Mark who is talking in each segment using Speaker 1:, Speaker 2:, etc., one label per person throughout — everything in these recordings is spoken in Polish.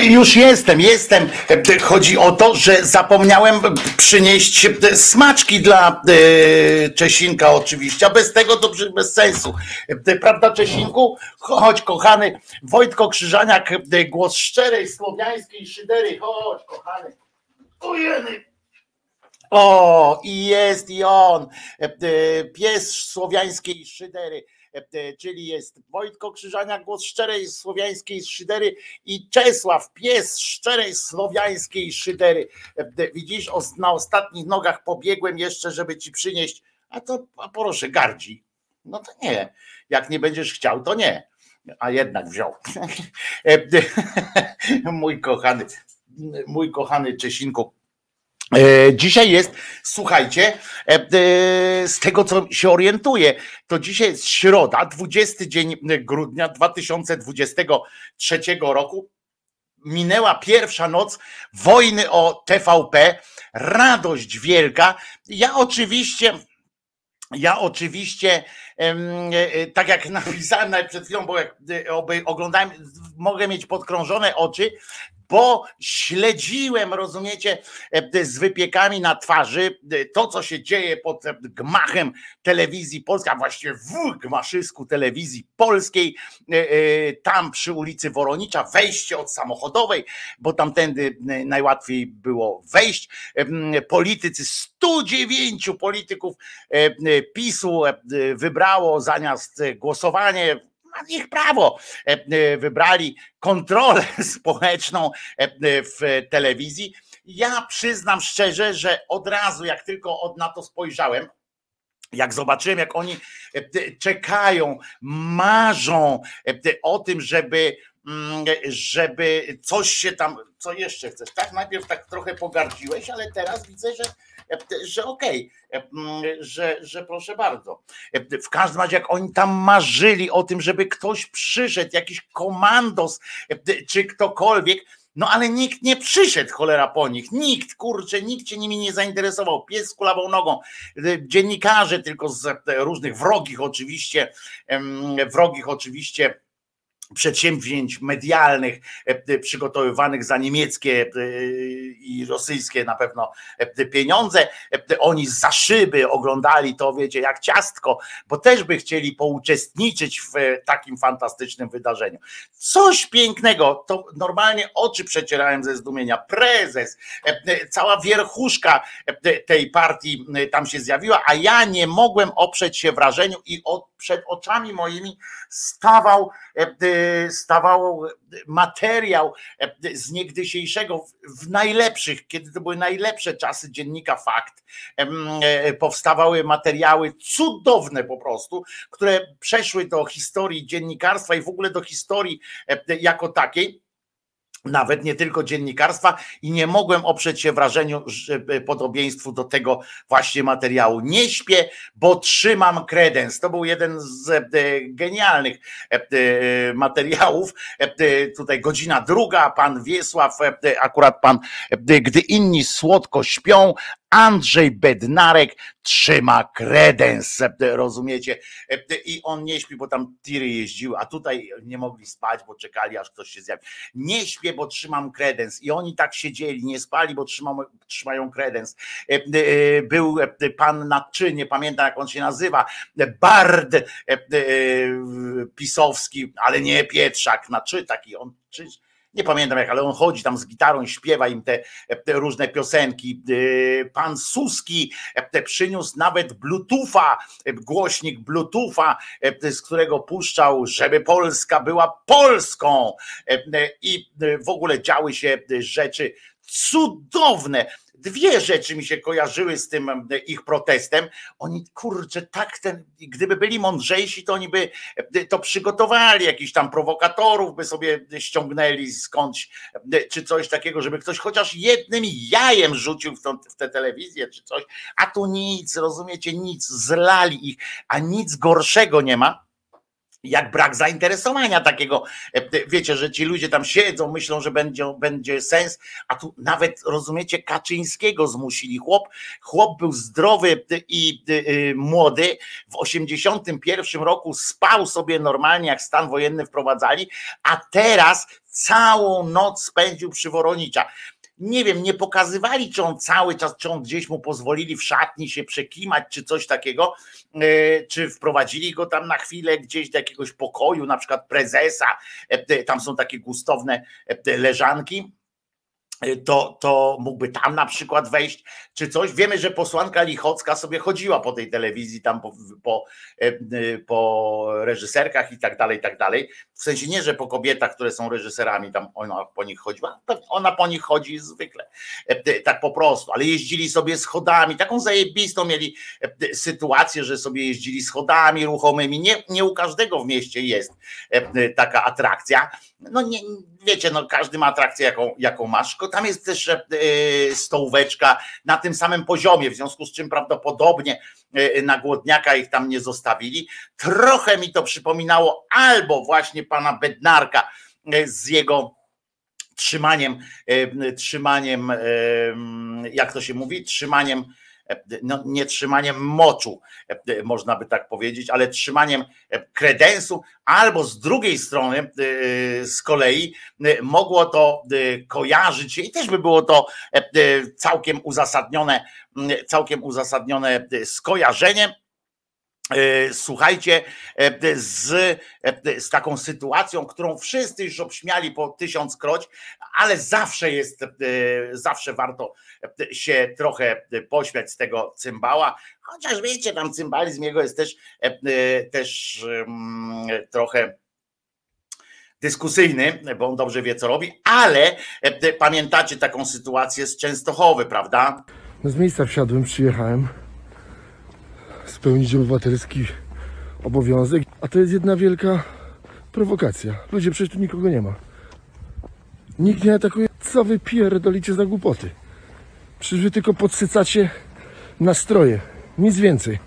Speaker 1: i już
Speaker 2: jestem, jestem. Chodzi o to, że zapomniałem przynieść smaczki dla e, Czesinka oczywiście, a bez tego to bez sensu. E, Prawda Czesinku? Chodź kochany Wojtko Krzyżaniak, e, głos szczerej słowiańskiej szydery. Chodź kochany. Ojeny. O, i jest i on, E, e, pies słowiańskiej szydery, E, e, czyli jest Wojtko Krzyżania, głos szczerej słowiańskiej szydery i Czesław, pies szczerej słowiańskiej szydery. E, Widzisz, na ostatnich nogach pobiegłem jeszcze, żeby ci przynieść, a to a proszę, gardzi. No to nie, jak nie będziesz chciał, to nie. A jednak wziął. E, Mój kochany, mój kochany Czesinku. E, dzisiaj jest, słuchajcie, z tego co się orientuję, to dzisiaj jest środa, 20 dzień grudnia 2023 roku. Minęła pierwsza noc wojny o TVP, radość wielka. Ja oczywiście, ja oczywiście, tak jak napisałem przed chwilą, bo jak oglądałem, mogę mieć podkrążone oczy, bo śledziłem, rozumiecie, e, z wypiekami na twarzy e, to, co się dzieje pod e, gmachem telewizji polskiej, a właściwie w gmaszysku telewizji polskiej, tam przy ulicy Woronicza, wejście od samochodowej, bo tamtędy najłatwiej było wejść. Politycy, 109 polityków PiSu wybrało zamiast głosowanie ich prawo. E, e, wybrali kontrolę społeczną e, w telewizji. Ja przyznam szczerze, że od razu, jak tylko na to spojrzałem, jak zobaczyłem, jak oni czekają, marzą o tym, żeby mm, żeby coś się tam, co jeszcze chcesz, tak? Najpierw tak trochę pogardziłeś, ale teraz widzę, że że okej, okay, że, że proszę bardzo. W każdym razie, jak oni tam marzyli o tym, żeby ktoś przyszedł, jakiś komandos, czy ktokolwiek, no ale nikt nie przyszedł, cholera po nich. Nikt, kurczę, nikt się nimi nie zainteresował. Pies z kulawą nogą. Dziennikarze tylko z różnych wrogich oczywiście, wrogich oczywiście przedsięwzięć medialnych e, e, przygotowywanych za niemieckie e, i rosyjskie na pewno pieniądze. Oni za szyby oglądali to, wiecie, jak ciastko, bo też by chcieli pouczestniczyć w takim fantastycznym wydarzeniu. Coś pięknego, to normalnie oczy przecierałem ze zdumienia. Prezes, cała wierchuszka tej partii tam się zjawiła, a ja nie mogłem oprzeć się wrażeniu i przed oczami moimi stawał stawał materiał z niegdysiejszego, w najlepszych, kiedy to były najlepsze czasy dziennika Fakt, e, powstawały materiały cudowne po prostu, które przeszły do historii dziennikarstwa i w ogóle do historii jako takiej nawet nie tylko dziennikarstwa i nie mogłem oprzeć się wrażeniu, e, podobieństwu do tego właśnie materiału. Nie śpię, bo trzymam kredens. To był jeden z e, genialnych e, materiałów. Tutaj godzina druga, pan Wiesław, akurat pan, gdy inni słodko śpią, Andrzej Bednarek trzyma kredens, rozumiecie? I on nie śpi, bo tam tiry jeździły, a tutaj nie mogli spać, bo czekali, aż ktoś się zjawi. Nie śpię, bo trzymam kredens. I oni tak siedzieli, nie spali, bo trzymam, trzymają kredens. Był pan Nadczy, nie pamiętam jak on się nazywa, Bard pisowski, ale nie Pietrzak, Nadczy taki on, czy, nie pamiętam jak, ale on chodzi tam z gitarą, śpiewa im te, te różne piosenki. Y, pan Suski e, przyniósł nawet Bluetootha, e, głośnik Bluetootha, e, z którego puszczał, żeby Polska była Polską. I w ogóle działy się rzeczy cudowne. Dwie rzeczy mi się kojarzyły z tym ich protestem. Oni, kurczę, tak ten, gdyby byli mądrzejsi, to oni by to przygotowali, jakiś tam prowokatorów by sobie ściągnęli skądś, czy coś takiego, żeby ktoś chociaż jednym jajem rzucił w, tą, w tę telewizję, czy coś, a tu nic, rozumiecie, nic, zlali ich, a nic gorszego nie ma jak brak zainteresowania takiego, e, wiecie, że ci ludzie tam siedzą, myślą, że będzie, będzie sens, a tu nawet, rozumiecie, Kaczyńskiego zmusili. Chłop, chłop był zdrowy i y, młody, w 81 roku spał sobie normalnie, jak stan wojenny wprowadzali, a teraz całą noc spędził przy Woronicza nie wiem, nie pokazywali, czy on cały czas, czy on gdzieś mu pozwolili w szatni się przekimać, czy coś takiego, e, czy wprowadzili go tam na chwilę gdzieś do jakiegoś pokoju, na przykład prezesa, e, tam są takie gustowne e, leżanki to, to mógłby tam na przykład wejść, czy coś. Wiemy, że posłanka Lichocka sobie chodziła po tej telewizji, tam po, po, e, po reżyserkach i tak dalej, i tak dalej. W sensie nie, że po kobietach, które są reżyserami, tam ona po nich chodziła, ona po nich chodzi zwykle, e, tak po prostu, ale jeździli sobie schodami, taką zajebistą mieli e, sytuację, że sobie jeździli schodami ruchomymi. Nie, nie u każdego w mieście jest taka atrakcja. No nie, wiecie, no każdy ma atrakcję, jaką, jaką masz. Tam jest też stołóweczka na tym samym poziomie, w związku z czym prawdopodobnie na głodniaka ich tam nie zostawili. Trochę mi to przypominało albo właśnie pana Bednarka z jego trzymaniem, trzymaniem, jak to się mówi, trzymaniem no, nie trzymaniem moczu, można by tak powiedzieć, ale trzymaniem kredensu, albo z drugiej strony z kolei mogło to kojarzyć się i też by było to całkiem uzasadnione, całkiem uzasadnione skojarzenie. E, słuchajcie, e, z, e, z taką sytuacją, którą wszyscy już obśmiali po tysiąc kroć, ale zawsze jest, zawsze warto się trochę pośmiać z tego cymbała, chociaż wiecie, tam cymbalizm jego jest też, też trochę dyskusyjny, bo on dobrze wie, co robi, ale pamiętacie taką sytuację z Częstochowy, prawda?
Speaker 3: No z miejsca wsiadłem, przyjechałem spełnić obywatelski obowiązek, a to jest jedna wielka prowokacja. Ludzie, przecież tu nikogo nie ma. Nikt nie atakuje. Co wy pierdolicie za głupoty? Przecież wy tylko podsycacie nastroje. Nic więcej.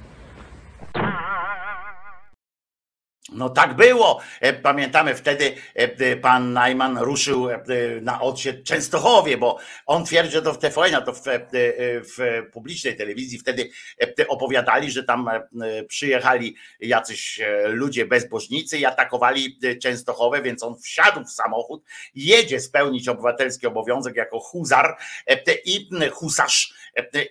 Speaker 2: No tak było. E, pamiętamy wtedy e, pan Najman ruszył e, na odsiecz Częstochowie, bo on twierdzi, że to w TVN, to w, w publicznej telewizji wtedy opowiadali, że tam przyjechali jacyś ludzie bezbożnicy i atakowali Częstochowę, więc on wsiadł w samochód, jedzie spełnić obywatelski obowiązek jako huzar i husarz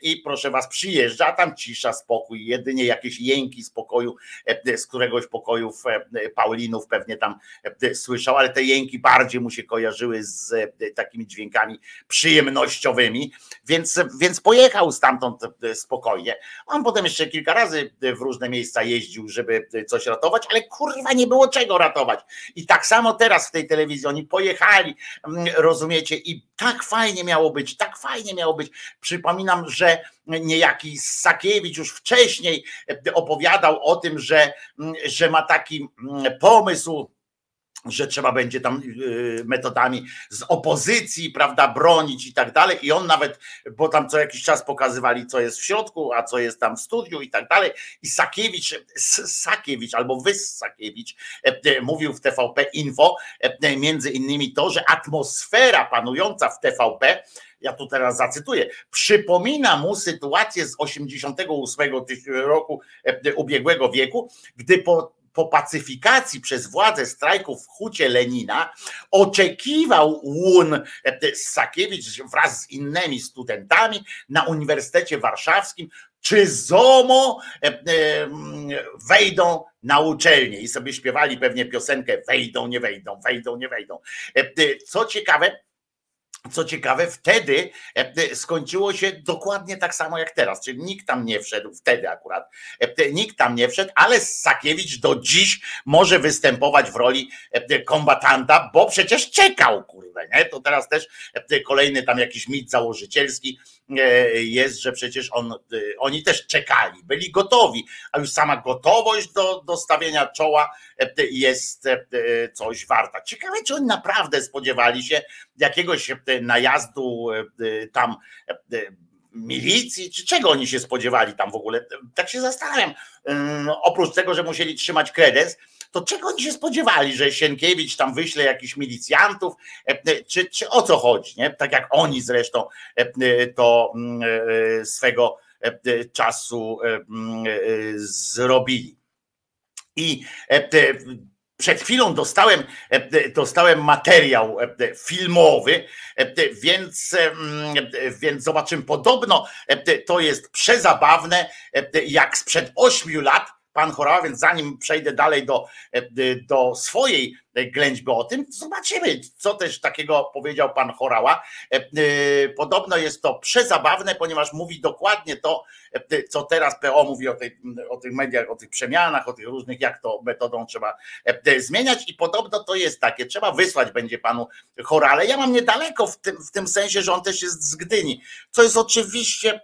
Speaker 2: i proszę was, przyjeżdża, a tam cisza, spokój, jedynie jakieś jęki spokoju z któregoś pokoju w E, Paulinów pewnie tam e, słyszał, ale te jęki bardziej mu się kojarzyły z e, takimi dźwiękami przyjemnościowymi, więc, więc pojechał stamtąd spokojnie. On potem jeszcze kilka razy w różne miejsca jeździł, żeby coś ratować, ale kurwa nie było czego ratować. I tak samo teraz w tej telewizji oni pojechali, mm, rozumiecie, i tak fajnie miało być, tak fajnie miało być. Przypominam, że niejaki Sakiewicz już wcześniej opowiadał o tym, że, że ma taki pomysł, że trzeba będzie tam y, metodami z opozycji, prawda, bronić i tak dalej. I on nawet, bo tam co jakiś czas pokazywali, co jest w środku, a co jest tam w studiu i tak dalej. I Sakiewicz, Sakiewicz albo Wys Sakiewicz e, e, mówił w TVP Info e, między innymi to, że atmosfera panująca w TVP ja tu teraz zacytuję, przypomina mu sytuację z 88 roku ubiegłego wieku, gdy po po pacyfikacji przez władze strajków w Hucie Lenina oczekiwał Łun e, Sakiewicz wraz z innymi studentami na Uniwersytecie Warszawskim, czy ZOMO e, e, wejdą na uczelnię i sobie śpiewali pewnie piosenkę wejdą, nie wejdą, wejdą, nie wejdą. Co ciekawe, co ciekawe, wtedy e, skończyło się dokładnie tak samo jak teraz, czyli nikt tam nie wszedł, wtedy akurat, e, nikt tam nie wszedł, ale Sakiewicz do dziś może występować w roli e, kombatanta, bo przecież czekał, kurde, nie? To teraz też kolejny tam jakiś mit założycielski jest, że przecież on, oni też czekali, byli gotowi, a już sama gotowość do, do stawienia czoła jest coś warta. Ciekawe, czy oni naprawdę spodziewali się jakiegoś najazdu tam milicji, czy czego oni się spodziewali tam w ogóle? Tak się zastanawiam. Oprócz tego, że musieli trzymać kredens, to czego oni się spodziewali, że Sienkiewicz tam wyśle jakichś milicjantów, czy, czy o co chodzi, nie? Tak jak oni zresztą to swego czasu zrobili. I przed chwilą dostałem, dostałem materiał filmowy, więc, więc zobaczymy. Podobno to jest przezabawne, jak sprzed ośmiu lat pan Chorała, więc zanim przejdę dalej do, do swojej ględźby o tym, zobaczymy, co też takiego powiedział pan Chorała. Podobno jest to przezabawne, ponieważ mówi dokładnie to, co teraz PO mówi o, tej, o tych mediach, o tych przemianach, o tych różnych, jak to metodą trzeba zmieniać i podobno to jest takie, trzeba wysłać będzie panu Chorale. Ja mam niedaleko w tym, w tym sensie, że on też jest z Gdyni, co jest oczywiście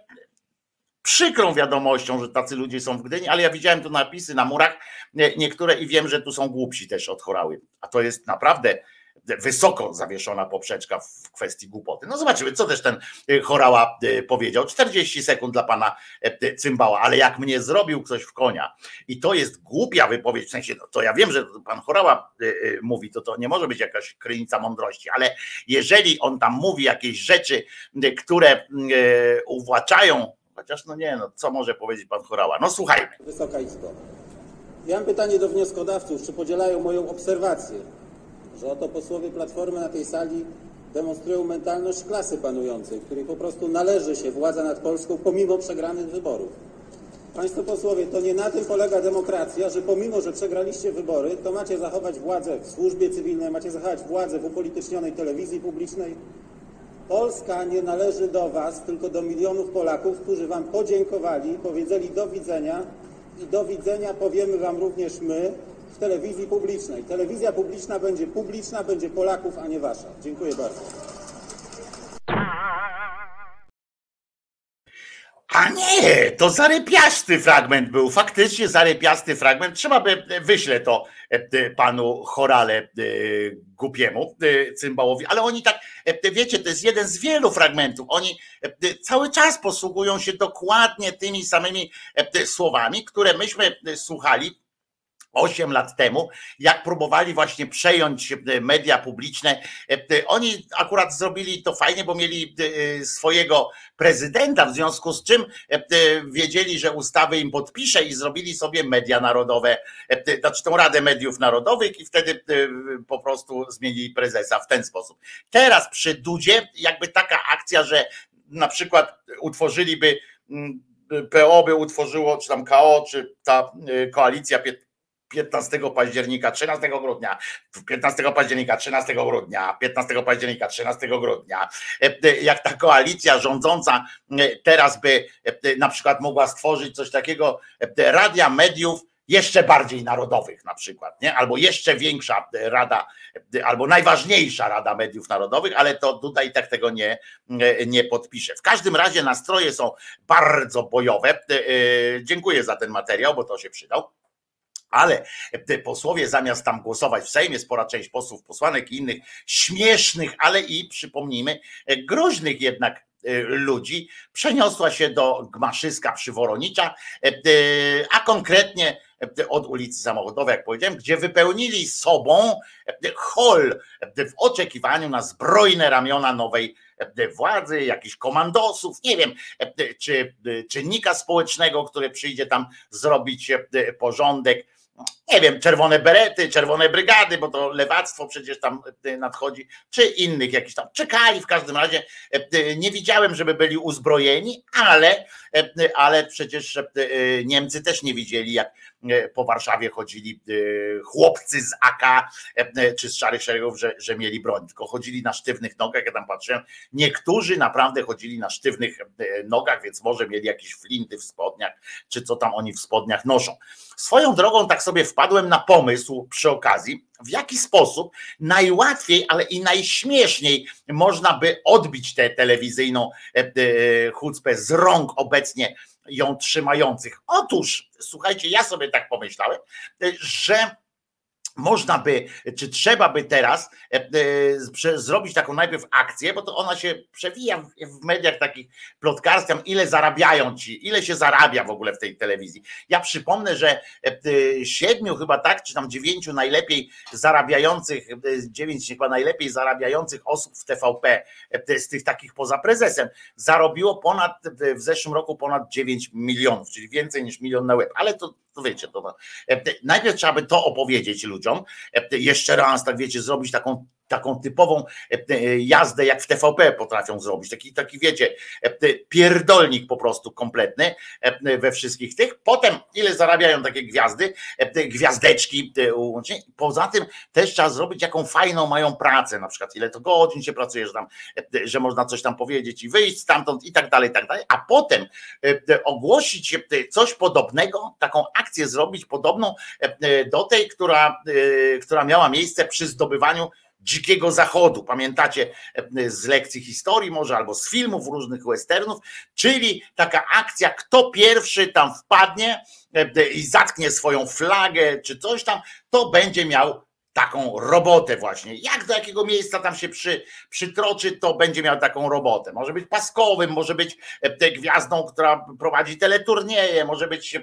Speaker 2: przykrą wiadomością, że tacy ludzie są w Gdyni, ale ja widziałem tu napisy na murach niektóre i wiem, że tu są głupsi też od chorały. A to jest naprawdę wysoko zawieszona poprzeczka w kwestii głupoty. No zobaczymy, co też ten chorała powiedział. 40 sekund dla pana Cymbała, ale jak mnie zrobił ktoś w konia i to jest głupia wypowiedź, w sensie, no, to ja wiem, że pan chorała mówi, to to nie może być jakaś krynica mądrości, ale jeżeli on tam mówi jakieś rzeczy, które uwłaczają Chociaż no nie, no co może powiedzieć pan Chorała? No słuchajmy.
Speaker 4: Wysoka Izbo. Ja mam pytanie do wnioskodawców, czy podzielają moją obserwację, że oto posłowie Platformy na tej sali demonstrują mentalność klasy panującej, której po prostu należy się władza nad Polską pomimo przegranych wyborów. Państwo posłowie, to nie na tym polega demokracja, że pomimo, że przegraliście wybory, to macie zachować władzę w służbie cywilnej, macie zachować władzę w upolitycznionej telewizji publicznej, Polska nie należy do Was, tylko do milionów Polaków, którzy Wam podziękowali, powiedzieli do widzenia i do widzenia powiemy Wam również my w telewizji publicznej. Telewizja publiczna będzie publiczna, będzie Polaków, a nie Wasza. Dziękuję bardzo.
Speaker 2: A nie, to zarypiasty fragment był, faktycznie zarypiasty fragment. Trzeba by, wyślę to e, panu Chorale e, głupiemu e, cymbałowi, ale oni tak, wiecie, to jest jeden z wielu fragmentów. Oni cały czas posługują się dokładnie tymi samymi słowami, które myśmy słuchali 8 lat temu, jak próbowali właśnie przejąć e, media publiczne, e, e, oni akurat zrobili to fajnie, bo mieli swojego prezydenta, w związku z czym wiedzieli, że ustawy im podpisze i zrobili sobie media narodowe, znaczy tą Radę Mediów Narodowych i wtedy po prostu zmienili prezesa w ten sposób. Teraz przy Dudzie jakby taka akcja, że na przykład utworzyliby mm, PO by utworzyło, czy tam KO, czy ta koalicja 15 października, 13 grudnia, 15 października, 13 grudnia, 15 października, 13 grudnia, e, e, jak ta koalicja rządząca e, teraz by na przykład mogła stworzyć coś takiego, radia mediów jeszcze bardziej narodowych na przykład, nie? albo jeszcze większa rada, albo najważniejsza rada mediów narodowych, ale to tutaj tak tego nie, nie podpiszę. W każdym razie nastroje są bardzo bojowe. Dziękuję za ten materiał, bo to się przydał. Ale posłowie zamiast tam głosować w Sejmie, spora część posłów, posłanek i innych śmiesznych, ale i przypomnijmy, groźnych jednak e, ludzi przeniosła się do Gmaszyska przy Woronicza, e, e, a konkretnie od ulicy Samochodowej, jak powiedziałem, gdzie wypełnili sobą hol w oczekiwaniu na zbrojne ramiona nowej władzy, jakichś komandosów, nie wiem, czy czynnika społecznego, który przyjdzie tam zrobić porządek nie wiem, czerwone berety, czerwone brygady, bo to lewactwo przecież tam e, nadchodzi, czy innych jakichś tam. Czekali w każdym razie. E, e, nie widziałem, żeby byli uzbrojeni, ale, ale przecież Niemcy też nie widzieli, jak po Warszawie chodzili chłopcy z AK czy z szarych szeregów, że, że mieli broń, tylko chodzili na sztywnych nogach. Ja tam patrzyłem, niektórzy naprawdę chodzili na sztywnych nogach, więc może mieli jakieś flinty w spodniach, czy co tam oni w spodniach noszą. Swoją drogą tak sobie wpadłem na pomysł przy okazji, w jaki sposób najłatwiej, ale i najśmieszniej można by odbić tę telewizyjną e, e, chucpę z rąk obecnie ją trzymających. Otóż, słuchajcie, ja sobie tak pomyślałem, że można by, czy trzeba by teraz e, e, zrobić taką najpierw akcję, bo to ona się przewija w, mediach takich plotkarskich, ile zarabiają ci, ile się zarabia w ogóle w tej telewizji. Ja przypomnę, że e, siedmiu chyba tak, czy tam dziewięciu najlepiej zarabiających, dziewięć chyba najlepiej zarabiających osób w TVP, z tych takich poza prezesem, zarobiło ponad, w zeszłym roku ponad 9 milionów, czyli więcej niż milion na łeb, ale to to wiecie, to, najpierw trzeba by to opowiedzieć ludziom, jeszcze raz, tak wiecie, zrobić taką taką typową e, e, jazdę, jak w TVP potrafią zrobić. Taki, taki wiecie, e, pierdolnik po prostu kompletny we wszystkich tych. Potem, ile zarabiają takie gwiazdy, gwiazdeczki. Poza tym też trzeba zrobić, jaką fajną mają pracę, na przykład ile to godzin się pracuje, że, tam, że można coś tam powiedzieć i wyjść stamtąd i tak dalej, i tak dalej. A potem ogłosić coś podobnego, taką akcję zrobić podobną do tej, która, która miała miejsce przy zdobywaniu dzikiego zachodu. Pamiętacie e, z lekcji historii może albo z filmów różnych westernów, czyli taka akcja, kto pierwszy tam wpadnie e, i zatknie swoją flagę czy coś tam, to będzie miał taką robotę właśnie. Jak do jakiego miejsca tam się przy, przytroczy, to będzie miał taką robotę. Może być paskowym, może być e, gwiazdą, która prowadzi teleturnieje, może być e,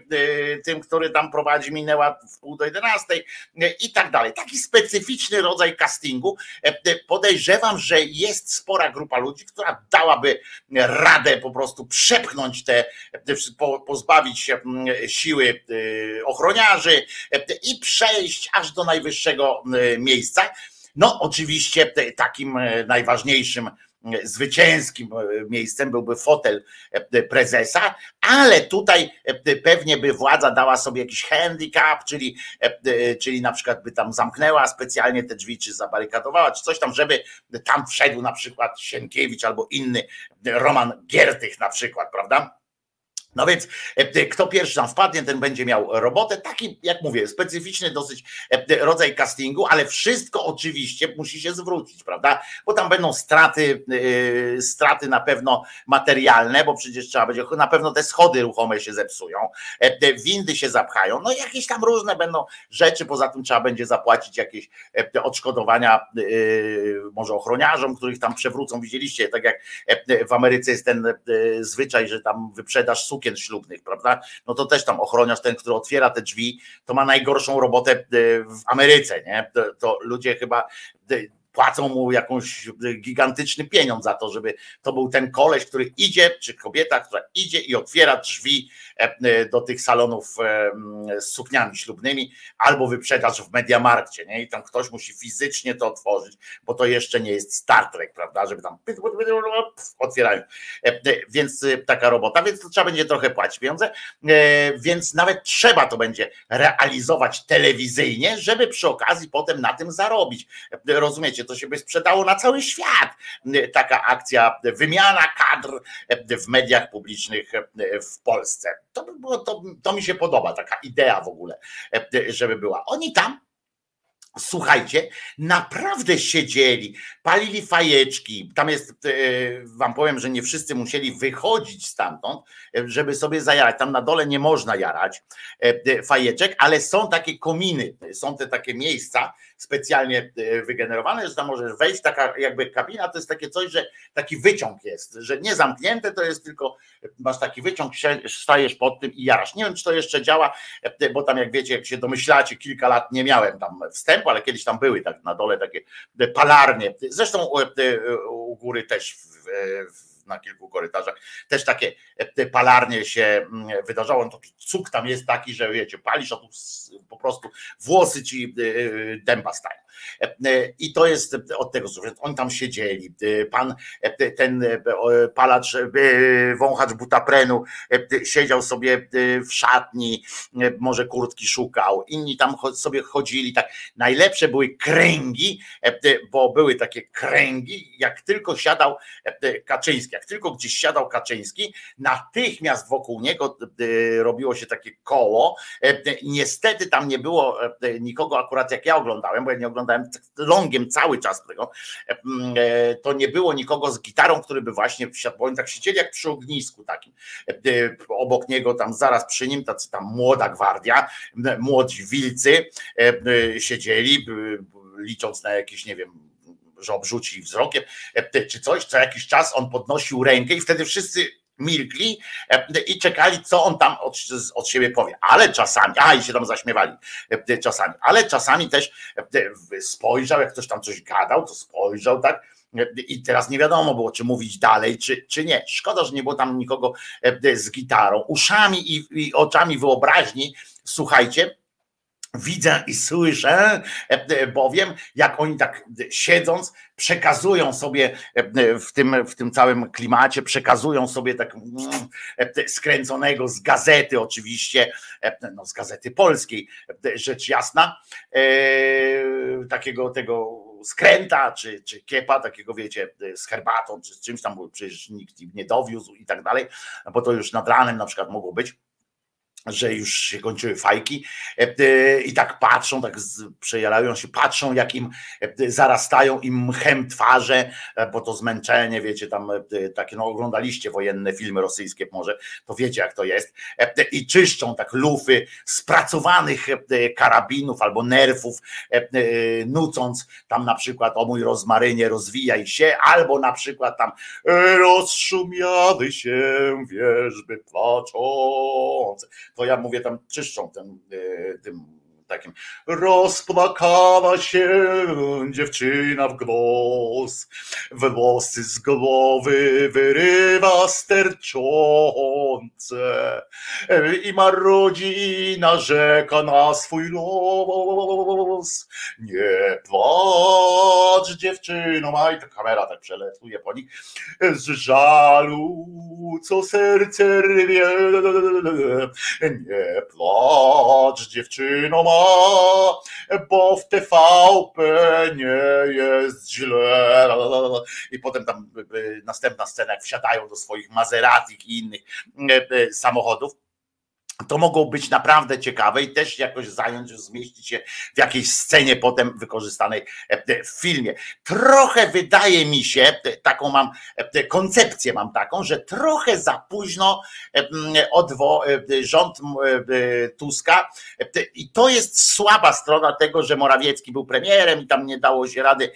Speaker 2: tym, który tam prowadzi minęła w pół do jedenastej e, i tak dalej. Taki specyficzny rodzaj castingu. Podejrzewam, że jest spora grupa ludzi, która dałaby radę po prostu przepchnąć te, pozbawić się siły ochroniarzy i przejść aż do najwyższego E, miejsca. No, oczywiście takim e, najważniejszym e, zwycięskim miejscem byłby fotel prezesa, ale tutaj pewnie by władza dała sobie jakiś handicap, czyli, czyli na przykład by tam zamknęła specjalnie te drzwi, czy zabarykadowała, czy coś tam, żeby tam wszedł na przykład Sienkiewicz albo inny Roman Giertych na przykład, prawda? No więc e, kto pierwszy tam wpadnie, ten będzie miał robotę. Taki, jak mówię, specyficzny dosyć e, rodzaj castingu, ale wszystko oczywiście musi się zwrócić, prawda? Bo tam będą straty, e, straty na pewno materialne, bo przecież trzeba będzie, na pewno te schody ruchome się zepsują, windy się zapchają, no jakieś tam różne będą rzeczy, poza tym trzeba będzie zapłacić jakieś odszkodowania może ochroniarzom, których tam przewrócą. Widzieliście, tak jak w Ameryce jest ten zwyczaj, że tam wyprzedasz sukien sukien ślubnych, prawda? No to też tam ochroniarz, ten, który otwiera te drzwi, to ma najgorszą robotę e, w Ameryce, nie? To, to ludzie chyba e, płacą mu jakąś gigantyczny pieniądz za to, żeby to był ten koleś, który idzie, czy kobieta, która idzie i otwiera drzwi e, e, do tych salonów e, z sukniami ślubnymi, albo wyprzedaż w Mediamarkcie, nie? I tam ktoś musi fizycznie to otworzyć, bo to jeszcze nie jest Star Trek, prawda, żeby tam otwierają. Więc taka robota, więc to trzeba będzie trochę płacić pieniądze, więc nawet trzeba to będzie realizować telewizyjnie, żeby przy okazji potem na tym zarobić. Rozumiecie? to się by sprzedało na cały świat. Taka akcja, wymiana kadr w mediach publicznych w Polsce. To, by było, to, to mi się podoba, taka idea w ogóle, żeby była. Oni tam Słuchajcie, naprawdę siedzieli, palili fajeczki. Tam jest, e, wam powiem, że nie wszyscy musieli wychodzić stamtąd, e, żeby sobie zajarać. Tam na dole nie można jarać e, fajeczek, ale są takie kominy, są te takie miejsca specjalnie wygenerowane, że tam możesz wejść, taka jakby kabina, to jest takie coś, że taki wyciąg jest, że nie zamknięte, to jest tylko, masz taki wyciąg, stajesz pod tym i jarasz. Nie wiem, czy to jeszcze działa, bo tam jak wiecie, jak się domyślacie, kilka lat nie miałem tam wstępu, ale kiedyś tam były tak na dole takie palarnie. Zresztą u góry też w, w, na kilku korytarzach też takie palarnie się mm, wydarzało. No to cuk tam jest taki, że wiecie, palisz, a tu po prostu włosy ci dęba stają. E, I to jest od tego, że oni tam siedzieli. E, pan, e, ten palacz, wąchacz butaprenu siedział sobie w szatni, może kurtki szukał. Inni tam sobie chodzili. Tak. Najlepsze były kręgi, bo były takie kręgi, jak tylko siadał Kaczyński, jak tylko gdzieś siadał Kaczyński, natychmiast wokół niego robiło się takie koło. Niestety tam nie było nikogo akurat jak ja oglądałem, bo ja nie oglądałem oglądałem longiem cały czas tego, e, to nie było nikogo z gitarą, który by właśnie wsiadł, bo oni tak siedzieli jak przy ognisku takim. E, obok niego tam zaraz przy nim tacy tam młoda gwardia, młodzi wilcy e, siedzieli, licząc na jakieś, nie wiem, że obrzuci wzrokiem, czy coś, co jakiś czas on podnosił rękę i wtedy wszyscy milkli e, i czekali, co on tam od, od siebie powie. Ale czasami, a i się tam zaśmiewali e, czasami, ale czasami też e, spojrzał, jak ktoś tam coś gadał, to spojrzał tak. I teraz nie wiadomo było, czy mówić dalej, czy, czy nie. Szkoda, że nie było tam nikogo z gitarą. Uszami i, i oczami wyobraźni, słuchajcie, widzę i słyszę, e, bowiem jak oni tak siedząc, przekazują sobie e, w tym, w tym całym klimacie, przekazują sobie tak mm, e, skręconego z gazety oczywiście, no z gazety polskiej, rzecz jasna, takiego tego skręta, czy, czy kiepa, takiego wiecie, z herbatą, czy z czymś tam, bo przecież nikt nie dowiózł i tak dalej, bo to już nad ranem na przykład mogło być że już się kończyły fajki e, e, i tak patrzą, tak przejarają się, patrzą jak im e, zarastają im mchem twarze, bo to zmęczenie, wiecie, tam takie, no oglądaliście wojenne filmy rosyjskie może, to wiecie jak to jest i czyszczą tak lufy spracowanych karabinów albo nerfów, nucąc tam na przykład o mój rozmarynie rozwijaj się, albo na przykład tam rozszumiały się wierzby płaczące to ja mówię tam czyszczą ten, e, tym takim rozpłakała się dziewczyna w głos, włosy z głowy wyrywa sterczące i marudzi i narzeka na swój los. Nie płacz dziewczyno, i ta kamera tak przeletuje po nich, z żalu, co serce rwie. Nie płacz dziewczyno, bo w TVP nie jest źle. I potem tam następna scena, jak wsiadają do swoich Maserati i innych e, samochodów to mogą być naprawdę ciekawe i też jakoś zająć, zmieścić się w jakiejś scenie potem wykorzystanej e, w filmie. Trochę wydaje mi się, taką mam koncepcję mam taką, że trochę za późno odwo, rząd Tuska i to jest słaba strona tego, że Morawiecki był premierem i tam nie dało się rady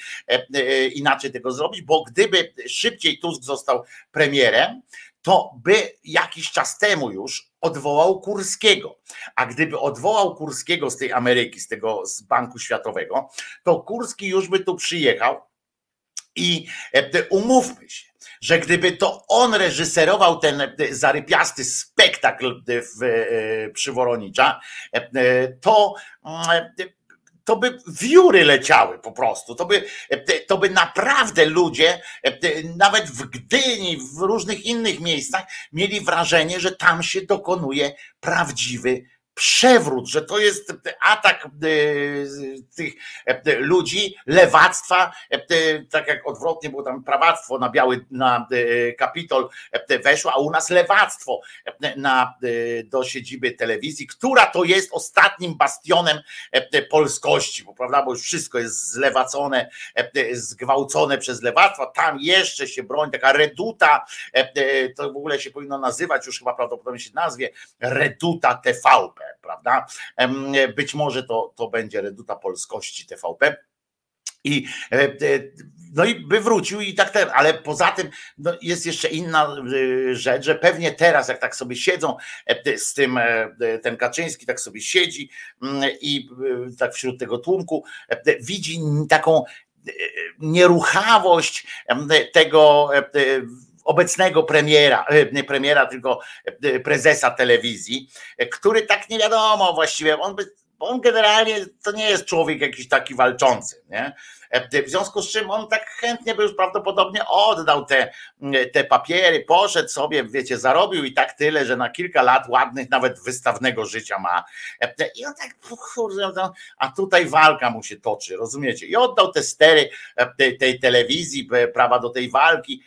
Speaker 2: inaczej tego zrobić, bo gdyby szybciej Tusk został premierem, to by jakiś czas temu już odwołał Kurskiego. A gdyby odwołał Kurskiego z tej Ameryki, z tego z Banku Światowego, to Kurski już by tu przyjechał i e, umówmy się, że gdyby to on reżyserował ten e, zarypiasty spektakl e, przy Woronicza, to mm, to by wióry leciały po prostu. To by, to by naprawdę ludzie, nawet w Gdyni, w różnych innych miejscach, mieli wrażenie, że tam się dokonuje prawdziwy przewrót, że to jest atak e, tych e, ludzi, lewactwa, e, tak jak odwrotnie było tam prawactwo na biały, na Kapitol weszło, a u nas lewactwo na, do siedziby telewizji, która to jest ostatnim bastionem polskości, bo prawda, bo już wszystko jest zlewacone, zgwałcone przez lewactwo, tam jeszcze się broń, taka reduta, to w ogóle się powinno nazywać, już chyba prawdopodobnie się nazwie, reduta Prawda? Być może to, to będzie reduta polskości TVP. I, e, e, no i by wrócił i tak ten, ale poza tym no jest jeszcze inna e, rzecz, że pewnie teraz, jak tak sobie siedzą z tym, ten Kaczyński tak sobie siedzi mm, i tak wśród tego tłumku widzi taką nieruchawość tego obecnego premiera, e, nie premiera, tylko e, prezesa telewizji, e, który tak nie wiadomo właściwie, on, by, on generalnie to nie jest człowiek jakiś taki walczący, nie? W związku z czym on tak chętnie by już prawdopodobnie oddał te, te papiery, poszedł sobie, wiecie, zarobił i tak tyle, że na kilka lat ładnych, nawet wystawnego życia ma. I on tak, kurde, no a tutaj walka mu się toczy, rozumiecie? I oddał te stery tej, telewizji, prawa do tej walki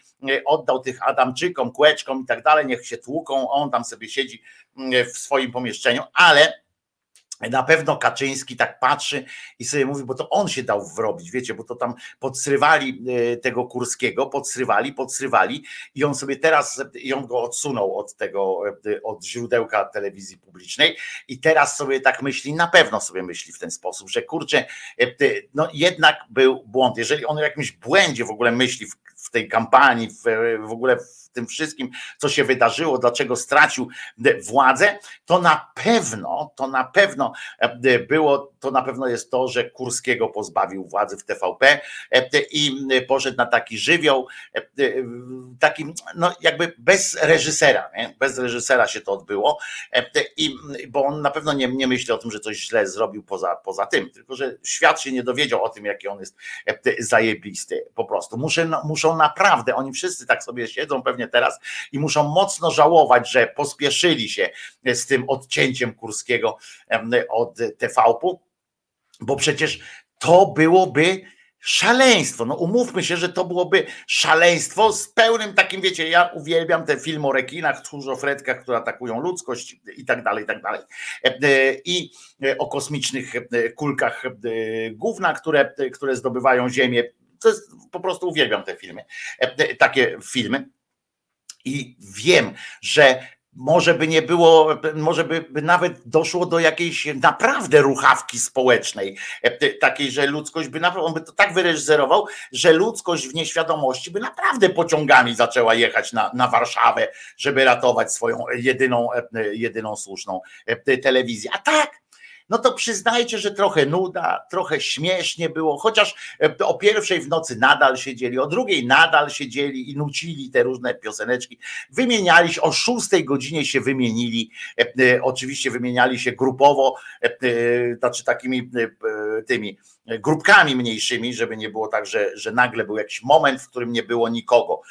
Speaker 2: oddał tych Adamczykom, kłeczkom i tak dalej, niech się tłuką, on tam sobie siedzi mm, w swoim pomieszczeniu, ale na pewno Kaczyński tak patrzy i sobie mówi, bo to on się dał wrobić, wiecie, bo to tam podsrywali e, tego Kurskiego, podsrywali, podsrywali i on sobie teraz, i on go odsunął od tego, e, od źródełka telewizji publicznej i teraz sobie tak myśli, na pewno sobie myśli w ten sposób, że kurczę, no jednak był błąd, jeżeli on o jakimś błędzie w ogóle myśli w w tej kampanii, w, w ogóle w tym wszystkim, co się wydarzyło, dlaczego stracił władzę, to na pewno, to na pewno e, było, to na pewno jest to, że Kurskiego pozbawił władzy w TVP e, i poszedł na taki żywioł, e, taki, no jakby bez reżysera, nie? bez reżysera się to odbyło, i, bo on na pewno nie, nie myśli o tym, że coś źle zrobił poza, poza tym, tylko że świat się nie dowiedział o tym, jaki on jest zajebisty, po prostu. Muszę, muszą naprawdę, oni wszyscy tak sobie siedzą pewnie teraz i muszą mocno żałować, że pospieszyli się z tym odcięciem Kurskiego od TVP, bo przecież to byłoby szaleństwo. No umówmy się, że to byłoby szaleństwo z pełnym takim, wiecie, ja uwielbiam te filmy o rekinach, tchórzofredkach, które atakują ludzkość i tak dalej, i tak dalej. I o kosmicznych kulkach gówna, które, które zdobywają Ziemię. To jest, po prostu uwielbiam te filmy, takie filmy. I wiem, że może by nie było, może by, by, nawet doszło do jakiejś naprawdę ruchawki społecznej, e, takiej, że ludzkość by naprawdę, on by to tak wyreżyserował, że ludzkość w nieświadomości by naprawdę pociągami zaczęła jechać na, na Warszawę, żeby ratować swoją jedyną, e, jedyną słuszną e, telewizję. A tak, no to przyznajcie, że trochę nuda, trochę śmiesznie było, chociaż e, o pierwszej w nocy nadal siedzieli, o drugiej nadal siedzieli i nucili te różne pioseneczki. Wymieniali się, o szóstej godzinie się wymienili, e, e, oczywiście wymieniali się grupowo, znaczy takimi tymi grupkami mniejszymi, żeby nie było tak, że, że nagle był jakiś moment, w którym nie było nikogo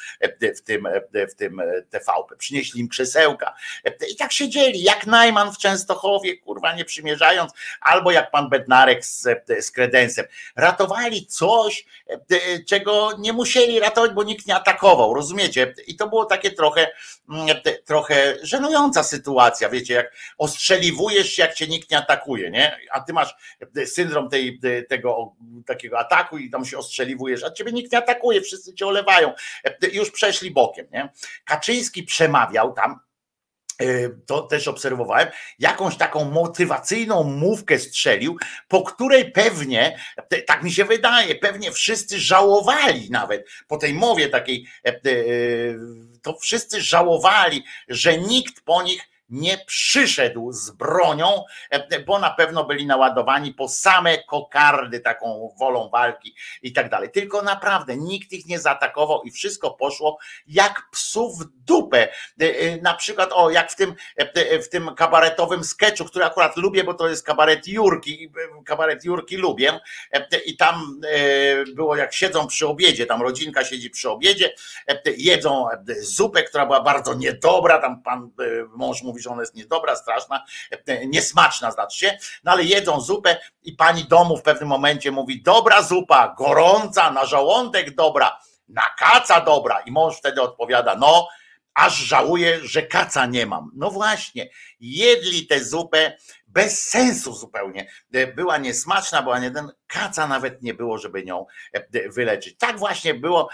Speaker 2: w tym, w tym TVP. Przynieśli im krzesełka i tak siedzieli, jak Najman w Częstochowie, kurwa, nie przymierzając, albo jak pan Bednarek z, z kredensem. Ratowali coś, czego nie musieli ratować, bo nikt nie atakował, rozumiecie? I to było takie trochę, trochę żenująca sytuacja, wiecie, jak ostrzeliwujesz się, jak cię nikt nie atakuje, nie? A ty masz syndrom tej, tego tego takiego ataku i tam się ostrzeliwujesz, a ciebie nikt nie atakuje, wszyscy cię olewają. Już przeszli bokiem, nie? Kaczyński przemawiał tam, e, to też obserwowałem, jakąś taką motywacyjną mówkę strzelił, po której pewnie, tak mi się wydaje, pewnie wszyscy żałowali nawet po tej mowie takiej, e, e, to wszyscy żałowali, że nikt po nich nie przyszedł z bronią, e, bo na pewno byli naładowani po same kokardy taką wolą walki i tak dalej. Tylko naprawdę nikt ich nie zaatakował i wszystko poszło jak psów w dupę. E, e, na przykład, o, jak w tym, w tym kabaretowym sketchu, który akurat lubię, bo to jest kabaret Jurki, kabaret Jurki lubię i tam było jak siedzą przy obiedzie, tam rodzinka siedzi przy obiedzie, jedzą zupę, która była bardzo niedobra, tam pan mąż mówi, że ona jest niedobra, straszna, niesmaczna znaczy się, no ale jedzą zupę i pani domu w pewnym momencie mówi, dobra zupa, gorąca, na żołądek dobra, na kaca dobra i mąż wtedy odpowiada, no aż żałuję, że kaca nie mam. No właśnie, jedli tę zupę bez sensu zupełnie. Była niesmaczna, była nie ten, kaca nawet nie było, żeby nią wyleczyć. Tak właśnie było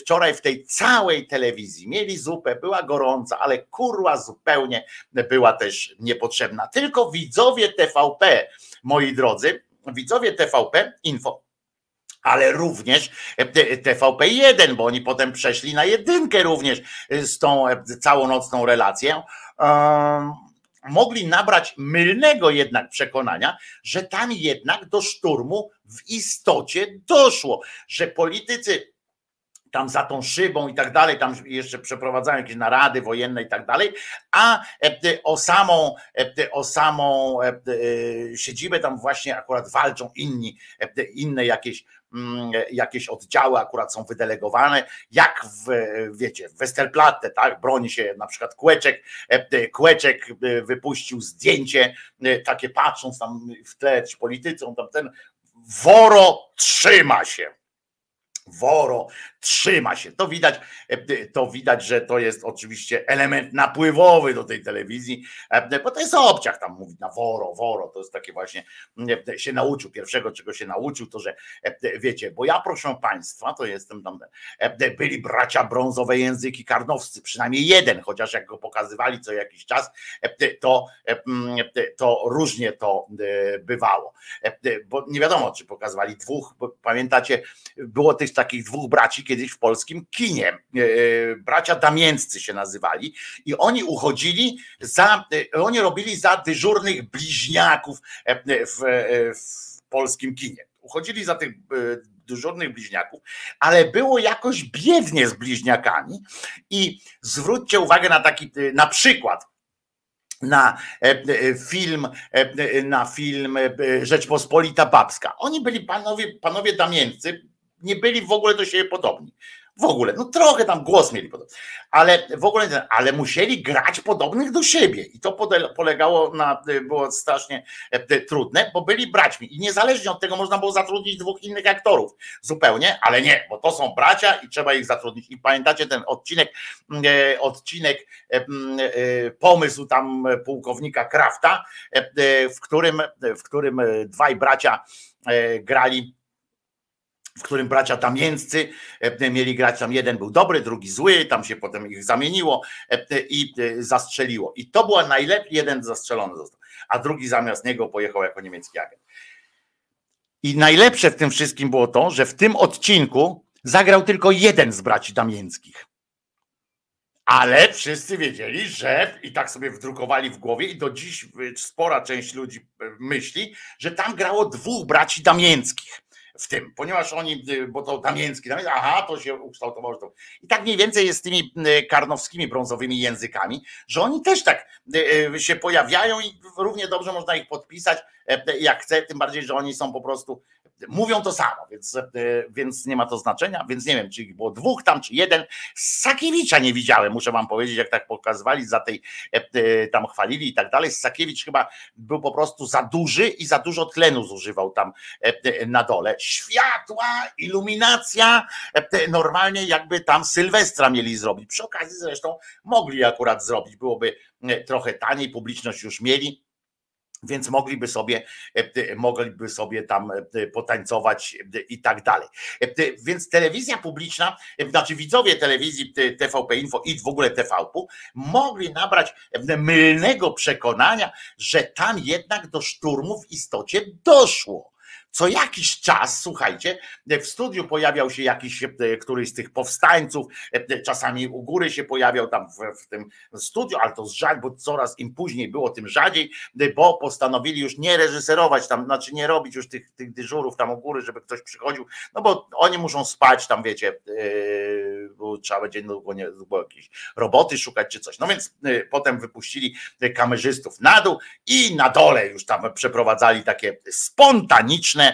Speaker 2: wczoraj w tej całej telewizji. Mieli zupę, była gorąca, ale kurła zupełnie była też niepotrzebna. Tylko widzowie TVP, moi drodzy, widzowie TVP Info ale również TVP1, bo oni potem przeszli na jedynkę również z tą całonocną relacją. Mogli nabrać mylnego jednak przekonania, że tam jednak do szturmu w istocie doszło, że politycy tam za tą szybą i tak dalej, tam jeszcze przeprowadzają jakieś narady wojenne i tak dalej, a o samą, o samą siedzibę tam właśnie akurat walczą inni, inne jakieś jakieś oddziały akurat są wydelegowane, jak w, wiecie, w Westerplatte, tak, broni się na przykład Kłeczek, e, Kłeczek e, wypuścił zdjęcie, e, takie patrząc tam w tle politycy, tam ten Woro trzyma się. Woro trzyma się. To widać, e, to widać, że to jest oczywiście element napływowy do tej telewizji, e, bo to jest obciach tam mówić na woro, woro, to jest takie właśnie, e, się nauczył, pierwszego czego się nauczył, to że wiecie, bo ja proszę Państwa, to jestem tam, byli bracia brązowe języki karnowscy, przynajmniej jeden, chociaż jak go pokazywali co jakiś czas, to, to różnie to bywało, bo nie wiadomo, czy pokazywali dwóch, bo pamiętacie, było tych takich dwóch braci, kiedy kiedyś w polskim kinie. E, e, bracia Damięccy się nazywali i oni uchodzili za, e, oni robili za dyżurnych bliźniaków w, w polskim kinie. Uchodzili za tych dyżurnych bliźniaków, ale było jakoś biednie z bliźniakami i zwróćcie uwagę na taki, na przykład, na film, na film Rzeczpospolita Babska. Oni byli panowie, panowie Damięccy, nie byli w ogóle do siebie podobni. w ogóle, no trochę tam głos mieli podobny, ale w ogóle, ale musieli grać podobnych do siebie. I to polegało na, było strasznie trudne, bo byli braćmi. I niezależnie od tego można było zatrudnić dwóch innych aktorów. Zupełnie, ale nie, bo to są bracia i trzeba ich zatrudnić. I pamiętacie ten odcinek, odcinek, pomysł tam pułkownika Krafta, w którym, w którym dwaj bracia grali w którym bracia Damięccy e, mieli grać, tam jeden był dobry, drugi zły, tam się potem ich zamieniło e, i e, zastrzeliło. I to była najlepiej, jeden zastrzelony został, a drugi zamiast niego pojechał jako niemiecki agent. I najlepsze w tym wszystkim było to, że w tym odcinku zagrał tylko jeden z braci Damięckich. Ale wszyscy wiedzieli, że i tak sobie wdrukowali w głowie, i do dziś spora część ludzi myśli, że tam grało dwóch braci Damięckich w tym, ponieważ oni, y, bo to Damięcki, Damięcki aha, to się ukształtowało. Że to. I tak mniej więcej jest z tymi y, karnowskimi brązowymi językami, że oni też tak y, się pojawiają i równie dobrze można ich podpisać, jak chce, tym bardziej, że oni są po prostu mówią to samo, więc, e, więc nie ma to znaczenia, więc nie wiem, czy było dwóch tam, czy jeden. Sakiewicza nie widziałem, muszę wam powiedzieć, jak tak pokazywali, za tej e, e, tam chwalili i tak dalej. Sakiewicz chyba był po prostu za duży i za dużo tlenu zużywał tam na dole. Światła, iluminacja, normalnie jakby tam Sylwestra mieli zrobić. Przy okazji zresztą mogli akurat zrobić, byłoby trochę taniej, publiczność już mieli więc mogliby sobie, e, mogliby sobie tam e, potańcować e, i tak dalej. Więc telewizja publiczna, znaczy widzowie telewizji TVP Info i w ogóle TVP mogli nabrać mylnego przekonania, że tam jednak do szturmu w istocie doszło co jakiś czas, słuchajcie, w studiu pojawiał się jakiś e, któryś z tych powstańców, e, czasami u góry się pojawiał tam w, w tym studiu, ale to żal, bo coraz im później było, tym rzadziej, e, bo postanowili już nie reżyserować tam, znaczy nie robić już tych, tych dyżurów tam u góry, żeby ktoś przychodził, no bo oni muszą spać tam, wiecie, bo trzeba będzie długo, nie, długo jakieś roboty szukać czy coś. No więc potem wypuścili kamerzystów na dół i na dole już tam przeprowadzali takie spontaniczne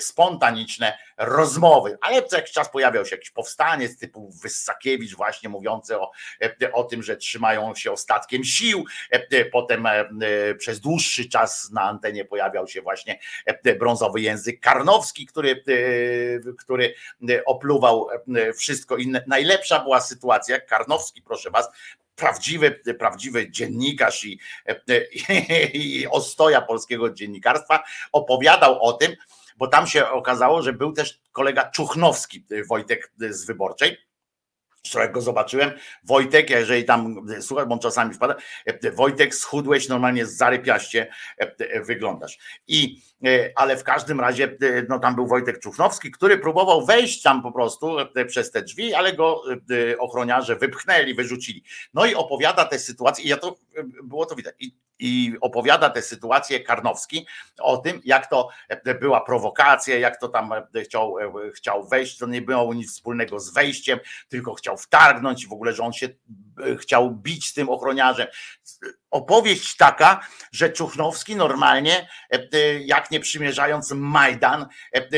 Speaker 2: spontaniczne, spontaniczne rozmowy. Ale co jakiś czas pojawiał się jakiś powstaniec typu Wyssakiewicz właśnie mówiący o, o tym, że trzymają się ostatkiem sił. Potem e, przez dłuższy czas na antenie pojawiał się właśnie brązowy język karnowski, który, e, który opluwał wszystko inne. Najlepsza była sytuacja, Karnowski, proszę was, prawdziwy, prawdziwy dziennikarz i, i, i ostoja polskiego dziennikarstwa opowiadał o tym, bo tam się okazało, że był też kolega Czuchnowski, Wojtek z Wyborczej, jak go zobaczyłem, Wojtek, jeżeli tam słuchaj, bo on czasami wpada, Wojtek schudłeś normalnie zarypiaście wyglądasz. I ale w każdym razie no tam był Wojtek Czuchnowski, który próbował wejść tam po prostu przez te drzwi, ale go ochroniarze wypchnęli, wyrzucili. No i opowiada tę sytuację, i ja to było to widać. I i opowiada tę sytuację Karnowski o tym, jak to była prowokacja, jak to tam chciał, chciał wejść, to nie było nic wspólnego z wejściem, tylko chciał wtargnąć, w ogóle, że on się chciał bić z tym ochroniarzem. Opowieść taka, że Czuchnowski normalnie, jak nie przymierzając Majdan,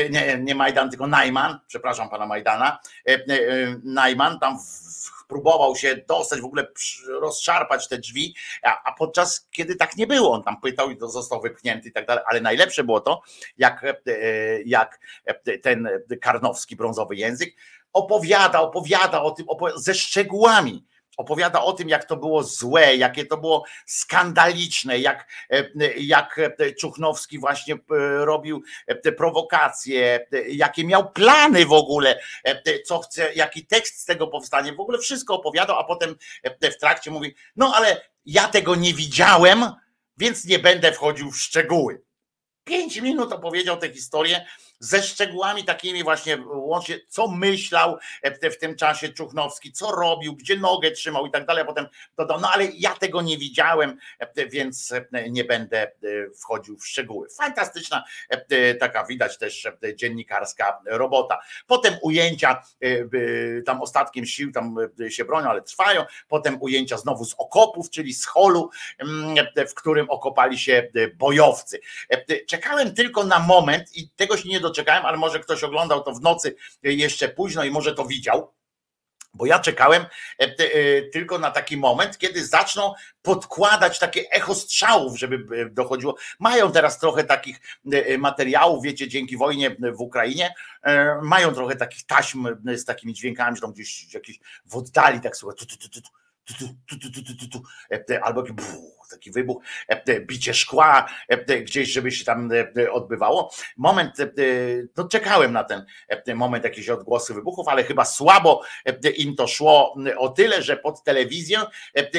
Speaker 2: nie, nie Majdan, tylko Najman, przepraszam pana Majdana, Najman tam próbował się dostać, w ogóle rozszarpać te drzwi, a, a podczas kiedy tak nie było, on tam pytał i został wypchnięty i tak dalej, ale najlepsze było to, jak, e, jak ten karnowski brązowy język opowiada, opowiada o tym opowiada, ze szczegółami, opowiada o tym, jak to było złe, jakie to było skandaliczne, jak, e, jak Czuchnowski właśnie e, robił e, te prowokacje, jakie miał plany w ogóle, co chce, jaki tekst z tego powstanie, w ogóle wszystko opowiadał, a potem w trakcie mówi, no ale ja tego nie widziałem, więc nie będę wchodził w szczegóły. Pięć minut opowiedział tę historię, ze szczegółami takimi właśnie łącznie, co myślał w tym czasie Czuchnowski, co robił, gdzie nogę trzymał i tak dalej, potem dodał, no ale ja tego nie widziałem, więc nie będę wchodził w szczegóły. Fantastyczna taka widać też dziennikarska robota. Potem ujęcia tam ostatkiem sił tam się bronią, ale trwają. Potem ujęcia znowu z okopów, czyli z holu, w którym okopali się bojowcy. Czekałem tylko na moment i tego się nie do doczekałem, ale może ktoś oglądał to w nocy jeszcze późno i może to widział. Bo ja czekałem e, e, tylko na taki moment, kiedy zaczną podkładać takie echo strzałów, żeby e, dochodziło. Mają teraz trochę takich materiałów, wiecie, dzięki wojnie w Ukrainie, mają trochę takich taśm z takimi dźwiękami, że tam gdzieś w oddali tak słuchaj, tu, tu, tu, tu, albo taki wybuch, bicie szkła gdzieś, żeby się tam odbywało. Moment, no czekałem na ten moment, jakieś odgłosy wybuchów, ale chyba słabo im to szło o tyle, że pod telewizję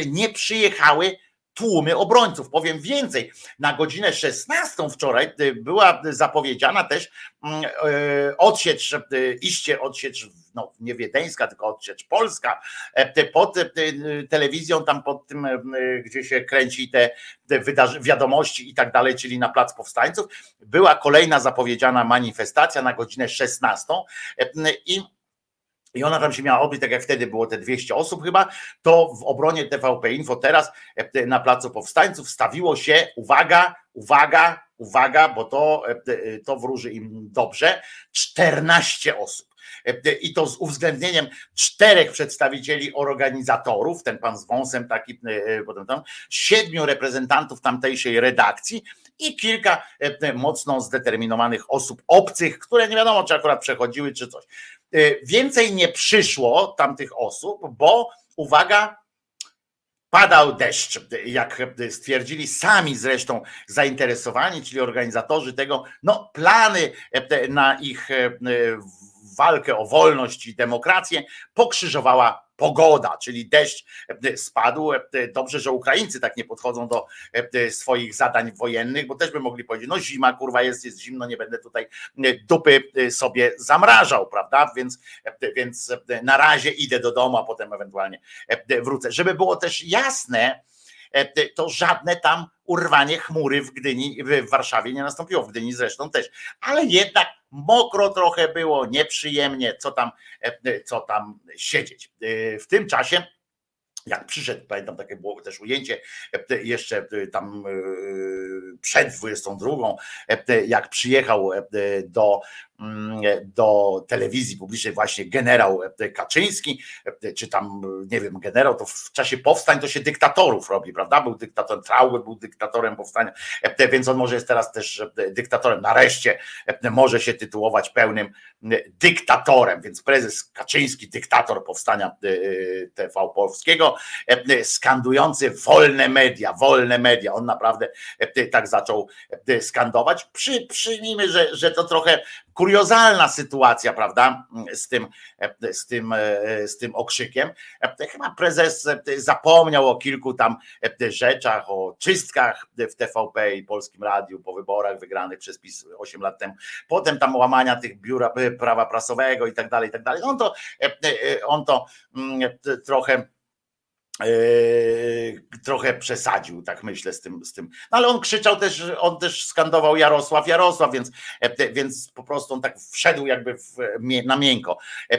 Speaker 2: nie przyjechały tłumy obrońców. Powiem więcej, na godzinę 16 wczoraj była zapowiedziana też e, odsiecz, iście odsiecz no nie wiedeńska, tylko odsiecz polska, e, pod e, telewizją, tam pod tym, e, gdzie się kręci te, te wiadomości i tak dalej, czyli na Plac Powstańców, była kolejna zapowiedziana manifestacja na godzinę 16 i i ona tam się miała odbyć, tak jak wtedy było te 200 osób chyba, to w obronie TVP Info teraz na Placu Powstańców stawiło się, uwaga, uwaga, uwaga, bo to, to wróży im dobrze, 14 osób. I to z uwzględnieniem czterech przedstawicieli organizatorów, ten pan z wąsem taki, e, potem tam, siedmiu reprezentantów tamtejszej redakcji i kilka e, mocno zdeterminowanych osób obcych, które nie wiadomo, czy akurat przechodziły, czy coś. E, więcej nie przyszło tamtych osób, bo uwaga, padał deszcz, jak stwierdzili sami zresztą zainteresowani, czyli organizatorzy tego, no plany na ich walkę o wolność i demokrację pokrzyżowała pogoda, czyli deszcz e, spadł. E, dobrze, że Ukraińcy tak nie podchodzą do e, swoich zadań wojennych, bo też by mogli powiedzieć, no zima, kurwa jest, jest zimno, nie będę tutaj dupy sobie zamrażał, prawda? Więc, więc na razie idę do domu, a potem ewentualnie wrócę. Żeby było też jasne, to żadne tam urwanie chmury w Gdyni, w Warszawie nie nastąpiło, w Gdyni zresztą też, ale jednak mokro trochę było, nieprzyjemnie, co tam, co tam siedzieć. W tym czasie jak przyszedł, pamiętam takie było też ujęcie jeszcze tam przed 22, jak przyjechał do do telewizji publicznej właśnie generał Kaczyński, czy tam, nie wiem, generał, to w czasie powstań to się dyktatorów robi, prawda? Był dyktatorem, Trauber był dyktatorem powstania, więc on może jest teraz też dyktatorem, nareszcie może się tytułować pełnym dyktatorem, więc prezes Kaczyński, dyktator powstania TV Polskiego, skandujący wolne media, wolne media, on naprawdę tak zaczął skandować. Przy, przyjmijmy, że, że to trochę kuriozalna sytuacja, prawda, z tym, z tym, z tym okrzykiem. Chyba prezes zapomniał o kilku tam rzeczach, o czystkach w TVP i Polskim Radiu po wyborach wygranych przez PiS 8 lat temu. Potem tam łamania tych biura prawa prasowego i tak dalej, i tak dalej. On to, on to mm, trochę Yy, trochę przesadził, tak myślę z tym, z tym. No ale on krzyczał też, on też skandował Jarosław, Jarosław, więc, e, więc po prostu on tak wszedł jakby w, na miękko. E,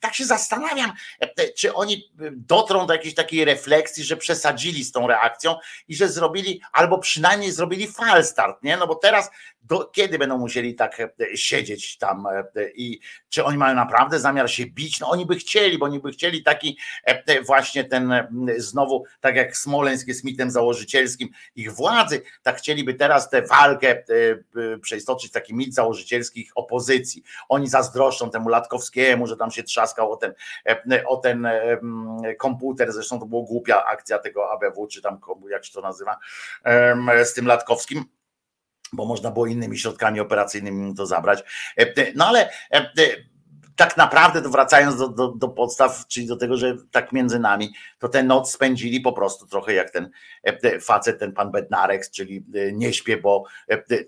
Speaker 2: tak się zastanawiam, e, czy oni dotrą do jakiejś takiej refleksji, że przesadzili z tą reakcją i że zrobili, albo przynajmniej zrobili falstart, nie? No bo teraz do, kiedy będą musieli tak e, siedzieć tam e, i czy oni mają naprawdę zamiar się bić? No oni by chcieli, bo oni by chcieli taki e, właśnie ten znowu, tak jak Smoleńsk jest mitem założycielskim ich władzy, tak chcieliby teraz tę walkę przeistoczyć taki mit założycielskich opozycji. Oni zazdroszczą temu Latkowskiemu, że tam się trzaskał o ten, o ten komputer, zresztą to była głupia akcja tego ABW, czy tam jak się to nazywa, z tym Latkowskim bo można było innymi środkami operacyjnymi to zabrać. E, no ale e, tak naprawdę, to wracając do, do, do, podstaw, czyli do tego, że tak między nami, to tę noc spędzili po prostu trochę jak ten e, facet, ten pan Bednarek, czyli nie śpię, bo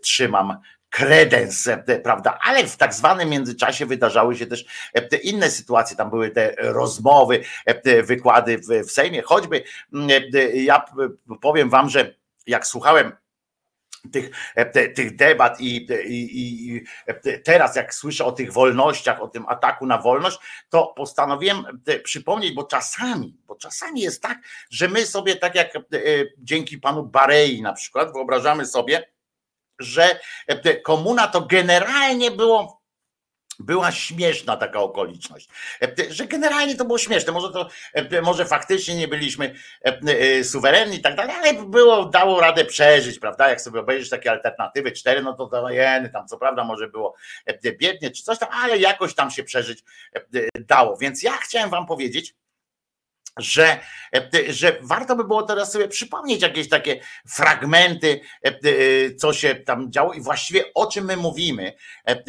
Speaker 2: trzymam kredens, prawda? Ale w tak zwanym międzyczasie wydarzały się też inne sytuacje. Tam były te rozmowy, wykłady w, w Sejmie. Choćby ja powiem wam, że jak słuchałem tych, e, tych debat i, i, i, teraz jak słyszę o tych wolnościach, o tym ataku na wolność, to postanowiłem przypomnieć, bo czasami, bo czasami jest tak, że my sobie tak jak e, dzięki panu Barei na przykład wyobrażamy sobie, że komuna to generalnie było była śmieszna taka okoliczność, e, że generalnie to było śmieszne, może to, e, może faktycznie nie byliśmy e, suwerenni i tak dalej, ale było, dało radę przeżyć, prawda, jak sobie obejrzysz takie alternatywy, cztery, no to, to jeny, tam co prawda może było biednie czy coś tam, ale jakoś tam się przeżyć dało, więc ja chciałem wam powiedzieć, że, e, że warto by było teraz sobie przypomnieć jakieś takie fragmenty, e, e, co się tam działo i właściwie o czym my mówimy,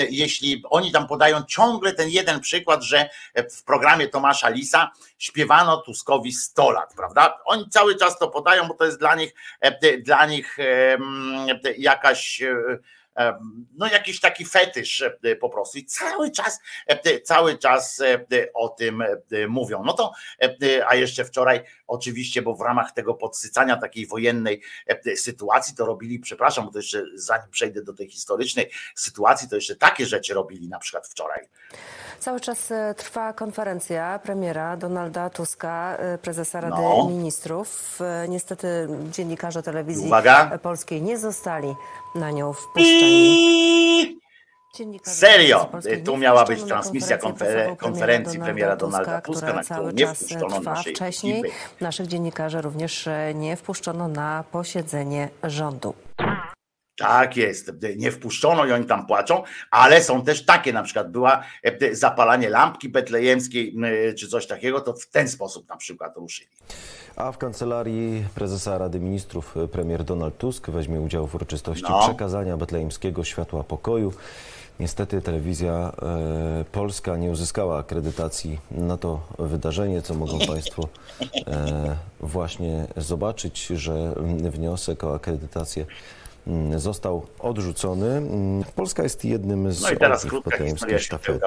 Speaker 2: jeśli oni tam podają ciągle ten jeden przykład, że w programie Tomasza Lisa śpiewano Tuskowi 100 lat, prawda? Oni cały czas to podają, bo to jest dla nich, dla nich jakaś no jakiś taki fetysz e, po prostu i cały czas, e, cały czas e, o tym mówią. No to, a jeszcze wczoraj oczywiście, bo w ramach tego podsycania takiej wojennej sytuacji to robili, przepraszam, bo to jeszcze zanim przejdę do tej historycznej sytuacji, to jeszcze takie rzeczy robili na przykład wczoraj.
Speaker 5: Cały czas trwa konferencja premiera Donalda Tuska, prezesa Rady no. Ministrów. Niestety dziennikarze telewizji Uwaga. polskiej nie zostali na nią wpuszczeni.
Speaker 2: Serio, tu miała być transmisja konfer konferencji premiera Donalda Tuska, na którą nie wpuszczono naszej
Speaker 5: Wcześniej ekipy. naszych dziennikarzy również e, nie wpuszczono na posiedzenie rządu.
Speaker 2: Tak jest, nie wpuszczono i oni tam płaczą, ale są też takie, na przykład była e, zapalanie lampki betlejemskiej czy coś takiego, to w ten sposób na przykład ruszyli.
Speaker 6: A w kancelarii prezesa Rady Ministrów e, premier Donald Tusk weźmie udział w uroczystości no. przekazania betlejemskiego światła pokoju. Niestety telewizja e, polska nie uzyskała akredytacji na to wydarzenie, co mogą Państwo e, właśnie zobaczyć, że wniosek o akredytację Mm, został odrzucony. Mm, Polska jest jednym z
Speaker 2: no i teraz sztafety.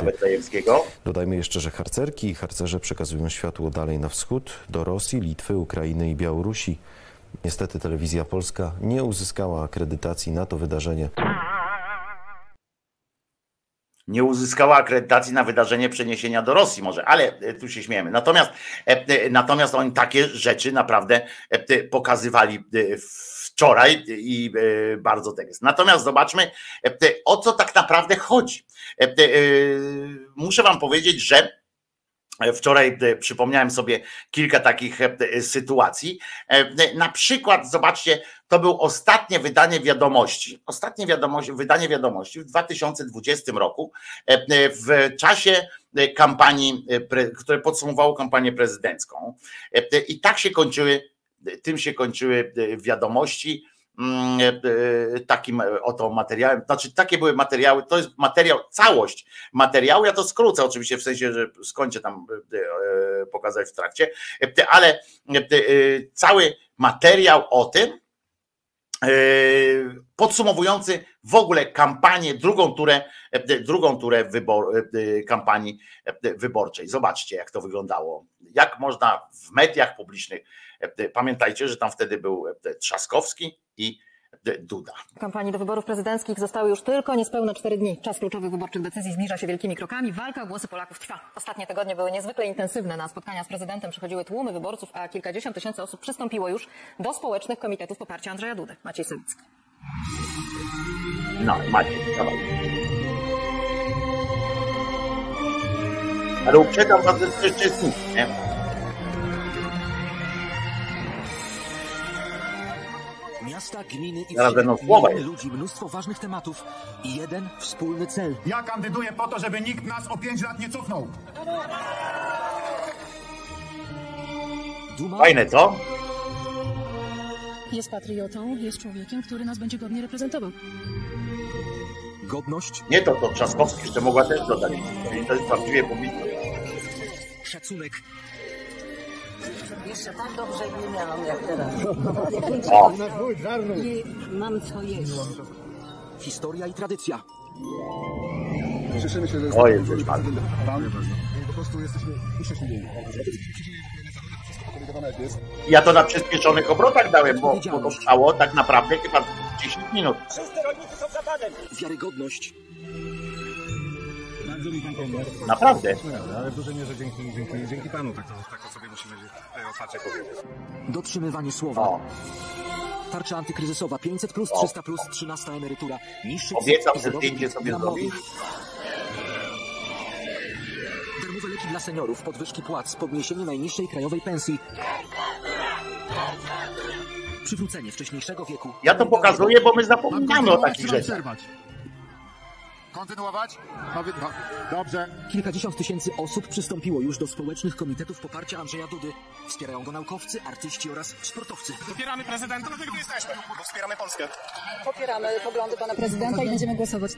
Speaker 6: Dodajmy jeszcze, że harcerki i harcerze przekazują światło dalej na wschód, do Rosji, Litwy, Ukrainy i Białorusi. Niestety telewizja polska nie uzyskała akredytacji na to wydarzenie
Speaker 2: nie uzyskała akredytacji na wydarzenie przeniesienia do Rosji może, ale e, tu się śmiejemy. Natomiast, e, e, natomiast oni takie rzeczy naprawdę pokazywali wczoraj i bardzo tak jest. Natomiast zobaczmy, o co tak naprawdę chodzi. Muszę wam powiedzieć, że Wczoraj przypomniałem sobie kilka takich sytuacji. Na przykład, zobaczcie, to było ostatnie wydanie wiadomości. Ostatnie wiadomości, wydanie wiadomości w 2020 roku, w czasie kampanii, które podsumowało kampanię prezydencką. I tak się kończyły tym się kończyły e, wiadomości e, takim oto materiałem, znaczy takie były materiały, to jest materiał, całość materiału, ja to skrócę oczywiście w sensie, że skończę tam e, pokazać w trakcie, ale cały materiał o tym, podsumowujący w ogóle kampanię, drugą turę, drugą turę wybor, kampanii wyborczej. Zobaczcie, jak to wyglądało. Jak można w mediach publicznych Pamiętajcie, że tam wtedy był Trzaskowski i Duda.
Speaker 7: Kampanii do wyborów prezydenckich zostały już tylko niespełna cztery dni. Czas kluczowych wyborczych decyzji zbliża się wielkimi krokami. Walka o głosy Polaków trwa. Ostatnie tygodnie były niezwykle intensywne. Na spotkania z prezydentem przychodziły tłumy wyborców, a kilkadziesiąt tysięcy osób przystąpiło już do społecznych komitetów poparcia Andrzeja Dudy. Maciej Sawicki.
Speaker 2: No, Maciej, dawaj. Ale uprzedzam was, że to jeszcze jest nic, nie?
Speaker 8: Miasta, gminy i wsi, ludzi, mnóstwo ważnych tematów i jeden wspólny cel.
Speaker 9: Ja kandyduję po to, żeby nikt nas o pięć lat nie cofnął.
Speaker 2: Duma... Fajne, co?
Speaker 10: Jest patriotą, jest człowiekiem, który nas będzie godnie reprezentował.
Speaker 8: Godność?
Speaker 2: Nie to, to Trzaskowski jeszcze mogła też dodać. To jest prawdziwie publiczne.
Speaker 8: Szacunek
Speaker 11: jeszcze tak dobrze nie miałam jak teraz.
Speaker 2: O.
Speaker 11: I mam co jeść.
Speaker 8: Historia i tradycja.
Speaker 3: Cieszymy się, że
Speaker 2: O, jest bardzo.
Speaker 3: Po prostu jesteśmy uszczęśliwieni.
Speaker 2: Ja to na przyspieszonych obrotach dałem, bo, bo to trwało tak naprawdę chyba 10 minut.
Speaker 8: Wszyscy rolnicy są zapadem. Wiarygodność.
Speaker 9: Bardzo mi pan pomógł.
Speaker 2: Naprawdę.
Speaker 9: Ale w dużej mierze dzięki, dzięki, dzięki panu, tak to, tak to sobie musimy otwarcie powiedzieć.
Speaker 8: Dotrzymywanie słowa.
Speaker 2: O.
Speaker 8: Tarcza antykryzysowa 500 plus, 300 plus, 13 emerytura. Niższy
Speaker 2: Obiecał, że zdjęcie sobie zrobi.
Speaker 8: Dla seniorów, podwyżki płac, podniesienie najniższej krajowej pensji. Przywrócenie wcześniejszego wieku.
Speaker 2: Ja to pokazuję, bo my zapominamy o takich rzeczach.
Speaker 12: Kontynuować? Dobrze.
Speaker 8: Kilkadziesiąt tysięcy osób przystąpiło już do społecznych komitetów poparcia Andrzeja Dudy. Wspierają go naukowcy, artyści oraz sportowcy.
Speaker 12: Popieramy prezydenta, dlatego tu jesteśmy, bo wspieramy Polskę.
Speaker 7: Popieramy poglądy pana prezydenta i będziemy głosować.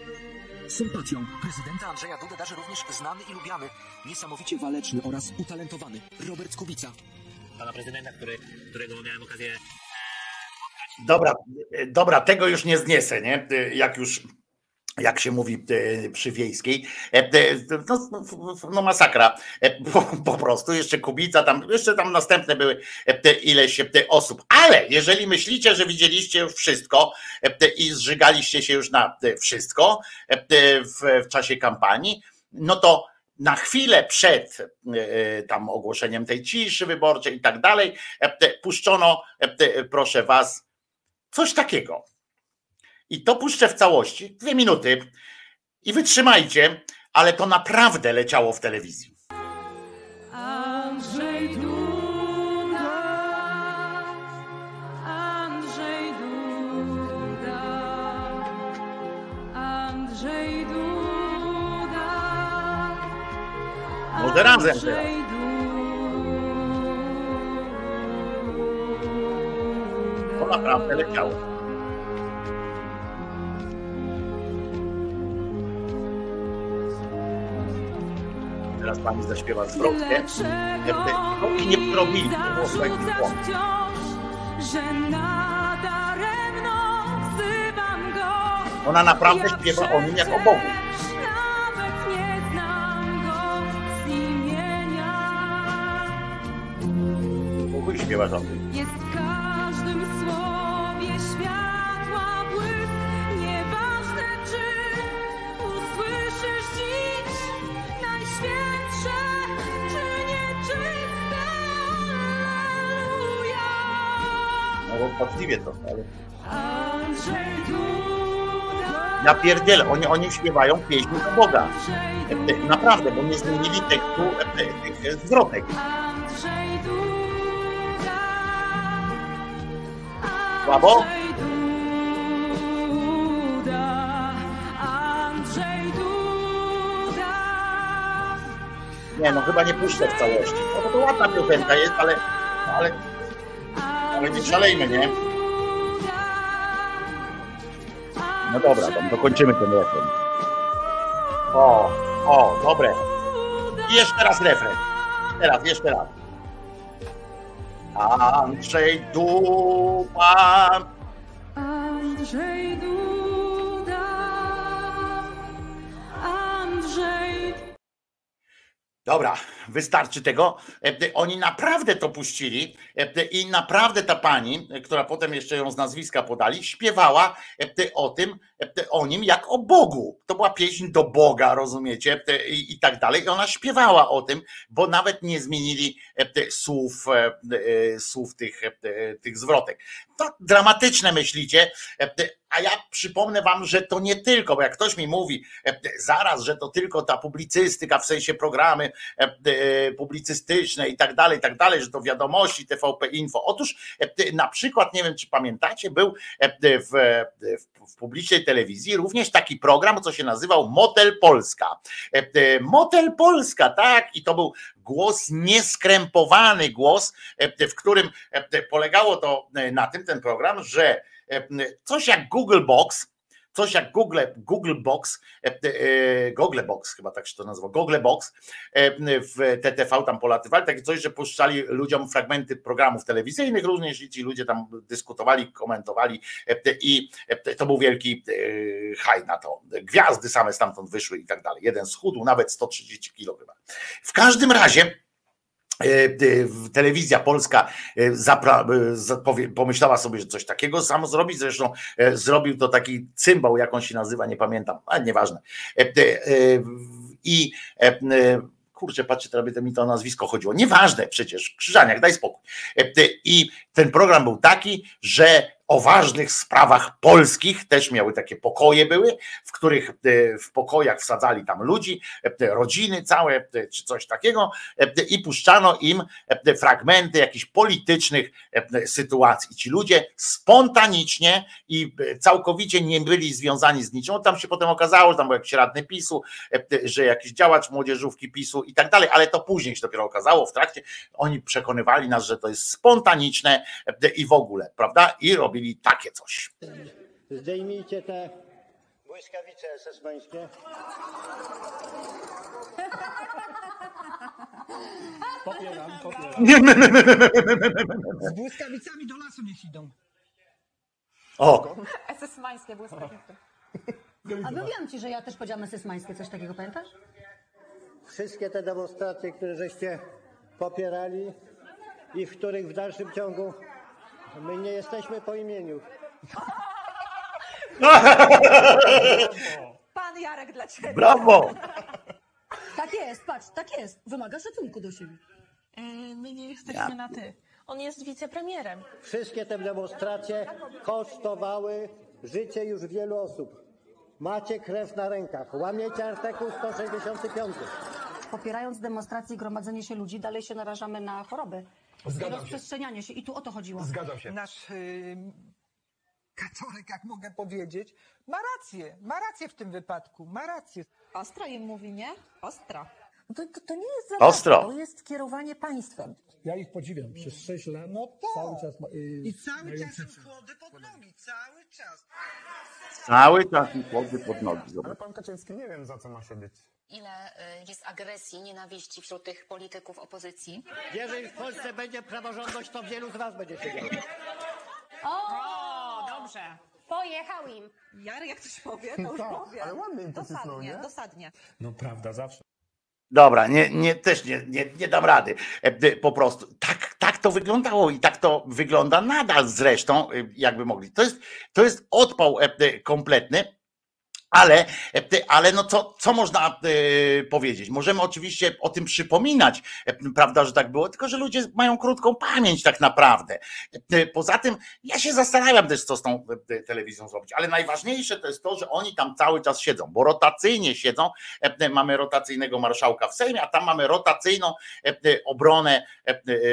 Speaker 8: Sympatią prezydenta Andrzeja Dudy darzy również znany i lubiany, niesamowicie waleczny oraz utalentowany Robert Kubica.
Speaker 13: Pana prezydenta, który, którego miałem okazję
Speaker 2: Dobra, dobra, tego już nie zniesę, nie? Jak już jak się mówi e, przy wiejskiej, e, e, no, no masakra, po, po, prostu, jeszcze Kubica, tam, jeszcze tam następne były ileś osób, ale jeżeli myślicie, że widzieliście już wszystko i zżygaliście się już na wszystko w, w czasie kampanii, no to na chwilę przed tam ogłoszeniem tej ciszy wyborczej i tak dalej, puszczono, proszę was, coś takiego i to puszczę w całości, dwie minuty i wytrzymajcie, ale to naprawdę leciało w telewizji. Andrzej Duda, Andrzej Duda, Andrzej Duda. Może razem teraz. To naprawdę leciało. Teraz pani zaśpiewa zwrotkę. I nie robili, to było wzywam go. Ona naprawdę śpiewa o nim jak o Bogu. Nawet nie znam go z imienia. Bogu śpiewa o tym. Bo podliwie to, ale... Ja pierdzielę, oni, oni śpiewają pieśń do Boga. Naprawdę, bo nie zmienili tekstu tych zwrotek. Słabo? Nie, no chyba nie puszczę w całości. No bo to ładna piosenka jest, ale, ale, nie szalejmy, nie? No dobra, tam dokończymy ten refren. O, o, dobre. I jeszcze raz refren. Teraz, jeszcze raz. Andrzej Dupa. Andrzej Duda. Andrzej Dobra, wystarczy tego. E, oni naprawdę to puścili e, i naprawdę ta pani, która potem jeszcze ją z nazwiska podali, śpiewała e, o tym, o nim jak o Bogu. To była pieśń do Boga, rozumiecie? I tak dalej. I ona śpiewała o tym, bo nawet nie zmienili słów, słów tych, tych zwrotek. To dramatyczne myślicie, a ja przypomnę wam, że to nie tylko, bo jak ktoś mi mówi zaraz, że to tylko ta publicystyka, w sensie programy publicystyczne i tak dalej, i tak dalej, że to wiadomości TVP Info. Otóż na przykład, nie wiem czy pamiętacie, był w, w, w publicznej telewizji również taki program, co się nazywał Motel Polska. Motel Polska, tak, i to był głos nieskrępowany głos, w którym polegało to na tym, ten program, że coś jak Google Box, coś jak Google, Google Box, Google Box chyba tak się to nazywa, Google Box w TTV tam polatywali, takie coś, że puszczali ludziom fragmenty programów telewizyjnych również i ci ludzie tam dyskutowali, komentowali i to był wielki haj na to. Gwiazdy same stamtąd wyszły i tak dalej. Jeden schudł nawet 130 kilo chyba. W każdym razie telewizja polska pomyślała sobie, że coś takiego samo zrobić, zresztą zrobił to taki cymbał, jak on się nazywa, nie pamiętam, ale nieważne. I kurczę, patrzcie, teraz mi to nazwisko chodziło. Nieważne przecież, Krzyżaniak, daj spokój. I ten program był taki, że o ważnych sprawach polskich, też miały takie pokoje były, w których w pokojach wsadzali tam ludzi, rodziny całe, czy coś takiego i puszczano im fragmenty jakichś politycznych sytuacji. Ci ludzie spontanicznie i całkowicie nie byli związani z niczym. Tam się potem okazało, że tam był jakiś radny PiSu, że jakiś działacz młodzieżówki PiSu i tak dalej, ale to później się dopiero okazało w trakcie. Oni przekonywali nas, że to jest spontaniczne i w ogóle, prawda? I robili takie coś.
Speaker 14: Zdejmijcie te błyskawice esesmańskie.
Speaker 15: Popieram, popieram. Z błyskawicami do lasu niech idą.
Speaker 2: O!
Speaker 16: Esesmańskie błyskawice. A mówiłam ci, że ja też powiedziałam esesmańskie, coś takiego pamiętasz?
Speaker 14: Wszystkie te demonstracje, które żeście popierali i w których w dalszym ciągu my nie jesteśmy po imieniu.
Speaker 16: Pan Jarek dla ciebie.
Speaker 2: Brawo!
Speaker 16: Tak jest, patrz, tak jest. Wymaga szacunku do siebie.
Speaker 10: E, my nie jesteśmy
Speaker 14: Ja.
Speaker 10: na ty. On jest wicepremierem.
Speaker 14: Wszystkie te demonstracje kosztowały życie już wielu osób. Macie krew na rękach. Łamiecie artykuł 165.
Speaker 16: Popierając demonstracje i gromadzenie się ludzi, dalej się narażamy na choroby.
Speaker 15: Zgadzam się.
Speaker 16: Rozprzestrzenianie się. I tu o to chodziło.
Speaker 15: Zgadzam się. Nasz y, katolik, jak mogę powiedzieć, ma rację. Ma rację w tym wypadku. Ma rację.
Speaker 16: Ostra im mówi, nie? Ostra. To, to, to nie jest
Speaker 2: Ostro.
Speaker 16: zabawka, to jest kierowanie państwem.
Speaker 17: Ja ich podziwiam. Przez 6 lat
Speaker 15: No tak.
Speaker 17: cały czas ma, y,
Speaker 15: I cały czas są
Speaker 17: przecież.
Speaker 15: chłody pod nogi. Cały czas.
Speaker 2: Cały czas mi chłody pod nogi.
Speaker 12: Ale pan Kaczyński nie wiem za co ma siedzieć.
Speaker 18: Ile y, jest agresji, nienawiści wśród tych polityków opozycji?
Speaker 14: Jeżeli w Polsce będzie praworządność, to wielu z was będzie siedziało.
Speaker 16: O, dobrze. Pojechał im.
Speaker 19: Jarek, jak coś powie, to już
Speaker 12: Tak,
Speaker 19: powie.
Speaker 12: ale ładnie im
Speaker 19: Dosadnie,
Speaker 12: nie?
Speaker 19: dosadnie.
Speaker 17: No prawda, zawsze.
Speaker 2: Dobra, nie, nie, też nie, nie, nie dam rady. E, e, Po prostu tak, tak to wyglądało i tak to wygląda nadal zresztą, e, jakby mogli. To jest, to jest odpał kompletny. Ale, e, ale no co, co można e, powiedzieć? Możemy oczywiście o tym przypominać, e, prawda, że tak było, tylko że ludzie mają krótką pamięć tak naprawdę. Poza tym ja się zastanawiam też, co z tą telewizją zrobić, ale najważniejsze to jest to, że oni tam cały czas siedzą, bo rotacyjnie siedzą. Mamy rotacyjnego marszałka w Sejmie, a tam mamy rotacyjną obronę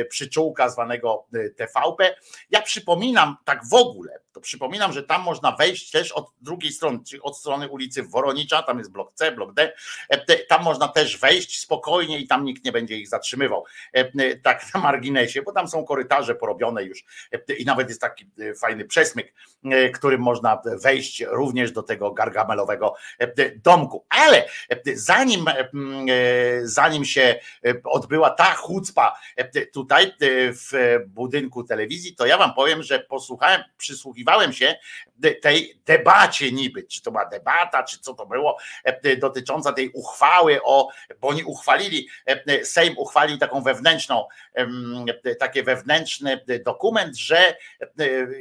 Speaker 2: przyczółka zwanego TVP. Ja przypominam tak w ogóle, to przypominam, że tam można wejść też od drugiej strony, czyli od strony ulicy Woronicza, tam jest blok C, blok D, e, tam można też wejść spokojnie i tam nikt nie będzie ich zatrzymywał. E, e, Tak na marginesie, bo tam są korytarze porobione już i nawet jest taki fajny przesmyk, którym można wejść również do tego gargamelowego domku. Ale zanim, zanim się odbyła ta chucpa tutaj w budynku telewizji, to ja wam powiem, że posłuchałem, przysłuchiwałem się de- tej debacie niby, czy to była debata, czy co to było, e, dotycząca tej uchwały o, bo oni uchwalili, e, Sejm uchwalił taką wewnętrzną, e, taki wewnętrzny dokument, że e,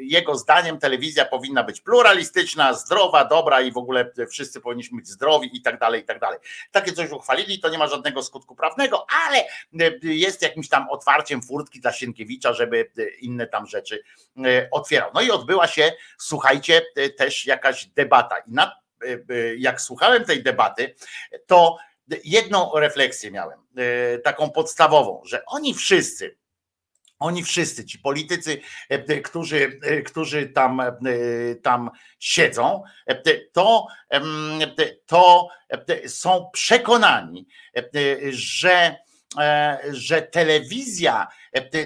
Speaker 2: jego zdaniem telewizja powinna być pluralistyczna, zdrowa, dobra i w ogóle wszyscy powinniśmy być zdrowi i tak dalej, i tak dalej. Takie coś uchwalili, to nie ma żadnego skutku prawnego, ale e, jest jakimś tam otwarciem furtki dla Sienkiewicza, żeby e, inne tam rzeczy e, otwierał. No i odbyła się, słuchajcie, e, też jakaś debata. I e, e, jak słuchałem tej debaty, to jedną refleksję miałem, taką podstawową, że oni wszyscy, oni wszyscy, ci politycy, którzy, którzy tam, tam siedzą, to, to są przekonani, że, że telewizja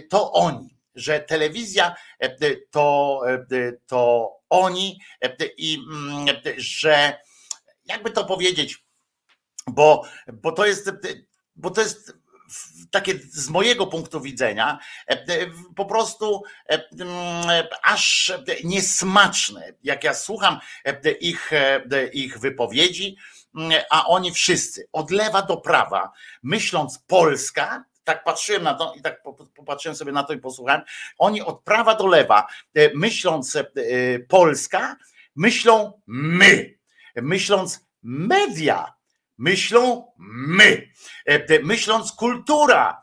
Speaker 2: to oni, że telewizja to, e, to oni e, i mm, e, że jakby to powiedzieć, bo, bo to jest bo to jest takie z mojego punktu widzenia e, e, po prostu e, mm, e, aż e, niesmaczne, jak ja słucham e, ich, e, ich wypowiedzi, mm, a oni wszyscy od lewa do prawa, myśląc Polska, tak patrzyłem na to i tak po- po- popatrzyłem sobie na to i posłuchałem, oni od prawa do lewa, e, myśląc e, Polska, myślą my, myśląc media, myślą my. E, Myśląc kultura,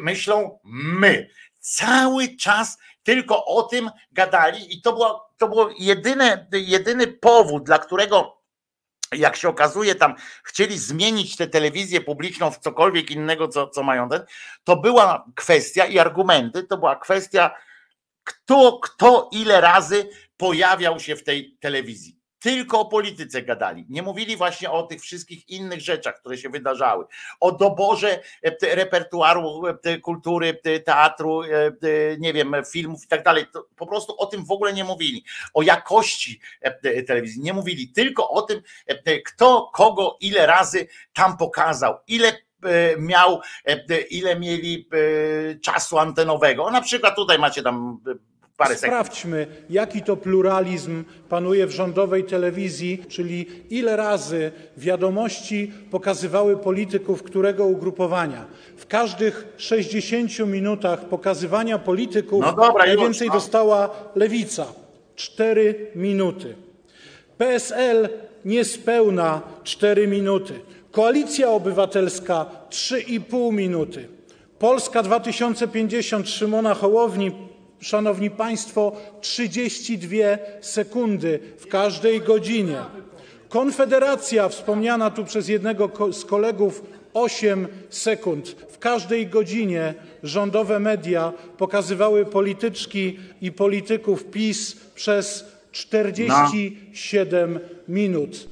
Speaker 2: myślą my. cały czas tylko o tym gadali i to było, to było jedyne, jedyny powód, dla którego jak się okazuje, tam chcieli zmienić tę telewizję publiczną w cokolwiek innego, co, co mają ten, to była kwestia i argumenty, to była kwestia, kto, kto ile razy pojawiał się w tej telewizji tylko o polityce gadali. Nie mówili właśnie o tych wszystkich innych rzeczach, które się wydarzały. O doborze e, repertuaru e, kultury, teatru, e, nie wiem, filmów i tak dalej. Po prostu o tym w ogóle nie mówili. O jakości telewizji nie mówili. Tylko o tym, kto kogo ile razy tam pokazał. Ile miał, ile mieli czasu antenowego. Na przykład tutaj macie tam.
Speaker 20: Sprawdźmy, jaki to pluralizm panuje w rządowej telewizji, czyli ile razy wiadomości pokazywały polityków którego ugrupowania. W każdych 60 minutach pokazywania polityków no najwięcej już, no. dostała lewica 4 minuty. PSL niespełna 4 minuty. Koalicja Obywatelska 3,5 minuty. Polska 2050 Szymona Hołowni Szanowni Państwo, 32 sekundy w każdej godzinie. Konfederacja, wspomniana tu przez jednego z kolegów, 8 sekund. W każdej godzinie rządowe media pokazywały polityczki i polityków PiS przez 47 minut.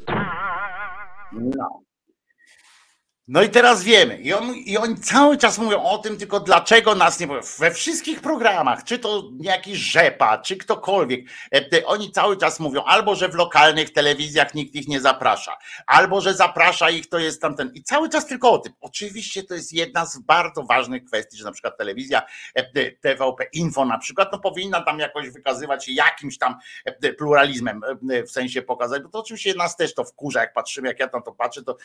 Speaker 2: No. I teraz wiemy. I, on, I oni cały czas mówią o tym, tylko dlaczego nas nie mówią. We wszystkich programach, czy to jakiś rzepa, czy ktokolwiek, e, oni cały czas mówią albo, że w lokalnych telewizjach nikt ich nie zaprasza, albo, że zaprasza ich, to jest tamten. I cały czas tylko o tym. Oczywiście to jest jedna z bardzo ważnych kwestii, że na przykład telewizja e, TVP Info na przykład, no powinna tam jakoś wykazywać się jakimś tam e, pluralizmem, w sensie pokazać, bo to oczywiście nas też to wkurza, jak patrzymy, jak ja tam to patrzę, to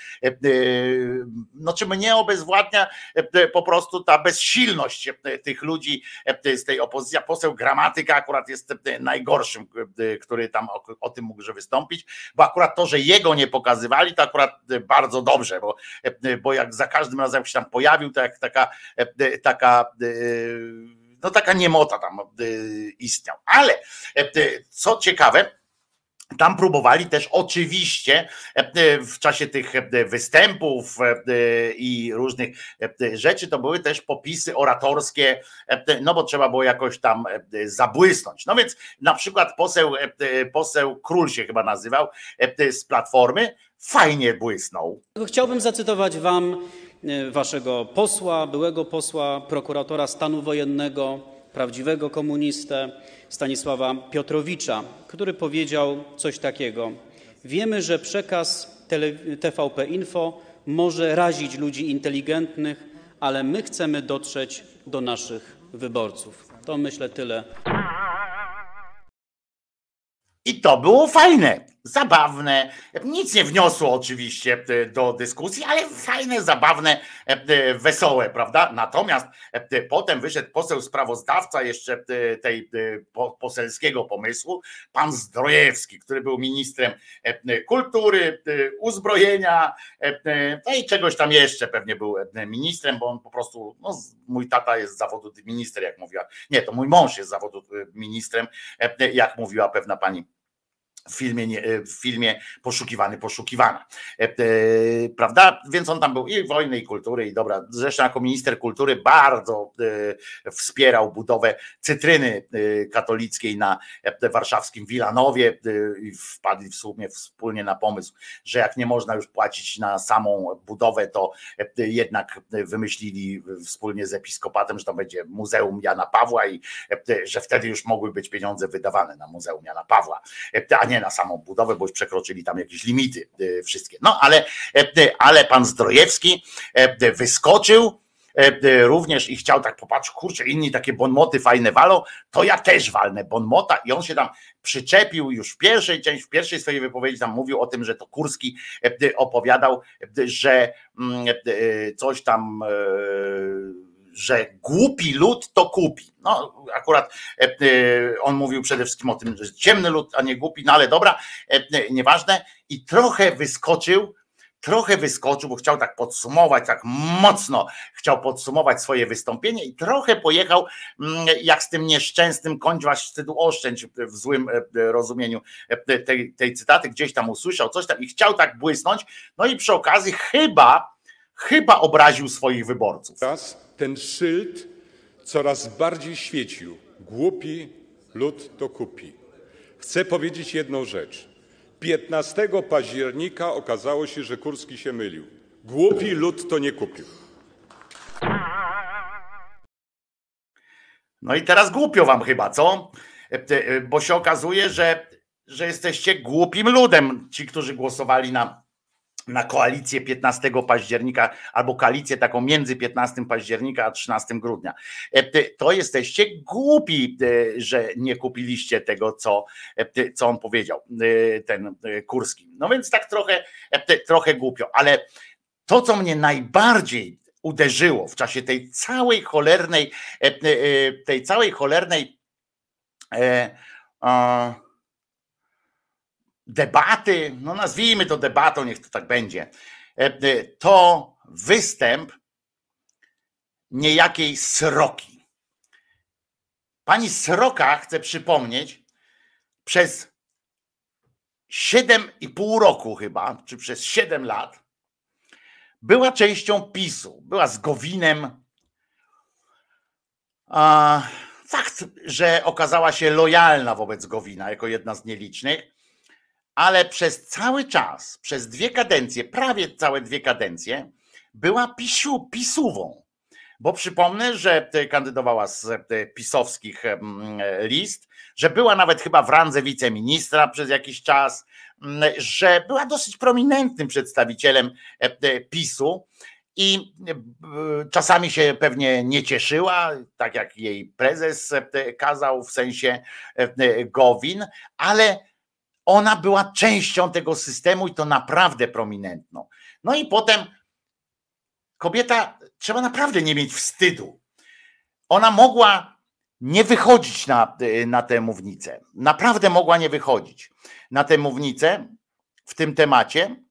Speaker 2: no czy mnie obezwładnia e, po prostu ta bezsilność e, tych ludzi e, z tej opozycji. Poseł Gramatyka akurat jest najgorszym, który tam o, o tym mógłże wystąpić, bo akurat to, że jego nie pokazywali, to akurat bardzo dobrze, bo, bo jak za każdym razem się tam pojawił, to jak taka taka no taka niemota tam istniał. Ale co ciekawe, tam próbowali też oczywiście e, e, w czasie tych e, występów i różnych rzeczy, to były też popisy oratorskie, no bo trzeba było jakoś tam zabłysnąć. No więc na przykład poseł, poseł Król się chyba nazywał z Platformy, fajnie błysnął.
Speaker 21: Chciałbym zacytować wam waszego posła, byłego posła, prokuratora stanu wojennego, prawdziwego komunistę, Stanisława Piotrowicza, który powiedział coś takiego: Wiemy, że przekaz TVP Info może razić ludzi inteligentnych, ale my chcemy dotrzeć do naszych wyborców. To myślę tyle.
Speaker 2: I to było fajne zabawne, nic nie wniosło oczywiście e, do dyskusji, ale fajne, zabawne, e, e, wesołe, prawda? Natomiast potem wyszedł poseł sprawozdawca jeszcze tej poselskiego pomysłu, pan Zdrojewski, który był ministrem kultury, uzbrojenia, no i czegoś tam jeszcze pewnie był ministrem, bo on po prostu, no, mój tata jest z zawodu minister, jak mówiła, nie, to mój mąż jest z zawodu ministrem, jak mówiła pewna pani w filmie, e, w filmie poszukiwany, poszukiwana. E, e, prawda? Więc on tam był i wojny, i kultury, i dobra. Zresztą jako minister kultury bardzo wspierał budowę cytryny katolickiej na warszawskim Wilanowie i wpadli w sumie wspólnie na pomysł, że jak nie można już płacić na samą budowę, to jednak wymyślili wspólnie z episkopatem, że to będzie Muzeum Jana Pawła i że wtedy już mogły być pieniądze wydawane na Muzeum Jana Pawła, a nie na samą budowę, bo już przekroczyli tam jakieś limity e, wszystkie. No ale, e, ale pan Zdrojewski e, wyskoczył również i chciał tak popatrzeć, kurczę, inni takie bonmoty fajne walą, to ja też walnę bonmota i on się tam przyczepił już w pierwszej części, w pierwszej swojej wypowiedzi tam mówił o tym, że to Kurski opowiadał, że mm, coś tam że głupi lud to kupi. No, akurat e, e, on mówił przede wszystkim o tym, że ciemny lud, a nie głupi, no ale dobra, e, nieważne. I trochę wyskoczył trochę wyskoczył, bo chciał tak podsumować, tak mocno chciał podsumować swoje wystąpienie i trochę pojechał mm, jak z tym nieszczęsnym kończ was wstydu oszczędź w złym rozumieniu tej, tej cytaty, gdzieś tam usłyszał coś tam i chciał tak błysnąć, no i przy okazji chyba, chyba obraził swoich wyborców.
Speaker 22: Teraz ten szyld coraz bardziej świecił. Głupi lud to kupi. Chcę powiedzieć jedną rzecz. 15 października okazało się, że Kurski się mylił. Głupi lud to nie kupił.
Speaker 2: No i teraz głupio wam chyba, co? Bo się okazuje, że, że jesteście głupim ludem, ci, którzy głosowali na na koalicję 15 października albo koalicję taką między 15 października a 13 grudnia. E, to jesteście głupi, e, że nie kupiliście tego, co, e, co on powiedział, ten Kurski. No więc tak trochę, trochę głupio, ale to, co mnie najbardziej uderzyło w czasie tej całej cholernej, tej całej cholernej e, debaty, no nazwijmy to debatą, niech to tak będzie, e, e, to występ niejakiej Sroki. Pani Sroka, chcę przypomnieć, przez 7,5 roku chyba, czy przez 7 lat, była częścią PiSu, była z Gowinem. A, fakt, że okazała się lojalna wobec Gowina jako jedna z nielicznych, ale przez cały czas, przez dwie kadencje, prawie całe dwie kadencje, była pisiu, pisuwą. Bo przypomnę, że kandydowała z pisowskich list, że była nawet chyba w randze wiceministra przez jakiś czas, że była dosyć prominentnym przedstawicielem PiSu i czasami się pewnie nie cieszyła, tak jak jej prezes kazał, w sensie Gowin, ale ona była częścią tego systemu i to naprawdę prominentną. No i potem kobieta, trzeba naprawdę nie mieć wstydu. Ona mogła nie wychodzić na, na tę mównicę. Naprawdę mogła nie wychodzić na tę mównicę w tym temacie.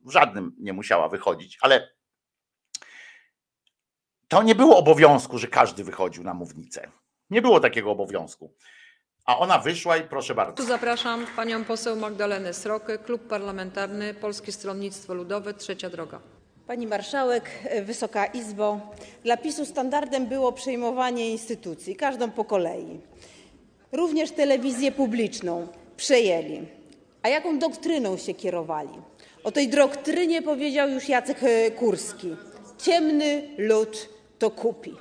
Speaker 2: W żadnym nie musiała wychodzić, ale to nie było obowiązku, że każdy wychodził na mównicę. Nie było takiego obowiązku. A ona wyszła i proszę bardzo.
Speaker 23: Tu zapraszam panią poseł Magdalenę Srokę, Klub Parlamentarny Polskie Stronnictwo Ludowe, Trzecia Droga.
Speaker 24: Pani Marszałek, Wysoka Izbo, dla PiSu standardem było przejmowanie instytucji, każdą po kolei. Również telewizję publiczną przejęli. A jaką doktryną się kierowali? O tej doktrynie powiedział już Jacek Kurski. Ciemny lud to kupi.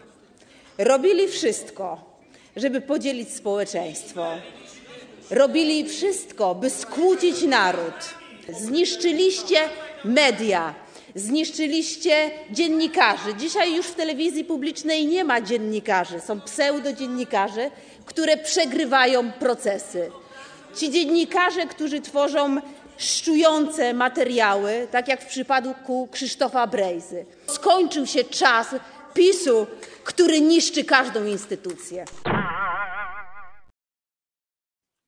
Speaker 24: Robili wszystko, żeby podzielić społeczeństwo. Robili wszystko, by skłócić naród. Zniszczyliście media, zniszczyliście dziennikarzy. Dzisiaj już w telewizji publicznej nie ma dziennikarzy, są pseudodziennikarze, które przegrywają procesy. Ci dziennikarze, którzy tworzą szczujące materiały, tak jak w przypadku Krzysztofa Brejzy. Skończył się czas PiSu, który niszczy każdą instytucję.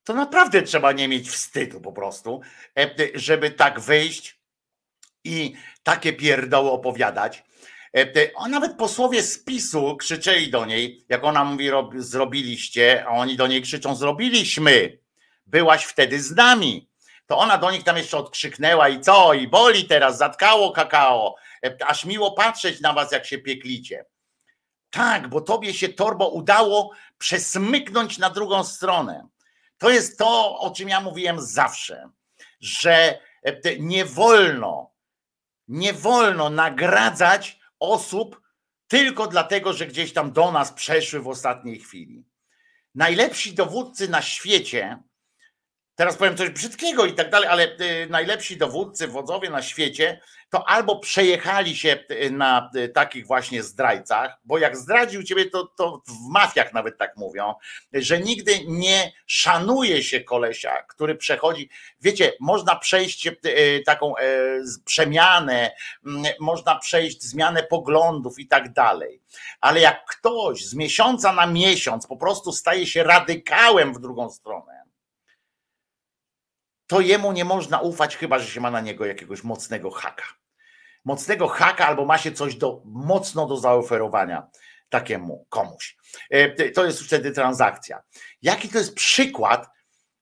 Speaker 2: To naprawdę trzeba nie mieć wstydu po prostu, e, żeby tak wyjść i takie pierdoły opowiadać. A e, nawet posłowie z PiSu krzyczeli do niej, jak ona mówi, zrobiliście, a oni do niej krzyczą, zrobiliśmy. Byłaś wtedy z nami. To ona do nich tam jeszcze odkrzyknęła i co, i boli teraz, zatkało kakao. E, aż miło patrzeć na was, jak się pieklicie. Tak, bo tobie się torbo udało przesmyknąć na drugą stronę. To jest to, o czym ja mówiłem zawsze, że e, nie wolno, nie wolno nagradzać osób tylko dlatego, że gdzieś tam do nas przeszły w ostatniej chwili. Najlepsi dowódcy na świecie teraz powiem coś brzydkiego i tak dalej, ale y, najlepsi dowódcy, wodzowie na świecie, to albo przejechali się y, na y, takich właśnie zdrajcach, bo jak zdradził ciebie, to, to w mafiach nawet tak mówią, że nigdy nie szanuje się kolesia, który przechodzi. Wiecie, można przejść taką e, przemianę, można przejść zmianę poglądów i tak dalej. Ale jak ktoś z miesiąca na miesiąc po prostu staje się radykałem w drugą stronę, to jemu nie można ufać, chyba że się ma na niego jakiegoś mocnego haka. Mocnego haka albo ma się coś do, mocno do zaoferowania takiemu komuś. E, To jest wtedy transakcja. Jaki to jest przykład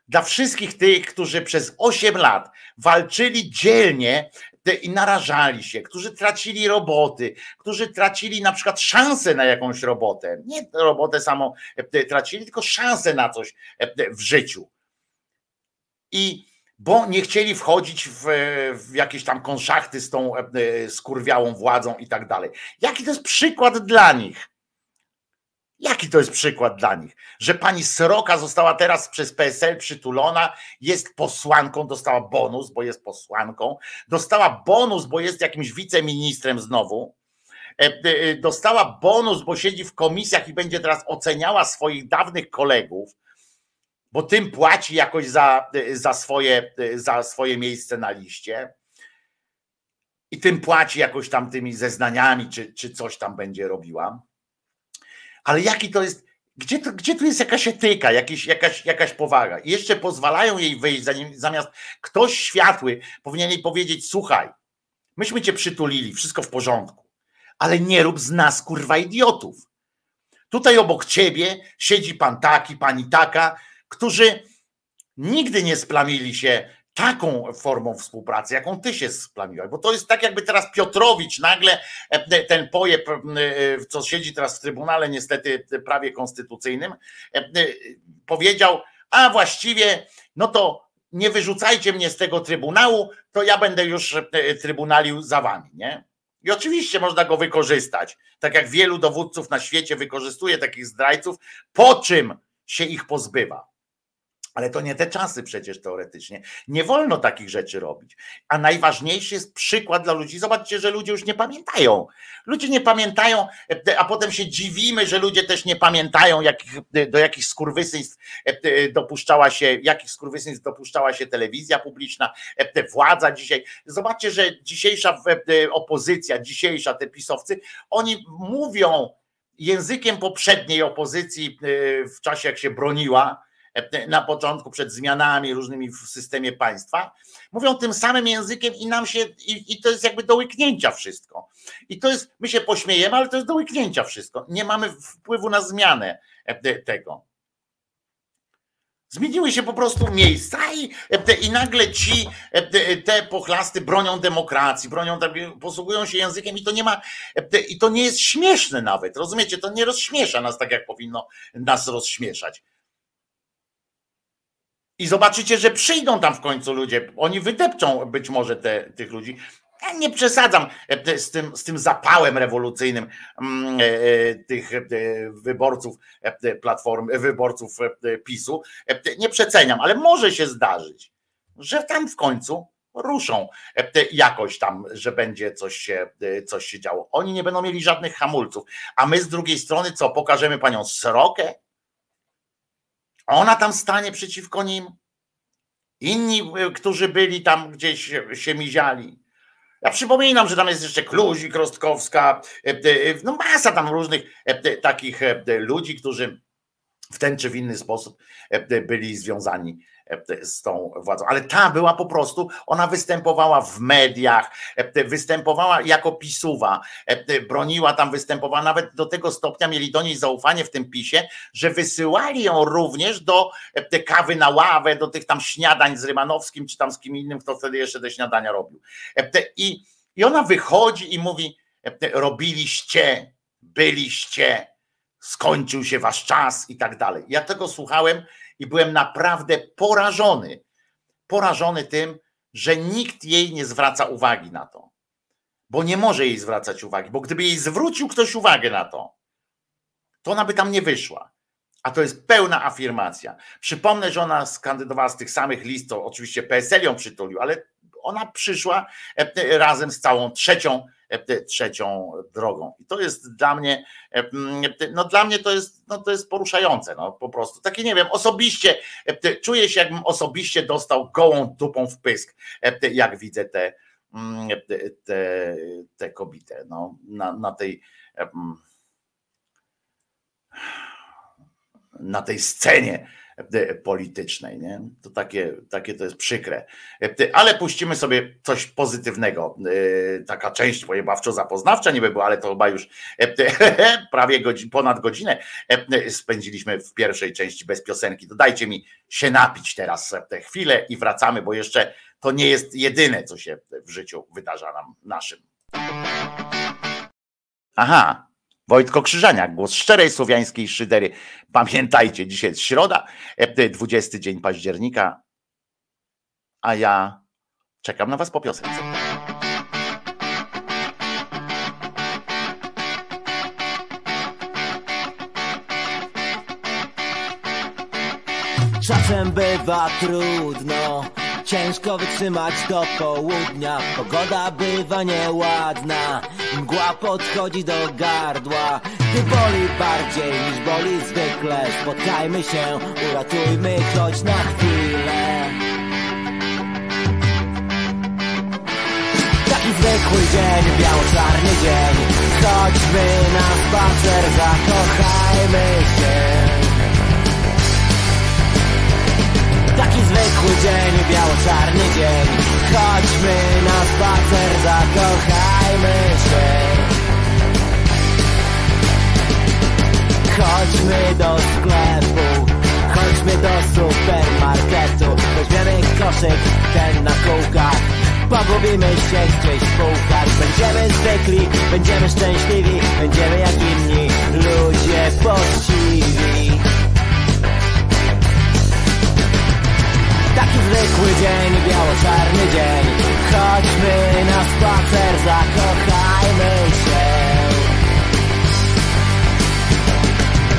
Speaker 2: dla wszystkich tych, którzy przez 8 lat walczyli dzielnie i narażali się, którzy tracili roboty, którzy tracili na przykład szansę na jakąś robotę. Nie robotę samą e, tracili, tylko szansę na coś e, w życiu. I bo nie chcieli wchodzić w, w jakieś tam konszachty z tą e, skurwiałą władzą i tak dalej. Jaki to jest przykład dla nich? Jaki to jest przykład dla nich? Że pani Sroka została teraz przez PSL przytulona, jest posłanką, dostała bonus, bo jest posłanką, dostała bonus, bo jest jakimś wiceministrem znowu, e, e, dostała bonus, bo siedzi w komisjach i będzie teraz oceniała swoich dawnych kolegów, bo tym płaci jakoś za, za, swoje, za swoje miejsce na liście. I tym płaci jakoś tam tymi zeznaniami, czy, czy coś tam będzie robiła. Ale jaki to jest, gdzie, to, gdzie tu jest jakaś etyka, jakiś, jakaś, jakaś powaga? I jeszcze pozwalają jej wyjść, zamiast ktoś światły powinien jej powiedzieć: Słuchaj, myśmy cię przytulili, wszystko w porządku, ale nie rób z nas kurwa idiotów. Tutaj obok ciebie siedzi pan taki, pani taka, którzy nigdy nie splamili się taką formą współpracy, jaką ty się splamiłaś. Bo to jest tak, jakby teraz Piotrowicz nagle e, ten pojeb, e, co siedzi teraz w Trybunale, niestety prawie konstytucyjnym, e, powiedział, a właściwie, no to nie wyrzucajcie mnie z tego Trybunału, to ja będę już Trybunalił za wami, nie? I oczywiście można go wykorzystać, tak jak wielu dowódców na świecie wykorzystuje takich zdrajców, po czym się ich pozbywa. Ale to nie te czasy przecież teoretycznie. Nie wolno takich rzeczy robić. A najważniejszy jest przykład dla ludzi. Zobaczcie, że ludzie już nie pamiętają. Ludzie nie pamiętają, a potem się dziwimy, że ludzie też nie pamiętają, jakich, do jakich skurwysyństw dopuszczała się, jakich skurwysyństw dopuszczała się telewizja publiczna, władza dzisiaj. Zobaczcie, że dzisiejsza opozycja, dzisiejsza, te pisowcy, oni mówią językiem poprzedniej opozycji w czasie, jak się broniła, na początku przed zmianami różnymi w systemie państwa, mówią tym samym językiem i nam się, i, i, to jest jakby do łyknięcia wszystko. I to jest, my się pośmiejemy, ale to jest do łyknięcia wszystko. Nie mamy wpływu na zmianę tego. Zmieniły się po prostu miejsca i, i nagle ci te pochlasty bronią demokracji, bronią, posługują się językiem i to nie ma, i to nie jest śmieszne nawet, rozumiecie? To nie rozśmiesza nas tak, jak powinno nas rozśmieszać. I zobaczycie, że przyjdą tam w końcu ludzie. Oni wydepczą być może te, tych ludzi. Ja nie przesadzam z tym, z tym zapałem rewolucyjnym tych wyborców platformy, wyborców PiSu. Nie przeceniam, ale może się zdarzyć, że tam w końcu ruszą jakoś tam, że będzie coś się, coś się działo. Oni nie będą mieli żadnych hamulców. A my z drugiej strony co? Pokażemy panią Srokę? Ona tam stanie przeciwko nim. Inni, którzy byli tam gdzieś się miziali. Ja przypominam, że tam jest jeszcze Kluzik, Rostkowska, no masa tam różnych takich ludzi, którzy w ten czy w inny sposób byli związani z tą władzą. Ale ta była po prostu, ona występowała w mediach, występowała jako pisuwa, broniła tam, występowała nawet do tego stopnia, mieli do niej zaufanie w tym pisie, że wysyłali ją również do kawy na ławę, do tych tam śniadań z Rymanowskim, czy tam z kim innym, kto wtedy jeszcze te śniadania robił. I, i ona wychodzi i mówi, robiliście, byliście, skończył się wasz czas i tak dalej. Ja tego słuchałem i byłem naprawdę porażony. Porażony tym, że nikt jej nie zwraca uwagi na to. Bo nie może jej zwracać uwagi, bo gdyby jej zwrócił ktoś uwagę na to, to ona by tam nie wyszła. A to jest pełna afirmacja. Przypomnę, że ona skandydowała z tych samych list, to oczywiście PSL ją przytulił, ale ona przyszła razem z całą trzecią trzecią drogą. I to jest dla mnie, no dla mnie to jest, no to jest poruszające, no po prostu. Takie nie wiem, osobiście czuję się, jakbym osobiście dostał gołą dupą w pysk, jak widzę te, te, te kobietę, no, na, na tej na tej scenie e, politycznej. Nie? To takie, takie to jest przykre. E, Ale puścimy sobie coś pozytywnego. E, Taka część pojebawczo-zapoznawcza niby była, ale to chyba już e, prawie godzi- ponad godzinę e, spędziliśmy w pierwszej części bez piosenki. To dajcie mi się napić teraz tę chwilę i wracamy, bo jeszcze to nie jest jedyne, co się w życiu wydarza nam naszym. Aha, Wojtko Krzyżaniak, głos szczerej słowiańskiej szydery. Pamiętajcie, dzisiaj jest środa, e, 20 dzień października, a ja czekam na was po piosence.
Speaker 25: Czasem bywa trudno, ciężko wytrzymać do południa. Pogoda bywa nieładna, mgła podchodzi do gardła. Gdy boli bardziej niż boli zwykle, spotkajmy się, uratujmy choć na chwilę. Taki zwykły dzień, biało-czarny dzień, chodźmy na spacer, zakochajmy się. Taki zwykły dzień, biało-czarny dzień. Chodźmy na spacer, zakochajmy się. Chodźmy do sklepu Chodźmy do supermarketu. Weźmiemy koszyk, ten na kółkach. Pogubimy się gdzieś w półkach. Będziemy zwykli, będziemy szczęśliwi Będziemy jak inni. Ludzie poczciwi Taki zwykły dzień, biało-czarny dzień. Chodźmy na spacer, zakochajmy się.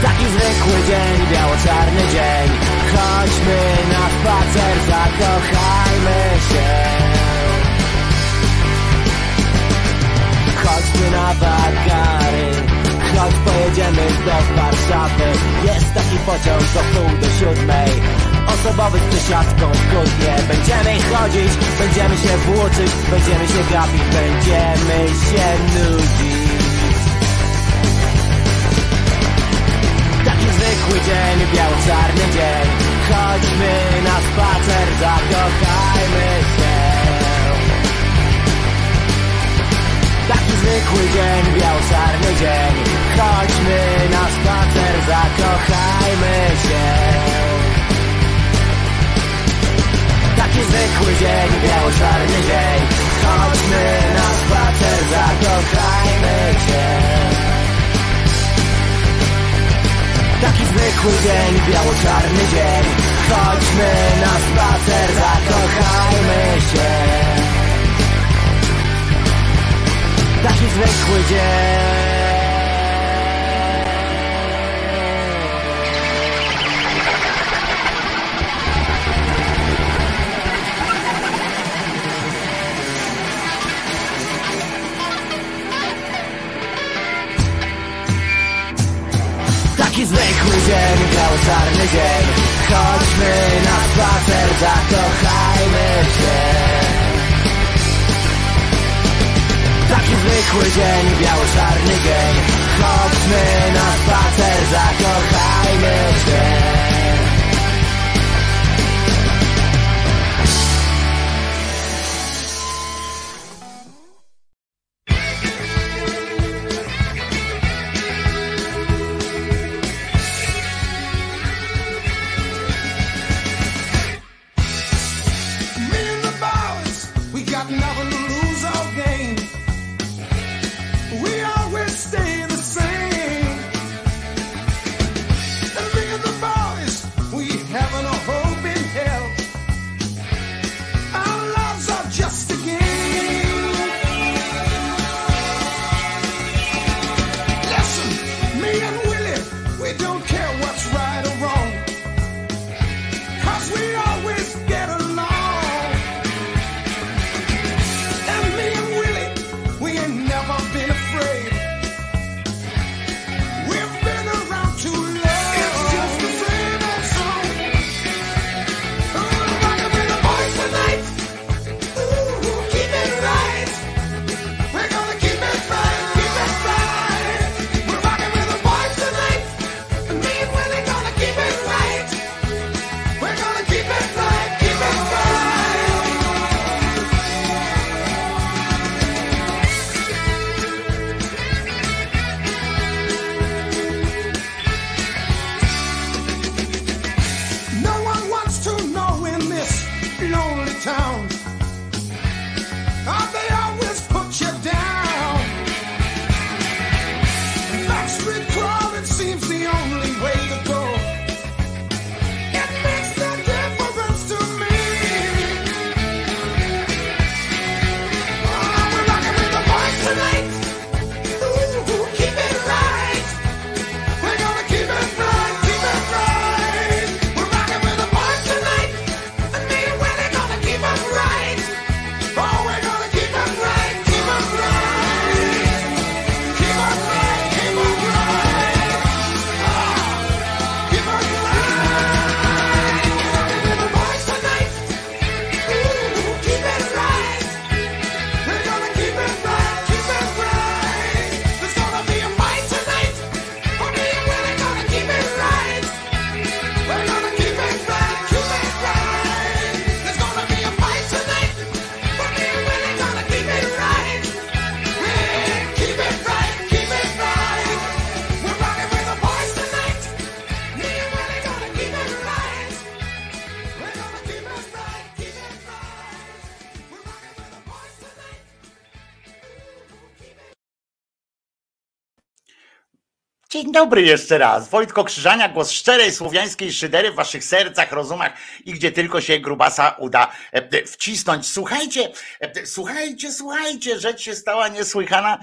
Speaker 25: Taki zwykły dzień, biało-czarny dzień. Chodźmy na spacer, zakochajmy się. Chodźmy na wakary Chodź pojedziemy do Warszawy. Jest taki pociąg do pół do siódmej Osobowy z przesiadką kutnie Będziemy chodzić, będziemy się włóczyć Będziemy się gapić, będziemy się nudzić. Taki zwykły dzień, biało-czarny dzień. Chodźmy na spacer, zakochajmy się. Taki zwykły dzień, biało-czarny dzień. Chodźmy na spacer, zakochajmy się Taki zwykły dzień, biało-czarny dzień. Chodźmy na spacer, zakochajmy się. Taki zwykły dzień, biało-czarny dzień. Chodźmy na spacer, zakochajmy się. Taki zwykły dzień Taki zwykły dzień, biało-czarny dzień. Chodźmy na spacer, zakochajmy się. Taki zwykły dzień, biało-czarny dzień. Chodźmy na spacer, zakochajmy się
Speaker 2: Dzień dobry jeszcze raz. Wojtko Krzyżania, głos szczerej słowiańskiej szydery w waszych sercach, rozumach i gdzie tylko się grubasa uda e, wcisnąć. Słuchajcie, e, słuchajcie, słuchajcie, rzecz się stała niesłychana.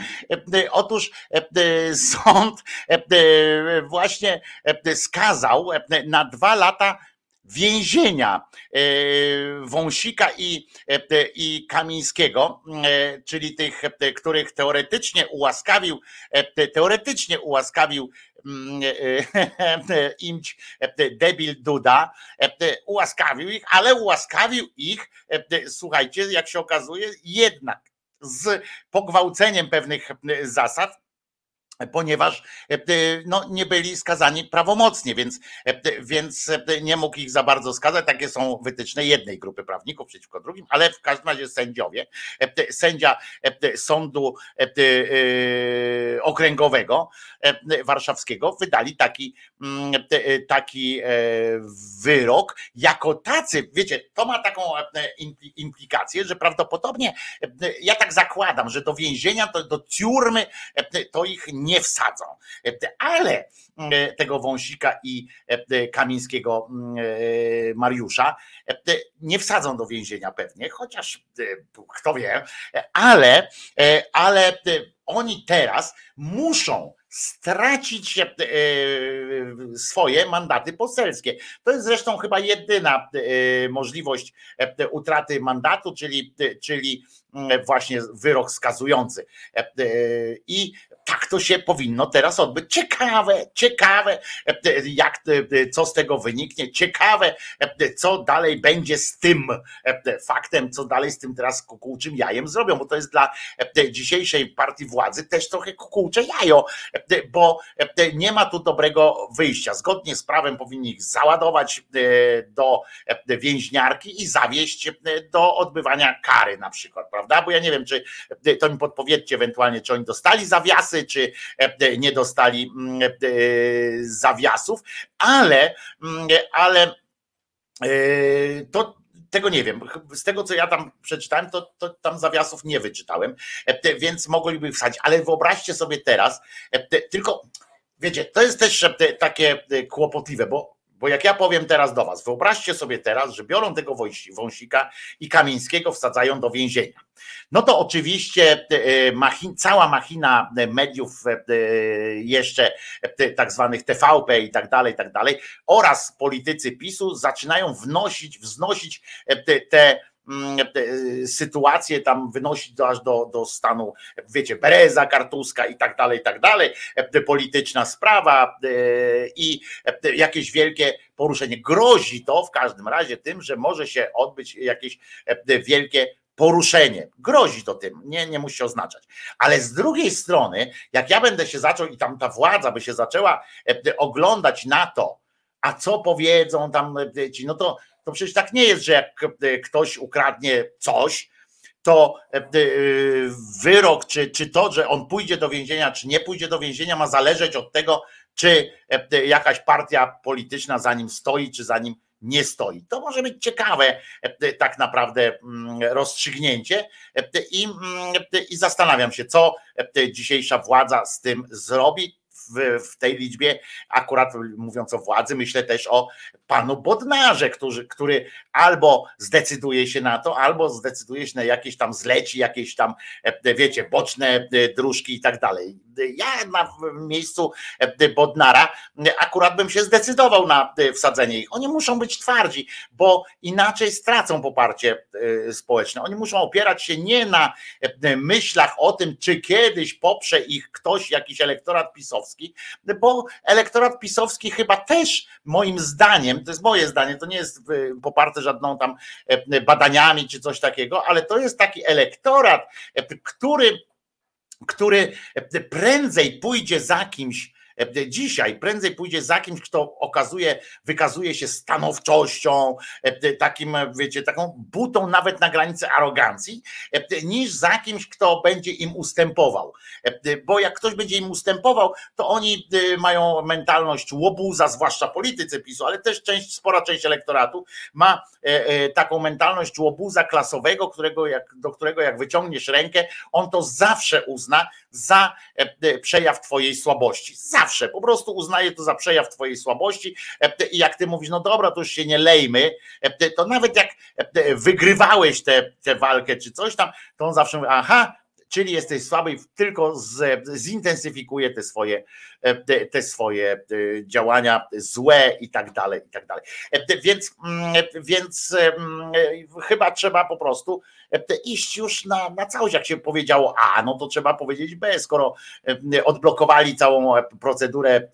Speaker 2: E, Otóż e, sąd e, właśnie e, skazał e, na dwa lata więzienia e, Wąsika i, e, i Kamińskiego, e, czyli tych, których teoretycznie ułaskawił, teoretycznie ułaskawił mm, imć debil Duda, ułaskawił ich, ale ułaskawił ich, słuchajcie, jak się okazuje, jednak z pogwałceniem pewnych zasad, ponieważ e, no, nie byli skazani prawomocnie, więc, e, więc e, nie mógł ich za bardzo skazać. Takie są wytyczne jednej grupy prawników przeciwko drugim, ale w każdym razie sędziowie, sędzia sądu okręgowego warszawskiego wydali taki, mm, taki wyrok. Jako tacy, wiecie, to ma taką implikację, że prawdopodobnie ja tak zakładam, że do więzienia, to do tiurmy to ich nie wsadzą. Ale tego wąsika i kamińskiego Mariusza nie wsadzą do więzienia pewnie, chociaż kto wie, ale, ale oni teraz muszą stracić swoje mandaty poselskie. To jest zresztą chyba jedyna możliwość utraty mandatu, czyli, czyli właśnie wyrok skazujący. I tak to się powinno teraz odbyć. Ciekawe, ciekawe, jak, co z tego wyniknie, ciekawe, co dalej będzie z tym faktem, co dalej z tym teraz kukułczym jajem zrobią, bo to jest dla dzisiejszej partii władzy też trochę kukułcze jajo, bo nie ma tu dobrego wyjścia. Zgodnie z prawem powinni ich załadować do więźniarki i zawieźć do odbywania kary na przykład, prawda? Bo ja nie wiem, czy to mi podpowiedzcie ewentualnie, czy oni dostali zawiasy, czy nie dostali zawiasów, ale, ale to tego nie wiem. Z tego, co ja tam przeczytałem, to, to tam zawiasów nie wyczytałem, więc mogliby wsadzić. Ale wyobraźcie sobie teraz, tylko wiecie, to jest też takie kłopotliwe, bo bo jak ja powiem teraz do Was, wyobraźcie sobie teraz, że biorą tego wąsika i Kamińskiego wsadzają do więzienia. No to oczywiście machin, cała machina mediów, jeszcze tak zwanych TVP i tak dalej, i tak dalej, oraz politycy PiSu zaczynają wnosić, wznosić te sytuacje tam wynosić aż do, do stanu, wiecie, Bereza, Kartuska i tak dalej, i tak dalej, polityczna sprawa i jakieś wielkie poruszenie. Grozi to w każdym razie tym, że może się odbyć jakieś wielkie poruszenie. Grozi to tym, nie, nie musi oznaczać. Ale z drugiej strony, jak ja będę się zaczął i tam ta władza by się zaczęła oglądać na to, a co powiedzą tam ci, no to to przecież tak nie jest, że jak ktoś ukradnie coś, to wyrok, czy, czy to, że on pójdzie do więzienia, czy nie pójdzie do więzienia, ma zależeć od tego, czy jakaś partia polityczna za nim stoi, czy za nim nie stoi. To może być ciekawe, tak naprawdę rozstrzygnięcie i, i zastanawiam się, co dzisiejsza władza z tym zrobi w, w tej liczbie, akurat mówiąc o władzy, myślę też o panu Bodnarze, który, który albo zdecyduje się na to, albo zdecyduje się na jakieś tam zleci, jakieś tam, wiecie, boczne dróżki i tak dalej. Ja na miejscu Bodnara akurat bym się zdecydował na wsadzenie ich. Oni muszą być twardzi, bo inaczej stracą poparcie społeczne. Oni muszą opierać się nie na myślach o tym, czy kiedyś poprze ich ktoś, jakiś elektorat pisowski, bo elektorat pisowski chyba też moim zdaniem, to jest moje zdanie, to nie jest poparte żadną tam badaniami czy coś takiego, ale to jest taki elektorat, który który prędzej pójdzie za kimś, dzisiaj prędzej pójdzie za kimś, kto okazuje, wykazuje się stanowczością, takim, wiecie, taką butą nawet na granicy arogancji, niż za kimś, kto będzie im ustępował. Bo jak ktoś będzie im ustępował, to oni mają mentalność łobuza, zwłaszcza politycy PiSu, ale też część, spora część elektoratu ma taką mentalność łobuza klasowego, którego jak, do którego jak wyciągniesz rękę, on to zawsze uzna za przejaw twojej słabości. Zawsze zawsze, po prostu uznaję to za przejaw twojej słabości i jak ty mówisz, no dobra, to już się nie lejmy, to nawet jak wygrywałeś tę walkę czy coś tam, to on zawsze mówi, aha, czyli jesteś słaby tylko z, zintensyfikuje te swoje, te, swoje e, działania złe i tak dalej, i tak dalej. E, Więc, mm, więc mm, e, chyba trzeba po prostu iść już na, na całość, jak się powiedziało A, no to trzeba powiedzieć B, skoro odblokowali całą procedurę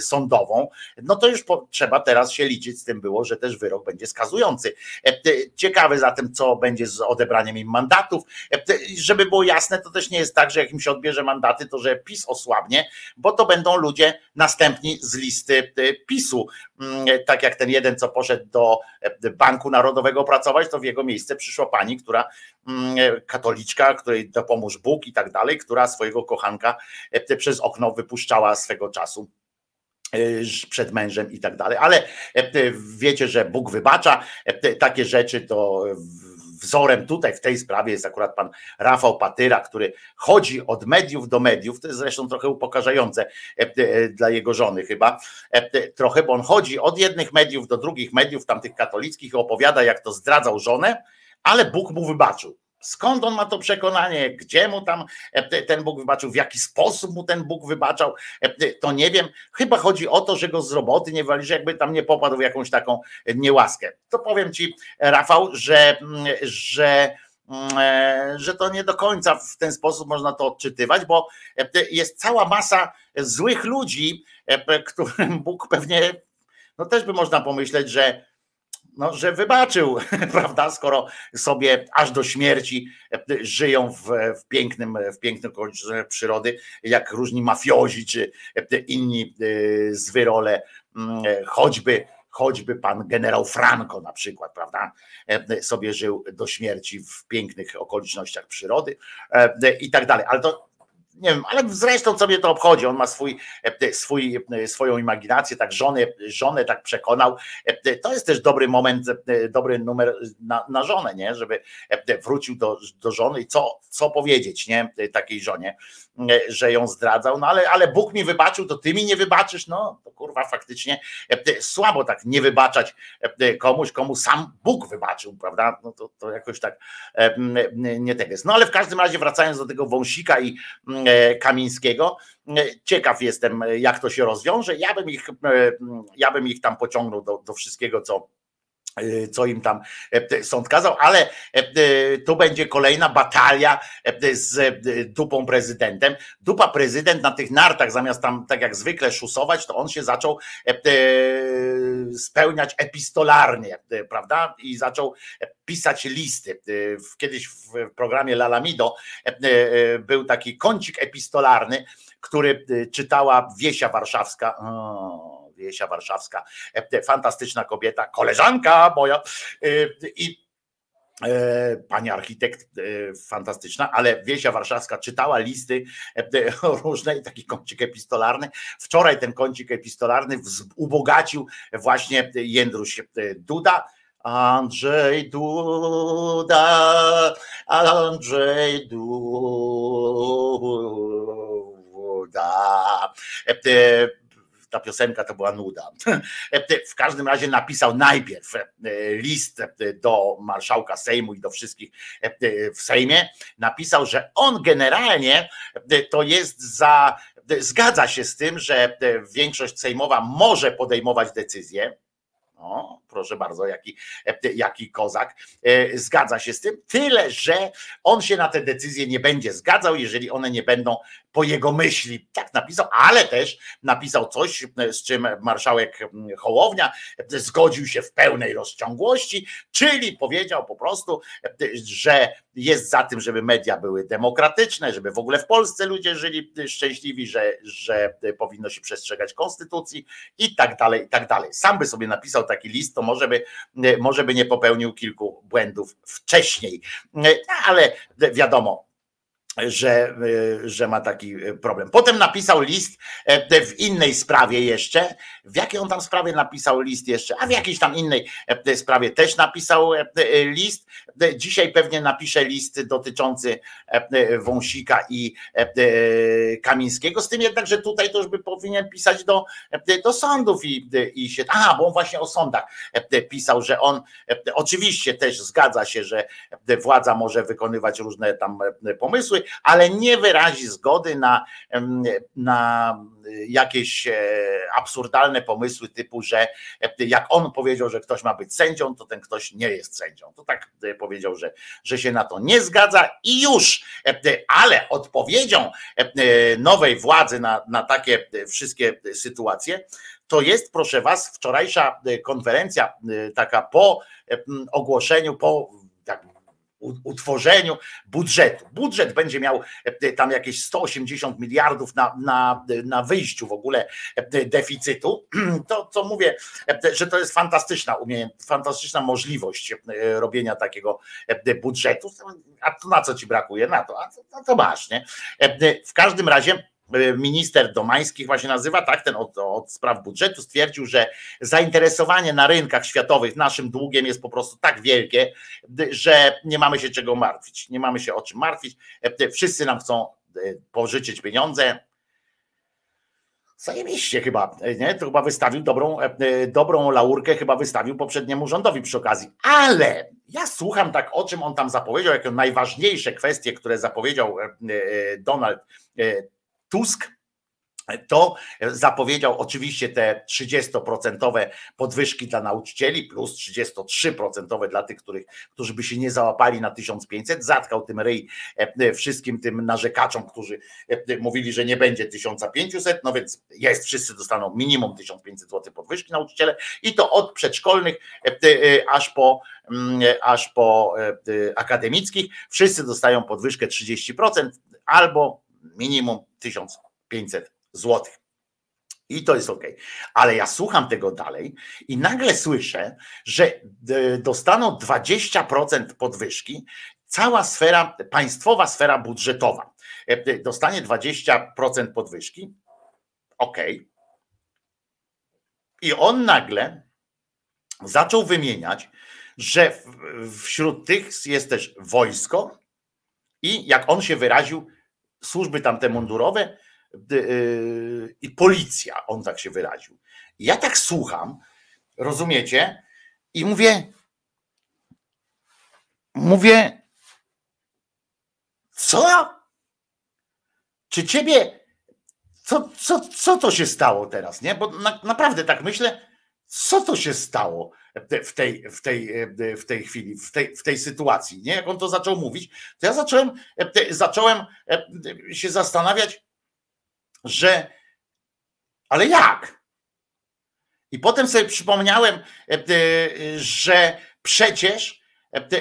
Speaker 2: sądową, no to już po, trzeba teraz się liczyć z tym było, że też wyrok będzie skazujący. Ciekawe zatem, co będzie z odebraniem im mandatów. Żeby było jasne, to też nie jest tak, że jak im się odbierze mandaty, to że PiS osłabnie, bo to będą ludzie następni z listy PiSu. Tak jak ten jeden, co poszedł do Banku Narodowego pracować, to w jego miejsce przyszła pani, która katoliczka, której dopomóż Bóg i tak dalej, która swojego kochanka przez okno wypuszczała swego czasu przed mężem i tak dalej, ale wiecie, że Bóg wybacza takie rzeczy, to wzorem tutaj w tej sprawie jest akurat pan Rafał Patyra, który chodzi od mediów do mediów, to jest zresztą trochę upokarzające dla jego żony chyba, trochę, bo on chodzi od jednych mediów do drugich mediów, tamtych katolickich i opowiada jak to zdradzał żonę, ale Bóg mu wybaczył. Skąd on ma to przekonanie? Gdzie mu tam ten Bóg wybaczył? W jaki sposób mu ten Bóg wybaczał? To nie wiem. Chyba chodzi o to, że go z roboty nie wali, że jakby tam nie popadł w jakąś taką niełaskę. To powiem ci, Rafał, że, że że to nie do końca w ten sposób można to odczytywać, bo jest cała masa złych ludzi, którym Bóg pewnie, no też by można pomyśleć, że no, że wybaczył, prawda, skoro sobie aż do śmierci żyją w, w pięknym, w pięknym okolicznościach przyrody, jak różni mafiozi czy inni zwyrole, choćby choćby pan generał Franco na przykład, prawda, sobie żył do śmierci w pięknych okolicznościach przyrody i tak dalej. Ale to nie wiem, ale zresztą co mnie to obchodzi, on ma swój, swój, swoją imaginację, tak żonę, żonę tak przekonał. To jest też dobry moment, dobry numer na, na żonę, nie? żeby wrócił do, do żony i co, co powiedzieć nie? takiej żonie, że ją zdradzał, no ale, ale Bóg mi wybaczył, to ty mi nie wybaczysz, no to kurwa faktycznie słabo tak nie wybaczać komuś, komu sam Bóg wybaczył, prawda? No to, to jakoś tak nie tak jest. No ale w każdym razie wracając do tego wąsika i Kamińskiego. Ciekaw jestem, jak to się rozwiąże. Ja bym ich, ja bym ich tam pociągnął do, do wszystkiego, co co im tam sąd kazał, ale tu będzie kolejna batalia z dupą prezydentem. Dupa prezydent na tych nartach, zamiast tam tak jak zwykle szusować, to on się zaczął spełniać epistolarnie, prawda? I zaczął pisać listy. Kiedyś w programie Lalamido był taki kącik epistolarny, który czytała Wiesia Warszawska. O Wiesia Warszawska, fantastyczna kobieta, koleżanka moja i pani architekt fantastyczna, ale Wiesia Warszawska czytała listy różne i taki kącik epistolarny. Wczoraj ten kącik epistolarny ubogacił właśnie Jędruś Duda. Andrzej Duda, Andrzej Duda ta piosenka to była nuda. W każdym razie napisał najpierw list do marszałka Sejmu i do wszystkich w Sejmie. Napisał, że on generalnie to jest za, zgadza się z tym, że większość sejmowa może podejmować decyzje. No, proszę bardzo, jaki, jaki kozak. Zgadza się z tym. Tyle, że on się na te decyzje nie będzie zgadzał, jeżeli one nie będą po jego myśli. Tak napisał, ale też napisał coś, z czym marszałek Hołownia zgodził się w pełnej rozciągłości, czyli powiedział po prostu, że jest za tym, żeby media były demokratyczne, żeby w ogóle w Polsce ludzie żyli szczęśliwi, że, że powinno się przestrzegać konstytucji i tak dalej, i tak dalej. Sam by sobie napisał taki list, to może by, może by nie popełnił kilku błędów wcześniej. Ale wiadomo, że, y, że ma taki y, problem. Potem napisał list e, w innej sprawie jeszcze. W jakiej on tam sprawie napisał list jeszcze? A w jakiejś tam innej e, sprawie też napisał e, list. Dzisiaj pewnie napisze list dotyczący Wąsika i Kamińskiego. Z tym jednak, że tutaj to już by powinien pisać do, do sądów i, i się. Aha, bo on właśnie o sądach pisał, że on oczywiście też zgadza się, że władza może wykonywać różne tam pomysły, ale nie wyrazi zgody na, na jakieś e, absurdalne pomysły typu, że jak on powiedział, że ktoś ma być sędzią, to ten ktoś nie jest sędzią. To tak e, powiedział, że, że się na to nie zgadza i już. Ale odpowiedzią nowej władzy na, na takie wszystkie sytuacje to jest, proszę Was, wczorajsza konferencja taka po ogłoszeniu, po utworzeniu budżetu. Budżet będzie miał e, tam jakieś 180 miliardów na, na, na wyjściu w ogóle e, deficytu. To, co mówię, e, że to jest fantastyczna fantastyczna możliwość robienia takiego budżetu. A to na co ci brakuje? Na to, a to, to masz, nie? W każdym razie minister Domański właśnie nazywa, tak, ten od, od, spraw budżetu stwierdził, że zainteresowanie na rynkach światowych naszym długiem jest po prostu tak wielkie, że nie mamy się czego martwić. Nie mamy się o czym martwić. E, wszyscy nam chcą e, pożyczyć pieniądze. Zajebiście chyba, nie? To chyba wystawił dobrą, dobrą laurkę, chyba wystawił poprzedniemu rządowi przy okazji. Ale ja słucham tak, o czym on tam zapowiedział, jakie najważniejsze kwestie, które zapowiedział Donald Tusk to zapowiedział oczywiście te 30% podwyżki dla nauczycieli, plus 33% dla tych, których, którzy by się nie załapali na 1500. Zatkał tym ryj e, wszystkim tym narzekaczom, którzy e, mówili, że nie będzie 1500, no więc jest, wszyscy dostaną minimum 1500 zł podwyżki nauczyciele i to od przedszkolnych e, aż po mm, aż po akademickich. Wszyscy dostają podwyżkę 30% albo minimum 1500 zł. I to jest ok. Ale ja słucham tego dalej i nagle słyszę, że e, dostaną 20% podwyżki cała sfera, państwowa sfera budżetowa. E, dostanie 20% podwyżki. Ok. I on nagle zaczął wymieniać, że wśród tych jest też wojsko i jak on się wyraził, służby tamte mundurowe y, i policja, on tak się wyraził. Ja tak słucham, rozumiecie? I mówię, mówię, co? Czy ciebie, co, co, co to się stało teraz, nie? Bo na, naprawdę tak myślę, co to się stało w tej, w tej, w tej chwili, w tej, w tej sytuacji. Nie? Jak on to zaczął mówić, to ja zacząłem, zacząłem się zastanawiać, że ale jak? I potem sobie przypomniałem, że przecież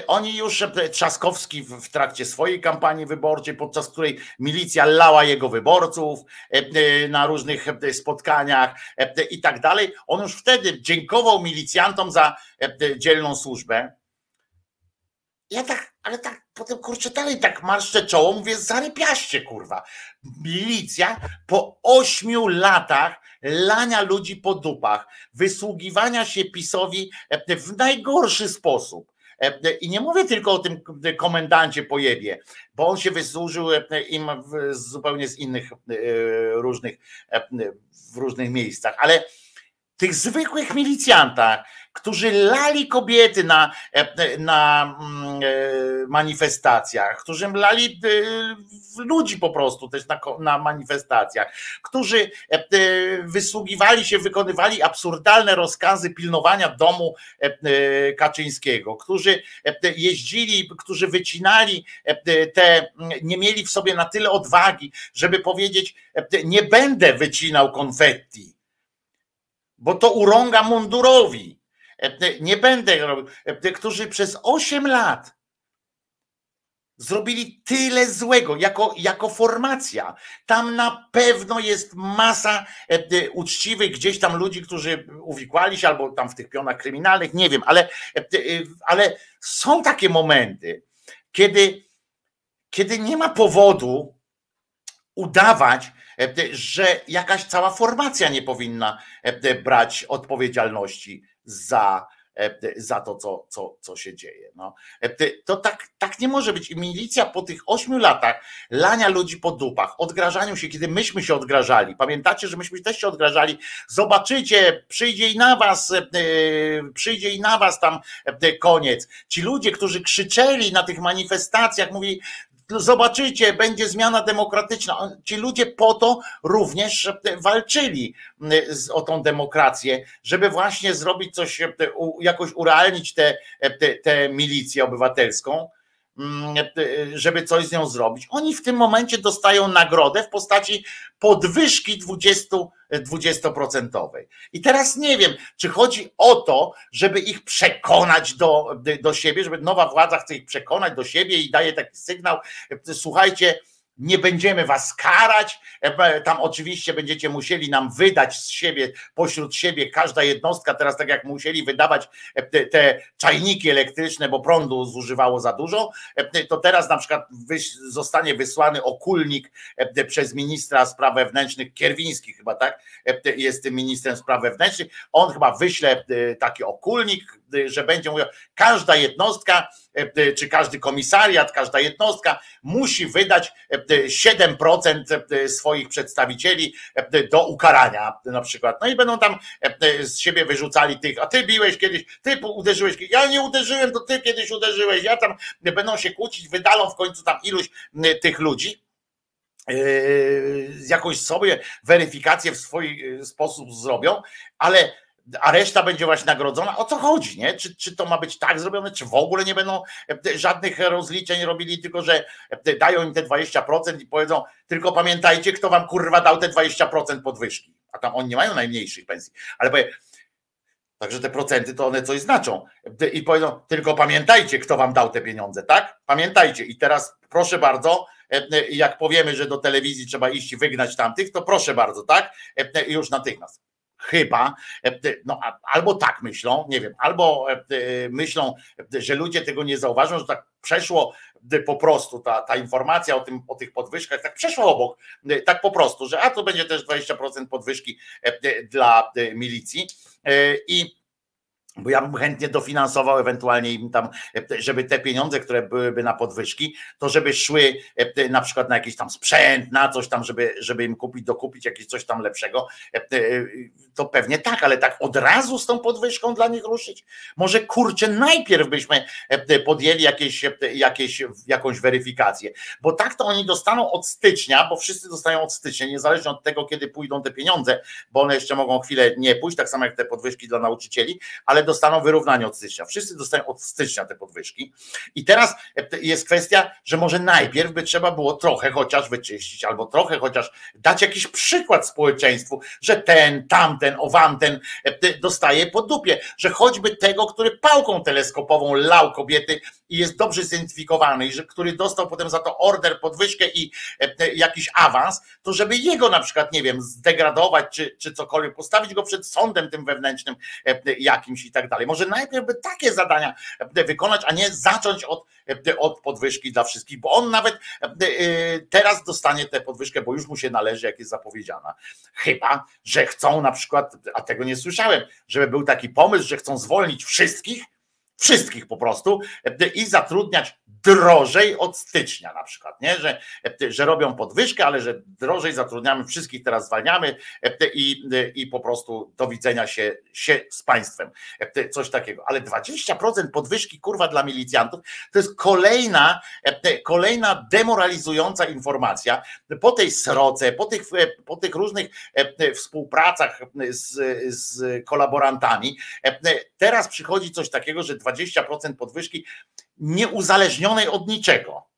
Speaker 2: oni już, e, Trzaskowski w trakcie swojej kampanii wyborczej, podczas której milicja lała jego wyborców e, na różnych spotkaniach i tak dalej, on już wtedy dziękował milicjantom za dzielną służbę. Ja tak, ale tak potem kurczę dalej tak marszczę czoło, mówię zarypiaście kurwa. Milicja po ośmiu latach lania ludzi po dupach, wysługiwania się PiSowi w najgorszy sposób E, I nie mówię tylko o tym komendancie pojebie, bo on się wysłużył e, im zupełnie z innych e, różnych, w różnych miejscach, ale tych zwykłych milicjantach, którzy lali kobiety na, na mm, manifestacjach, którzy lali ludzi po prostu też na, na manifestacjach, którzy wysługiwali się, wykonywali absurdalne rozkazy pilnowania domu Kaczyńskiego, którzy jeździli, którzy wycinali te, nie mieli w sobie na tyle odwagi, żeby powiedzieć, nie będę wycinał konfetti, bo to urąga mundurowi. Nie będę robił, którzy przez 8 lat zrobili tyle złego jako, jako formacja. Tam na pewno jest masa uczciwych gdzieś tam ludzi, którzy uwikłali się albo tam w tych pionach kryminalnych, nie wiem, ale, ale są takie momenty, kiedy kiedy nie ma powodu udawać, e, że jakaś cała formacja nie powinna e, brać odpowiedzialności za, e, za to, co, co, co się dzieje. No. To tak, tak nie może być. I milicja po tych ośmiu latach lania ludzi po dupach, odgrażaniu się, kiedy myśmy się odgrażali. Pamiętacie, że myśmy też się odgrażali. Zobaczycie, przyjdzie i na was, przyjdzie i na was tam koniec. Ci ludzie, którzy krzyczeli na tych manifestacjach, mówi, zobaczycie, będzie zmiana demokratyczna. Ci ludzie po to również walczyli o tą demokrację, żeby właśnie zrobić coś, jakoś urealnić tę milicję obywatelską żeby coś z nią zrobić. Oni w tym momencie dostają nagrodę w postaci podwyżki 20, 20%. I teraz nie wiem, czy chodzi o to, żeby ich przekonać do, do siebie, żeby nowa władza chce ich przekonać do siebie i daje taki sygnał, słuchajcie, nie będziemy was karać. E, tam oczywiście będziecie musieli nam wydać z siebie, pośród siebie każda jednostka, teraz tak jak musieli wydawać e, te, te czajniki elektryczne, bo prądu zużywało za dużo, e, to teraz na przykład zostanie wysłany okulnik przez ministra spraw wewnętrznych, Kierwiński chyba tak, jest tym ministrem spraw wewnętrznych. On chyba wyśle taki okulnik, że będzie mówił, każda jednostka, czy każdy komisariat, każda jednostka musi wydać 7% swoich przedstawicieli do ukarania na przykład. No i będą tam z siebie wyrzucali tych, a ty biłeś kiedyś, ty uderzyłeś, ja nie uderzyłem, to ty kiedyś uderzyłeś, ja tam będą się kłócić, wydalą w końcu tam iluś tych ludzi jakąś sobie weryfikację w swój sposób zrobią, ale a reszta będzie właśnie nagrodzona. O co chodzi, nie? Czy, czy to ma być tak zrobione, czy w ogóle nie będą e, żadnych rozliczeń robili, tylko że e, dają im te 20% i powiedzą, tylko pamiętajcie, kto wam kurwa dał te 20% podwyżki. A tam oni nie mają najmniejszych pensji, ale powie, Także te procenty to one coś znaczą. E, I powiedzą, tylko pamiętajcie, kto wam dał te pieniądze, tak? Pamiętajcie. I teraz proszę bardzo, jak powiemy, że do telewizji trzeba iść i wygnać tamtych, to proszę bardzo, tak? Już natychmiast chyba, e, no albo tak myślą, nie wiem, albo e, myślą, że ludzie tego nie zauważą, że tak przeszło po prostu ta, ta informacja o, tym, o tych podwyżkach, tak przeszło obok, tak po prostu, że a to będzie też 20% podwyżki e, dla milicji. I bo ja bym chętnie dofinansował ewentualnie im tam, żeby te pieniądze, które byłyby na podwyżki, to żeby szły e, na przykład na jakiś tam sprzęt, na coś tam, żeby, żeby im kupić, dokupić jakieś coś tam lepszego, e, e, to pewnie tak, ale tak od razu z tą podwyżką dla nich ruszyć? Może kurczę, najpierw byśmy podjęli jakieś, jakieś, jakąś weryfikację, bo tak to oni dostaną od stycznia, bo wszyscy dostają od stycznia, niezależnie od tego, kiedy pójdą te pieniądze, bo one jeszcze mogą chwilę nie pójść, tak samo jak te podwyżki dla nauczycieli, ale ale dostaną wyrównanie od stycznia. Wszyscy dostają od stycznia te podwyżki. I teraz jest kwestia, że może najpierw by trzeba było trochę chociaż wyczyścić, albo trochę chociaż dać jakiś przykład społeczeństwu, że ten, tamten, owamten dostaje po dupie, że choćby tego, który pałką teleskopową lał kobiety i jest dobrze zidentyfikowany, i że który dostał potem za to order, podwyżkę i jakiś awans, to żeby jego na przykład, nie wiem, zdegradować czy, czy cokolwiek, postawić go przed sądem tym wewnętrznym jakimś i tak dalej. Może najpierw by takie zadania e, wykonać, a nie zacząć od, e, od podwyżki dla wszystkich, bo on nawet e, teraz dostanie tę podwyżkę, bo już mu się należy, jak jest zapowiedziana. Chyba, że chcą na przykład, a tego nie słyszałem, żeby był taki pomysł, że chcą zwolnić wszystkich, wszystkich po prostu i zatrudniać drożej od stycznia na przykład, nie? Że, że robią podwyżkę, ale że drożej zatrudniamy, wszystkich teraz zwalniamy i, i po prostu do widzenia się, się z państwem. Coś takiego. Ale 20% podwyżki kurwa dla milicjantów to jest kolejna, kolejna demoralizująca informacja po tej sroce, po tych, po tych różnych współpracach z, z kolaborantami. Teraz przychodzi coś takiego, że 20% podwyżki nieuzależnionej od niczego.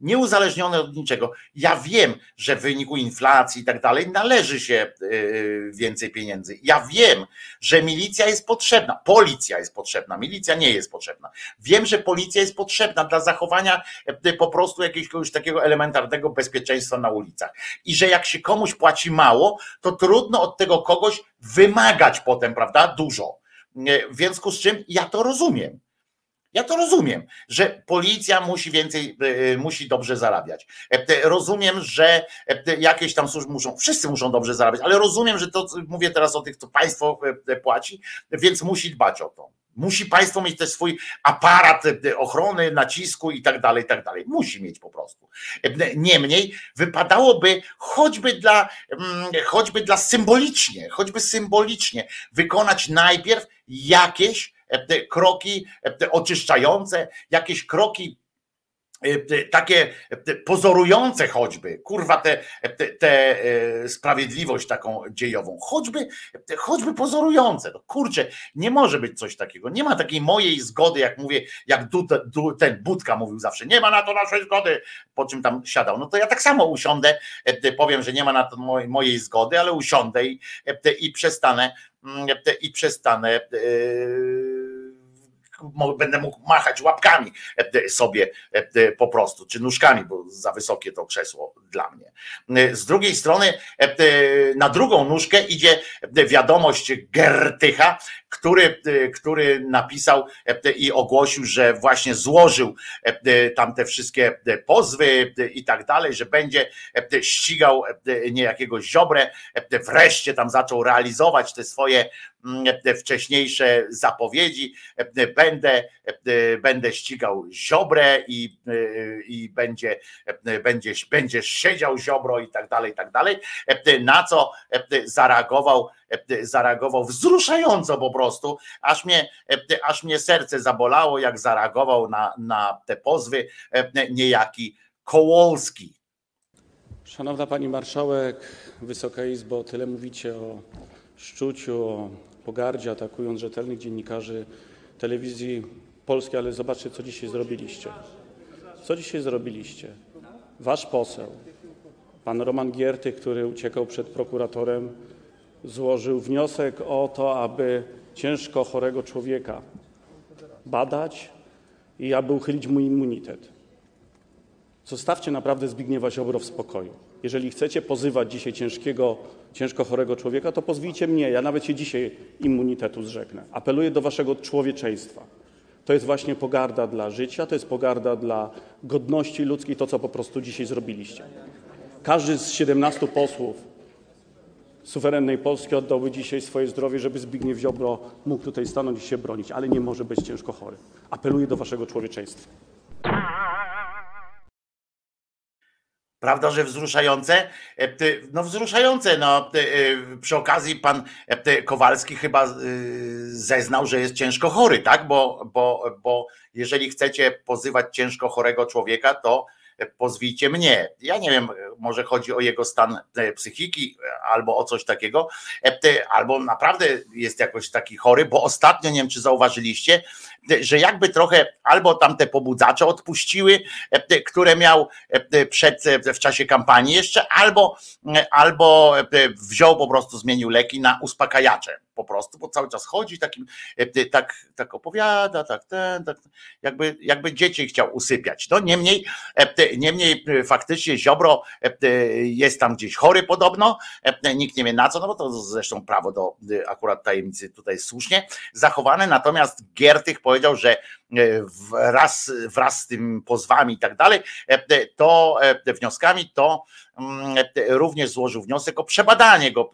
Speaker 2: Nieuzależnione od niczego. Ja wiem, że w wyniku inflacji i tak dalej należy się y, więcej pieniędzy. Ja wiem, że milicja jest potrzebna, policja jest potrzebna, milicja nie jest potrzebna. Wiem, że policja jest potrzebna dla zachowania y, po prostu jakiegoś takiego elementarnego bezpieczeństwa na ulicach. I że jak się komuś płaci mało, to trudno od tego kogoś wymagać potem, prawda, dużo. W związku z czym ja to rozumiem Ja to rozumiem, że policja musi więcej, e, musi dobrze zarabiać. E, Rozumiem, że e, jakieś tam służby muszą, wszyscy muszą dobrze zarabiać, ale rozumiem, że to, mówię teraz o tych, co państwo płaci, więc musi dbać o to. Musi państwo mieć też swój aparat e, ochrony, nacisku i tak dalej, i tak dalej. Musi mieć po prostu. E, Niemniej wypadałoby choćby dla, mm, choćby dla symbolicznie, choćby symbolicznie wykonać najpierw jakieś e, kroki oczyszczające, jakieś kroki takie e, pozorujące choćby, kurwa, te, te, te e, sprawiedliwość taką dziejową, choćby, te- choćby pozorujące. No kurczę, nie może być coś takiego. Nie ma takiej mojej zgody, jak mówię, jak du, du, ten Budka mówił zawsze, nie ma na to naszej zgody, po czym tam siadał. No to ja tak samo usiądę, e, powiem, że nie ma na to mojej, zgody, ale usiądę i, e, i przestanę mm, e, i przestanę e, mo- będę mógł machać łapkami e, sobie e, po prostu, czy nóżkami, bo za wysokie to krzesło dla mnie. E, Z drugiej strony e, e, na drugą nóżkę idzie e, wiadomość Gertycha, który, e, który napisał e, i ogłosił, że właśnie złożył e, tam te wszystkie e, pozwy e, i tak dalej, że będzie e, ścigał e, niejakiego Ziobrę, e, wreszcie tam zaczął realizować te swoje e, wcześniejsze zapowiedzi. E, Będę, e, będę ścigał Ziobrę i, e, i będzie, będzie, będzie siedział Ziobro i tak dalej, i tak dalej. Na co zareagował, zareagował wzruszająco po prostu, aż mnie, aż mnie serce zabolało, jak zareagował na, na te pozwy niejaki Kołolski.
Speaker 21: Szanowna Pani Marszałek, Wysoka Izbo, tyle mówicie o szczuciu, o pogardzie, atakując rzetelnych dziennikarzy telewizji polskiej, ale zobaczcie, co dzisiaj zrobiliście. Co dzisiaj zrobiliście? Wasz poseł, pan Roman Gierty, który uciekał przed prokuratorem, złożył wniosek o to, aby ciężko chorego człowieka badać i aby uchylić mu immunitet. Zostawcie naprawdę Zbigniewa Ziobro w spokoju. Jeżeli chcecie pozywać dzisiaj ciężkiego, ciężko chorego człowieka, to pozwijcie mnie. Ja nawet się dzisiaj immunitetu zrzeknę. Apeluję do waszego człowieczeństwa. To jest właśnie pogarda dla życia, to jest pogarda dla godności ludzkiej, to co po prostu dzisiaj zrobiliście. Każdy z 17 posłów suwerennej Polski oddałby dzisiaj swoje zdrowie, żeby Zbigniew Ziobro mógł tutaj stanąć i się bronić, ale nie może być ciężko chory. Apeluję do waszego człowieczeństwa.
Speaker 2: Prawda, że wzruszające? E, No wzruszające, no ty, e, przy okazji pan e, Kowalski chyba e, zeznał, że jest ciężko chory, tak? Bo, bo, bo jeżeli chcecie pozywać ciężko chorego człowieka, to e, pozwijcie mnie. Ja nie wiem, e, może chodzi o jego stan e, psychiki e, albo o coś takiego, e, albo naprawdę jest jakoś taki chory, bo ostatnio, nie wiem czy zauważyliście, e, że jakby trochę albo tamte pobudzacze odpuściły, e, które miał e, przed, w czasie kampanii jeszcze, albo, albo e, wziął po prostu, zmienił leki na uspokajacze po prostu, bo cały czas chodzi takim, e, tak, tak opowiada, tak, ten, tak, jakby, jakby dzieci chciał usypiać. No niemniej, e, niemniej e, faktycznie Ziobro e, jest tam gdzieś chory podobno, e, nikt nie wie na co, no bo to zresztą prawo do e, akurat tajemnicy tutaj słusznie zachowane, natomiast Giertych powiedział, że e, wraz, wraz z tym pozwami i tak dalej, e, to e, wnioskami, to mm, również złożył wniosek o przebadanie go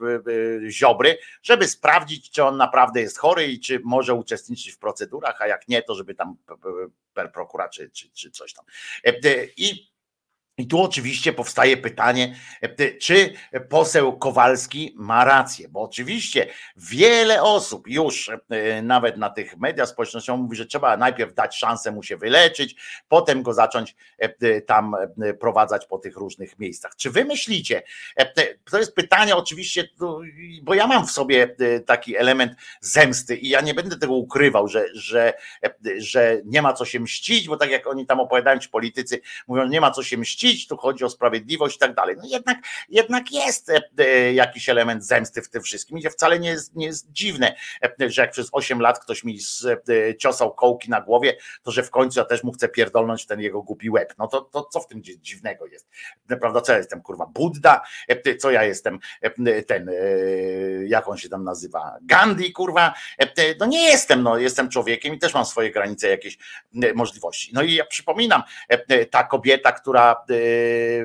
Speaker 2: Ziobry, żeby sprawdzić, czy on naprawdę jest chory i czy może uczestniczyć w procedurach, a jak nie, to żeby tam per prokura czy, czy, czy coś tam. I i tu oczywiście powstaje pytanie, e, czy poseł Kowalski ma rację, bo oczywiście wiele osób już e, nawet na tych mediach społecznościowych mówi, że trzeba najpierw dać szansę mu się wyleczyć, potem go zacząć e, tam prowadzać po tych różnych miejscach. Czy wy myślicie, to jest pytanie oczywiście, no, bo ja mam w sobie taki element zemsty i ja nie będę tego ukrywał, że, że, że nie ma co się mścić, bo tak jak oni tam opowiadają, ci politycy mówią, nie ma co się mścić, mścić, tu chodzi o sprawiedliwość i tak dalej. No jednak, jednak jest e, e, jakiś element zemsty w tym wszystkim i wcale nie jest, nie jest dziwne, e, że jak przez 8 lat ktoś mi ciosał kołki na głowie, to że w końcu ja też mu chcę pierdolnąć ten jego głupi łeb. No to, to co w tym dzi- dziwnego jest? Prawda, co ja jestem, kurwa, Budda? Co ja jestem, ten, jak on się tam nazywa? Gandhi, kurwa? No nie jestem, no jestem człowiekiem i też mam swoje granice, jakieś możliwości. No i ja przypominam, ta kobieta, która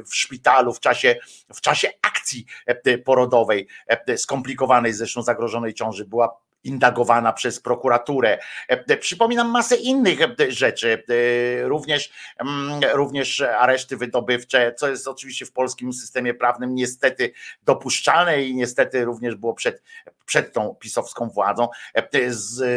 Speaker 2: w szpitalu w czasie, w czasie akcji e, porodowej, e, skomplikowanej zresztą zagrożonej ciąży, była indagowana przez prokuraturę. E, Przypominam masę innych e, rzeczy, e, również, mm, również areszty wydobywcze, co jest oczywiście w polskim systemie prawnym niestety dopuszczalne i niestety również było przed, przed tą pisowską władzą. E,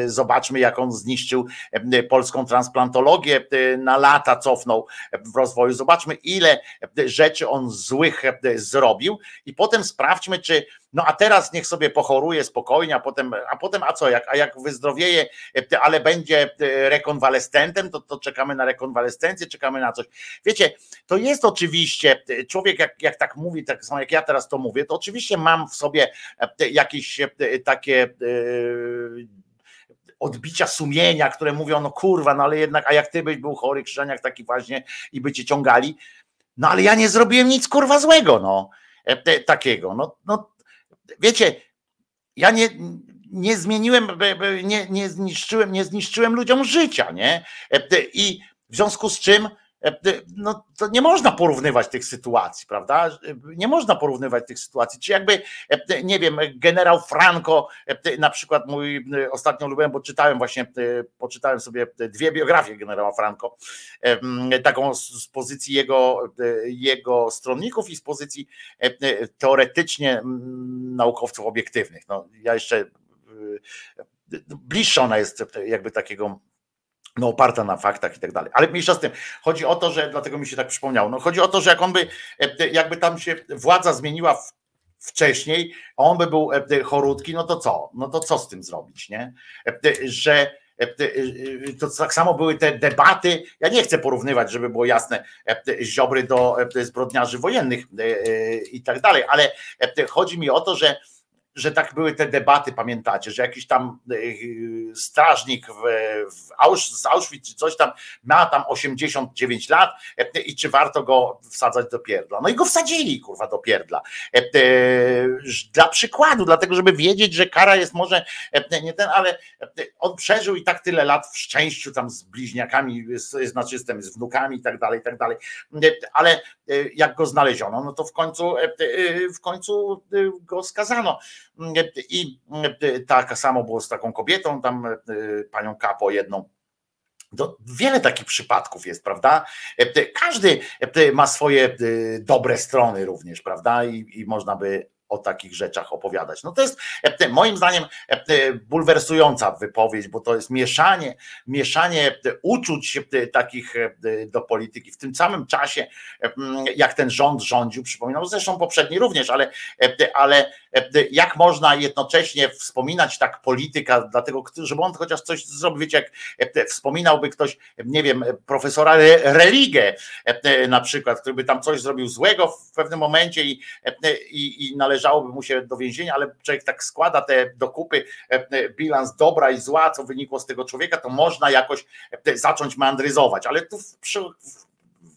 Speaker 2: Zobaczmy, jak on zniszczył e, polską transplantologię, e, na lata cofnął w rozwoju. Zobaczmy, ile rzeczy on złych e, zrobił i potem sprawdźmy, czy no a teraz niech sobie pochoruje spokojnie, a potem, a potem a co, jak, a jak wyzdrowieje, e, ale będzie e, rekonwalescentem, to, to czekamy na rekonwalescencję, czekamy na coś. Wiecie, to jest oczywiście, e, człowiek jak, jak tak mówi, tak samo jak ja teraz to mówię, to oczywiście mam w sobie jakieś takie odbicia sumienia, które mówią, no kurwa, no ale jednak, a jak ty byś był chory, Krzyżaniak taki właśnie i by cię ciągali, no ale ja nie zrobiłem nic kurwa złego, no, takiego, no, no wiecie, ja nie, nie zmieniłem, nie, nie zniszczyłem, nie zniszczyłem ludziom życia, nie? E, I w związku z czym no, to nie można porównywać tych sytuacji, prawda? E, Nie można porównywać tych sytuacji. Czy jakby, e, nie wiem, generał Franco, e, na przykład mój e, ostatnio lubiłem, bo czytałem właśnie, e, poczytałem sobie dwie biografie generała Franco, e, taką z pozycji jego, e, jego stronników i z pozycji e, e, teoretycznie naukowców obiektywnych. No, ja jeszcze e, bliższa ona jest jakby takiego no oparta na faktach i tak dalej. Ale mniejsza z tym, chodzi o to, że dlatego mi się tak przypomniało, no chodzi o to, że jak on by, e, jakby tam się władza zmieniła w, wcześniej, a on by był e, chorutki, no to co? No to co z tym zrobić, nie? E, Że e, e, to tak samo były te debaty, ja nie chcę porównywać, żeby było jasne, e, Ziobry do e, zbrodniarzy wojennych e, e, i tak dalej, ale e, chodzi mi o to, że że tak były te debaty, pamiętacie, że jakiś tam e, strażnik w, w Ausch, z Auschwitz czy coś tam ma tam 89 lat e, i czy warto go wsadzać do pierdla. No i go wsadzili, kurwa, do pierdla. E, Dla przykładu, dlatego żeby wiedzieć, że kara jest może nie ten, ale on przeżył i tak tyle lat w szczęściu tam z bliźniakami, z, znaczy z, tym, z wnukami i tak dalej, i tak dalej. Ale jak go znaleziono, no to w końcu, w końcu go skazano. I tak samo było z taką kobietą, tam e, panią Kapo jedną. Wiele takich przypadków jest, prawda? E, Każdy ma swoje dobre strony również, prawda? I, i można by o takich rzeczach opowiadać. No to jest e, moim zdaniem e, bulwersująca wypowiedź, bo to jest mieszanie, mieszanie e, uczuć e, takich e, do polityki w tym samym czasie, e, jak ten rząd rządził, przypominał, zresztą poprzedni również, ale, e, ale e, jak można jednocześnie wspominać tak polityka, dlatego, żeby on chociaż coś zrobił, wiecie, jak e, wspominałby ktoś, nie wiem, profesora Re- Religę e, na przykład, który by tam coś zrobił złego w pewnym momencie i, e, i, i należałoby mu się do więzienia, ale człowiek tak składa te dokupy, e, bilans dobra i zła, co wynikło z tego człowieka, to można jakoś e, zacząć meandryzować, ale tu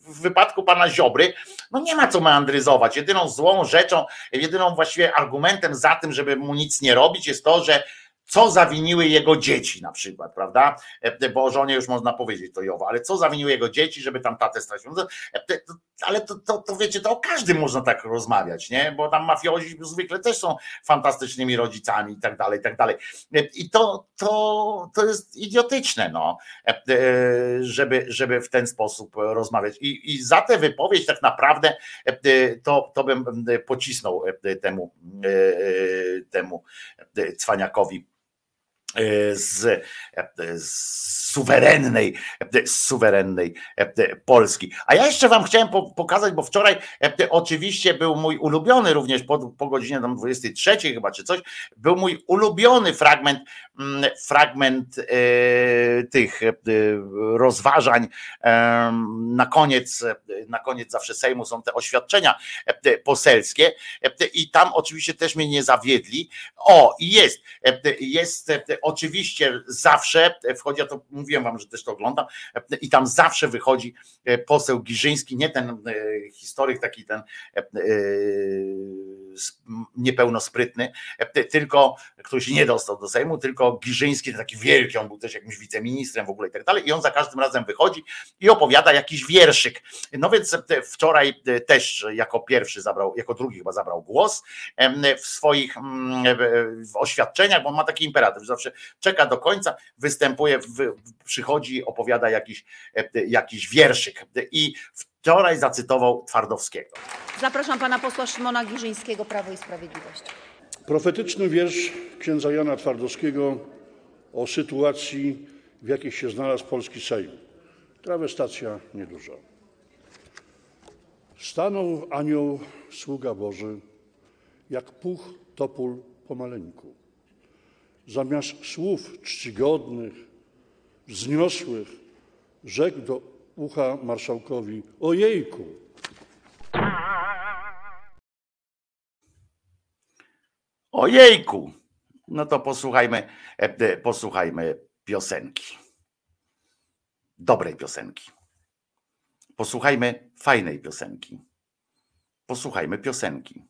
Speaker 2: w wypadku pana Ziobry, no nie ma co meandryzować. Jedyną złą rzeczą, jedyną właściwie argumentem za tym, żeby mu nic nie robić, jest to, że co zawiniły jego dzieci na przykład, prawda? E, Bo o żonie już można powiedzieć to Jowo, ale co zawiniły jego dzieci, żeby tam tatę stracił? No e, ale to, to, to wiecie, to o każdym można tak rozmawiać, nie? Bo tam mafiozi zwykle też są fantastycznymi rodzicami i tak dalej, i tak dalej. E, I to, to, to jest idiotyczne, no, e, e, żeby, żeby w ten sposób rozmawiać. I, i za tę wypowiedź tak naprawdę e, to, to bym e, pocisnął e, temu, e, e, temu e, cwaniakowi e, z, e, z suwerennej, z suwerennej e, Polski. A ja jeszcze wam chciałem po, pokazać, bo wczoraj e, oczywiście był mój ulubiony również po, po godzinie tam 23 chyba czy coś, był mój ulubiony fragment mm, fragment e, tych e, rozważań e, na koniec na koniec zawsze Sejmu są te oświadczenia e, poselskie e, i tam oczywiście też mnie nie zawiedli. O, jest, e, jest e, oczywiście zawsze wchodzi, ja to mówiłem wam, że też to oglądam, e, i tam zawsze wychodzi e, poseł Giżyński, nie ten e, historyk taki ten e, e, niepełnosprytny, e, tylko który się nie dostał do Sejmu, tylko Giżyński, taki wielki, on był też jakimś wiceministrem w ogóle i tak dalej i on za każdym razem wychodzi i opowiada jakiś wierszyk. No więc e, wczoraj e, też jako pierwszy zabrał, jako drugi chyba zabrał głos w swoich mm, e, w oświadczeniach, bo on ma taki imperatyw, że zawsze czeka do końca, występuje, w- przychodzi, opowiada jakiś, e, jakiś wierszyk i wczoraj zacytował Twardowskiego.
Speaker 26: Zapraszam pana posła Szymona Giżyńskiego, Prawo i Sprawiedliwość.
Speaker 27: Profetyczny wiersz księdza Jana Twardowskiego o sytuacji, w jakiej się znalazł polski Sejm. Trawestacja nieduża. Stanął anioł, sługa Boży, jak puch topól pomaleńku. Zamiast słów czcigodnych, wzniosłych, rzekł do ucha marszałkowi: Ojejku,
Speaker 2: Ojejku! No to posłuchajmy, e, e, posłuchajmy piosenki. Dobrej piosenki. Posłuchajmy fajnej piosenki. Posłuchajmy piosenki.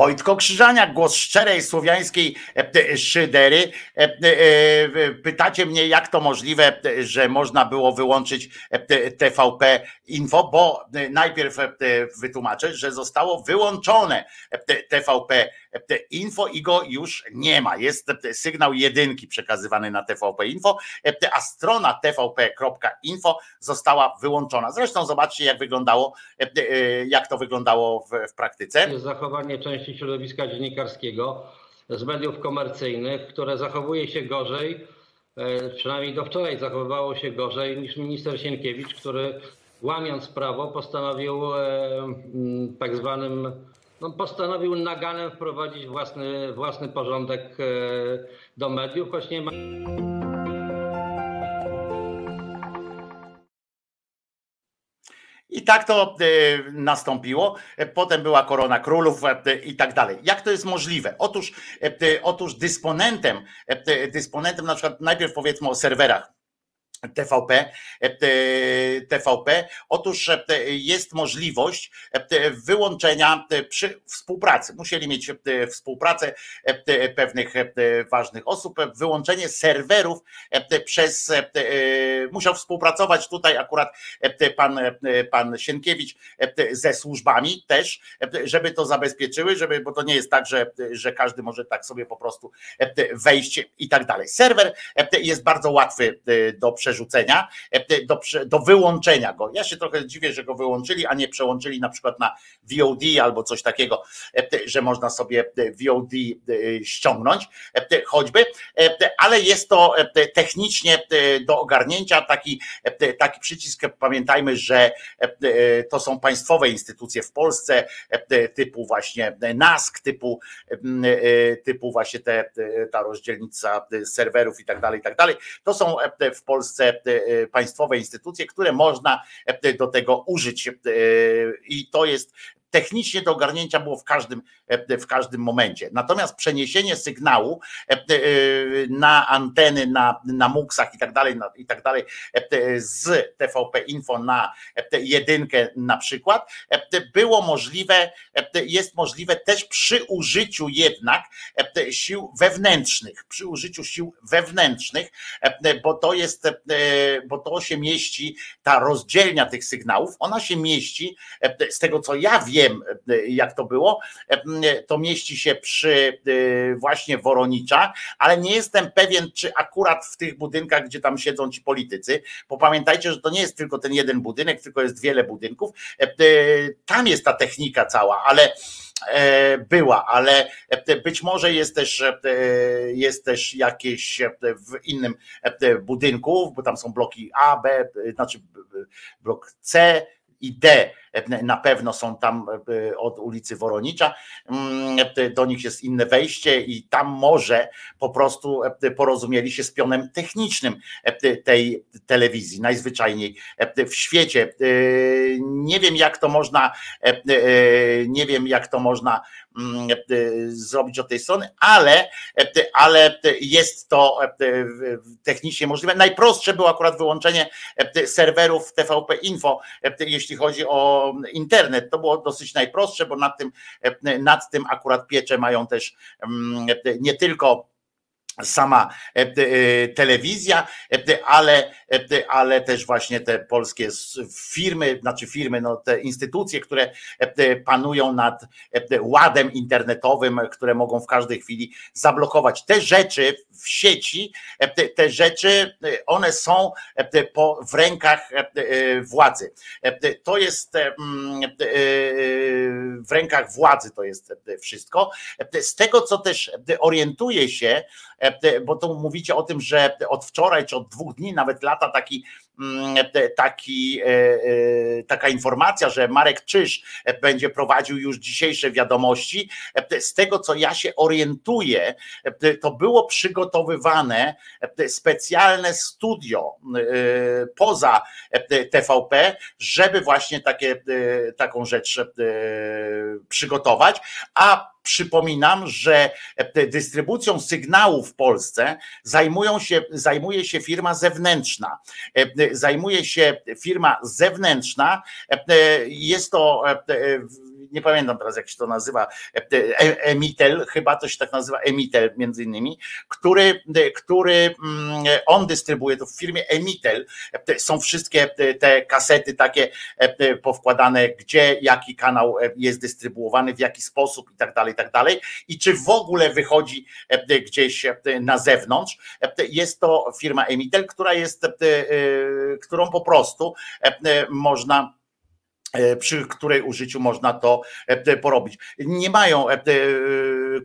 Speaker 2: Wojtko Krzyżaniak, głos szczerej słowiańskiej e, szydery. E, e, Pytacie mnie, jak to możliwe, że można było wyłączyć TVP Info, bo najpierw wytłumaczę, że zostało wyłączone TVP Info i go już nie ma. Jest sygnał jedynki przekazywany na TVP Info, e, a strona tvp.info została wyłączona. Zresztą zobaczcie, jak wyglądało, e, e, jak to wyglądało w, praktyce.
Speaker 28: zachowanie części środowiska dziennikarskiego z mediów komercyjnych, które zachowuje się gorzej, przynajmniej do wczoraj zachowywało się gorzej niż minister Sienkiewicz, który łamiąc prawo postanowił tak zwanym, no postanowił naganem wprowadzić własny, własny porządek e, do mediów, choć nie ma.
Speaker 2: I tak to e, nastąpiło. E, Potem była korona królów i tak dalej. Jak to jest możliwe? Otóż, otóż dysponentem, dysponentem na przykład najpierw powiedzmy o serwerach. TVP, e, e, TVP. Otóż e, jest możliwość e, wyłączenia e, przy współpracy. Musieli mieć e, współpracę e, pewnych e, ważnych osób, e, wyłączenie serwerów e, przez. e, Musiał współpracować tutaj akurat e, pan, e, pan Sienkiewicz e, ze służbami też, e, żeby to zabezpieczyły, żeby, bo to nie jest tak, że, że każdy może tak sobie po prostu e, wejść i tak dalej. Serwer e, jest bardzo łatwy e, do przerzucenia, e, do, do wyłączenia go. Ja się trochę dziwię, że go wyłączyli, a nie przełączyli na przykład na VOD albo coś takiego, e, że można sobie VOD e, ściągnąć, e, choćby, ale jest to technicznie do ogarnięcia taki, taki przycisk. Pamiętajmy, że to są państwowe instytucje w Polsce, typu właśnie NASK, typu, typu właśnie te, ta rozdzielnica serwerów i tak dalej, i tak dalej. To są w Polsce państwowe instytucje, które można e, do tego użyć. E, i to jest technicznie do ogarnięcia było w każdym, e, w każdym momencie. Natomiast przeniesienie sygnału e, e, na anteny, na, na muksach i tak dalej, i tak dalej, e, z TVP Info na e, jedynkę na przykład, e, było możliwe, e, jest możliwe też przy użyciu jednak e, sił wewnętrznych, przy użyciu sił wewnętrznych, e, bo to jest, e, bo to się mieści, ta rozdzielnia tych sygnałów, ona się mieści, e, z tego co ja wiem, e, jak to było, e, to mieści się przy e, właśnie Woronicza, ale nie jestem pewien, czy akurat w tych budynkach, gdzie tam siedzą ci politycy, bo pamiętajcie, że to nie jest tylko ten jeden budynek, tylko jest wiele budynków, tam jest ta technika cała, ale była, ale być może jest też, jest też jakieś w innym budynku, bo tam są bloki A, B, znaczy blok C i D na pewno są tam e, od ulicy Woronicza, Mm, e, do nich jest inne wejście i tam może po prostu e, porozumieli się z pionem technicznym tej telewizji, najzwyczajniej w świecie. Nie wiem jak to można, nie wiem jak to można mm, zrobić od tej strony, ale, ale jest to technicznie możliwe. Najprostsze było akurat wyłączenie serwerów TVP Info, jeśli chodzi o internet. To było dosyć najprostsze, bo nad tym, e, nad tym akurat piecze mają też mm, nie tylko sama e, e, telewizja, e, ale, ale też właśnie te polskie firmy, znaczy firmy, no te instytucje, które panują nad ładem internetowym, które mogą w każdej chwili zablokować te rzeczy w sieci, te- rzeczy, one są w rękach władzy. To jest w rękach władzy to jest wszystko. Z tego, co też orientuje się, bo to mówicie o tym, że od wczoraj czy od dwóch dni, nawet lata taki, e, taki, e, e, taka informacja, że Marek Czyż będzie prowadził już dzisiejsze wiadomości. E, Z tego, co ja się orientuję, to było przygotowywane specjalne studio poza TVP, żeby właśnie takie, taką rzecz przygotować, a Przypominam, że dystrybucją sygnału w Polsce zajmują się, zajmuje się firma zewnętrzna. E, Zajmuje się firma zewnętrzna. E, Jest to, e, nie pamiętam teraz jak się to nazywa, e- Emitel, chyba to się tak nazywa Emitel między innymi, który, który mm, on dystrybuuje to w firmie Emitel, e, są wszystkie te- kasety takie e, powkładane, gdzie jaki kanał e, jest dystrybuowany, w jaki sposób i tak dalej, i tak dalej i czy w ogóle wychodzi e, gdzieś e, na zewnątrz. E, Jest to firma Emitel, która jest, e, e, którą po prostu e, e, można e, przy której użyciu można to e, porobić. Nie mają, e, e,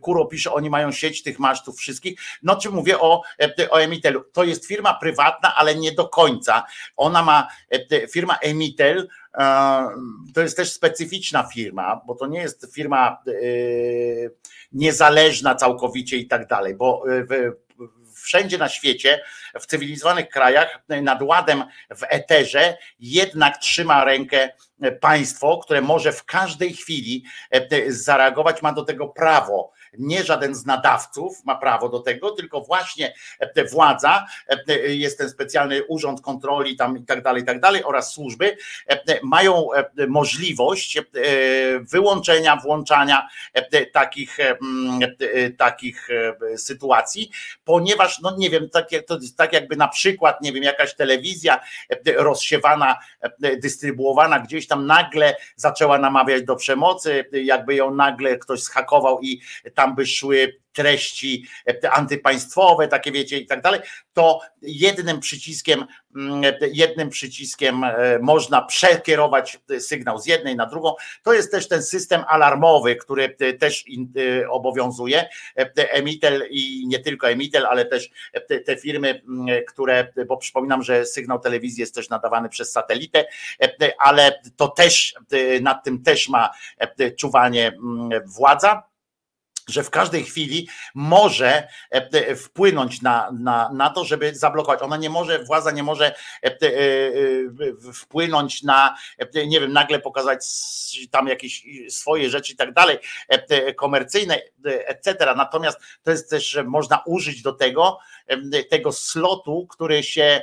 Speaker 2: Kuro pisze, oni mają sieć tych masztów wszystkich. No czy mówię o, e, o Emitelu. To jest firma prywatna, ale nie do końca. Ona ma, e, firma Emitel, e, to jest też specyficzna firma, bo to nie jest firma e, niezależna całkowicie i tak dalej, bo e, wszędzie na świecie, w cywilizowanych krajach, nad ładem w eterze jednak trzyma rękę państwo, które może w każdej chwili e, zareagować, ma do tego prawo. Nie żaden z nadawców ma prawo do tego, tylko właśnie e, władza, e, jest ten specjalny urząd kontroli tam i tak dalej, i tak dalej oraz służby mają możliwość wyłączenia, włączania takich, takich sytuacji, ponieważ, no nie wiem, tak, to jest tak jakby na przykład, nie wiem, jakaś telewizja rozsiewana, dystrybuowana gdzieś tam nagle zaczęła namawiać do przemocy, jakby ją nagle ktoś zhakował i tam by szły treści antypaństwowe, takie wiecie i tak dalej, to jednym przyciskiem, jednym przyciskiem można przekierować sygnał z jednej na drugą. To jest też ten system alarmowy, który też obowiązuje. Emitel i nie tylko Emitel, ale też te firmy, które, bo przypominam, że sygnał telewizji jest też nadawany przez satelitę, ale to też nad tym też ma czuwanie władza że w każdej chwili może e, wpłynąć na, na, na to, żeby zablokować. Ona nie może, władza nie może e, e, wpłynąć na, nie wiem, nagle pokazać tam jakieś swoje rzeczy i tak dalej, komercyjne, etc. Natomiast to jest też, że można użyć do tego, tego slotu, który się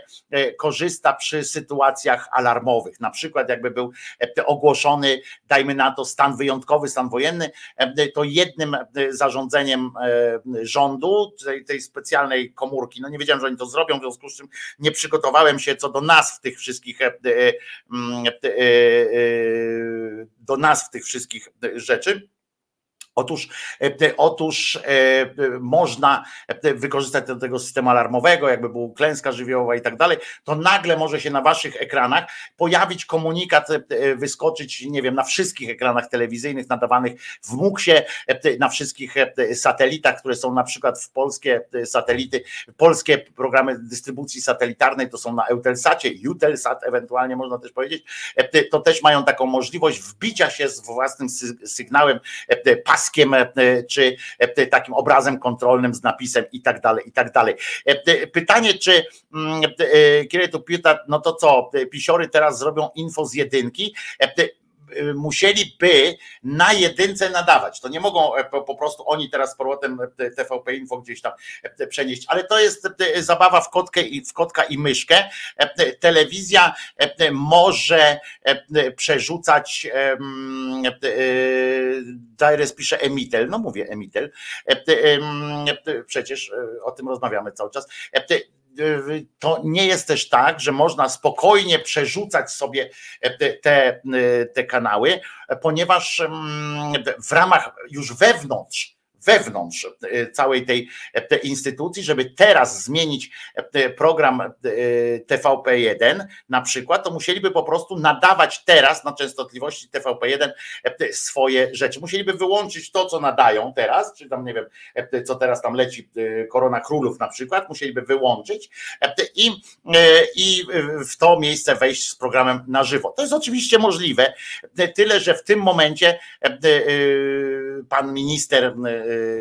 Speaker 2: korzysta przy sytuacjach alarmowych. Na przykład jakby był ogłoszony, dajmy na to, stan wyjątkowy, stan wojenny, to jednym zarządzeniem rządu, tej, tej specjalnej komórki. No nie wiedziałem, że oni to zrobią, w związku z czym nie przygotowałem się co do nazw tych wszystkich, do nazw tych wszystkich rzeczy. Otóż, otóż można wykorzystać do tego systemu alarmowego, jakby była klęska żywiołowa i tak dalej, to nagle może się na waszych ekranach pojawić komunikat, wyskoczyć, nie wiem, na wszystkich ekranach telewizyjnych nadawanych w MUKSie, na wszystkich satelitach, które są na przykład w polskie satelity, polskie programy dystrybucji satelitarnej, to są na Eutelsat ewentualnie można też powiedzieć, to też mają taką możliwość wbicia się z własnym sygnałem pas paskiem, e, czy e, takim obrazem kontrolnym z napisem i tak dalej, i tak dalej. E, pytanie, czy mm, kiedy tu pyta, no to co, pisiory teraz zrobią info z jedynki? Musieliby na jedynce nadawać. To nie mogą po prostu oni teraz z powrotem TVP Info gdzieś tam przenieść, ale to jest zabawa w kotkę i w kotka i myszkę. Telewizja może przerzucać Dajres pisze Emitel, no mówię Emitel, przecież o tym rozmawiamy cały czas to nie jest też tak, że można spokojnie przerzucać sobie te, te, te kanały, ponieważ w ramach już wewnątrz wewnątrz całej tej, tej instytucji, żeby teraz zmienić program TVP1 na przykład, to musieliby po prostu nadawać teraz na częstotliwości TVP1 swoje rzeczy. Musieliby wyłączyć to, co nadają teraz, czy tam nie wiem, co teraz tam leci, Korona Królów na przykład, musieliby wyłączyć i, i w to miejsce wejść z programem na żywo. To jest oczywiście możliwe, tyle, że w tym momencie pan minister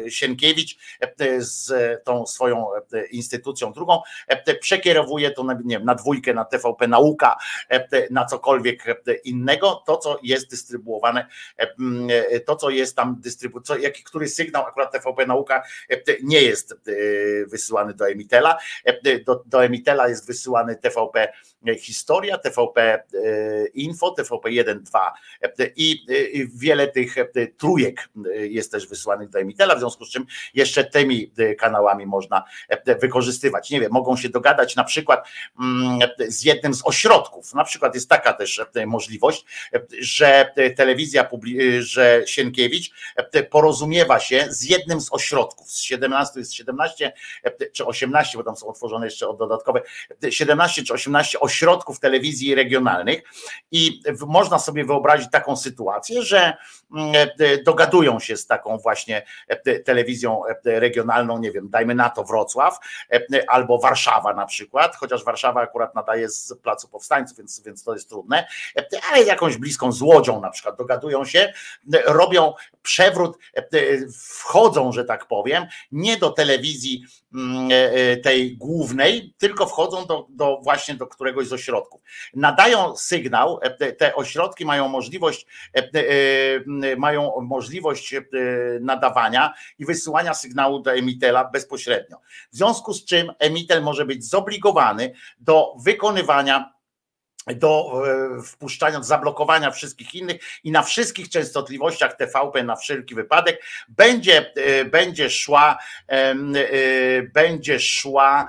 Speaker 2: e, Sienkiewicz e, z tą swoją e, instytucją drugą e, przekierowuje to na, nie wiem, na dwójkę, na TVP Nauka, e, na cokolwiek e, innego, to co jest dystrybuowane, e, e, to co jest tam dystrybucja, jaki, który sygnał akurat TVP Nauka e, nie jest e, wysyłany do Emitela, e, do, do Emitela jest wysyłany TVP Historia, TVP e, Info, TVP 1, 2 e, i e, wiele tych e, trójek e, jest też wysyłanych do Emitela, w związku z czym jeszcze tymi e, kanałami można e, wykorzystywać. Nie wiem, mogą się dogadać na przykład mm, z jednym z ośrodków, na przykład jest taka też możliwość, że telewizja, że Sienkiewicz porozumiewa się z jednym z ośrodków, z 17 jest 17 e, czy 18, bo tam są otworzone jeszcze od dodatkowe, e, 17 czy 18 ośrodków telewizji regionalnych i można sobie wyobrazić taką sytuację, że mm, się z taką właśnie e, telewizją e, regionalną, nie wiem, dajmy na to Wrocław e, albo Warszawa na przykład, chociaż Warszawa akurat nadaje z Placu Powstańców, więc, więc to jest trudne, ale jakąś bliską z Łodzią na przykład dogadują się, robią przewrót, wchodzą, że tak powiem, nie do telewizji mm, tej głównej, tylko wchodzą do, do właśnie do któregoś z ośrodków. Nadają sygnał, te, ośrodki mają możliwość, mają możliwość e, nadawania i wysyłania sygnału do emitela bezpośrednio. W związku z czym emitel może być zobligowany do wykonywania do e, wpuszczania, do zablokowania wszystkich innych i na wszystkich częstotliwościach TVP na wszelki wypadek będzie, e, będzie szła, będzie szła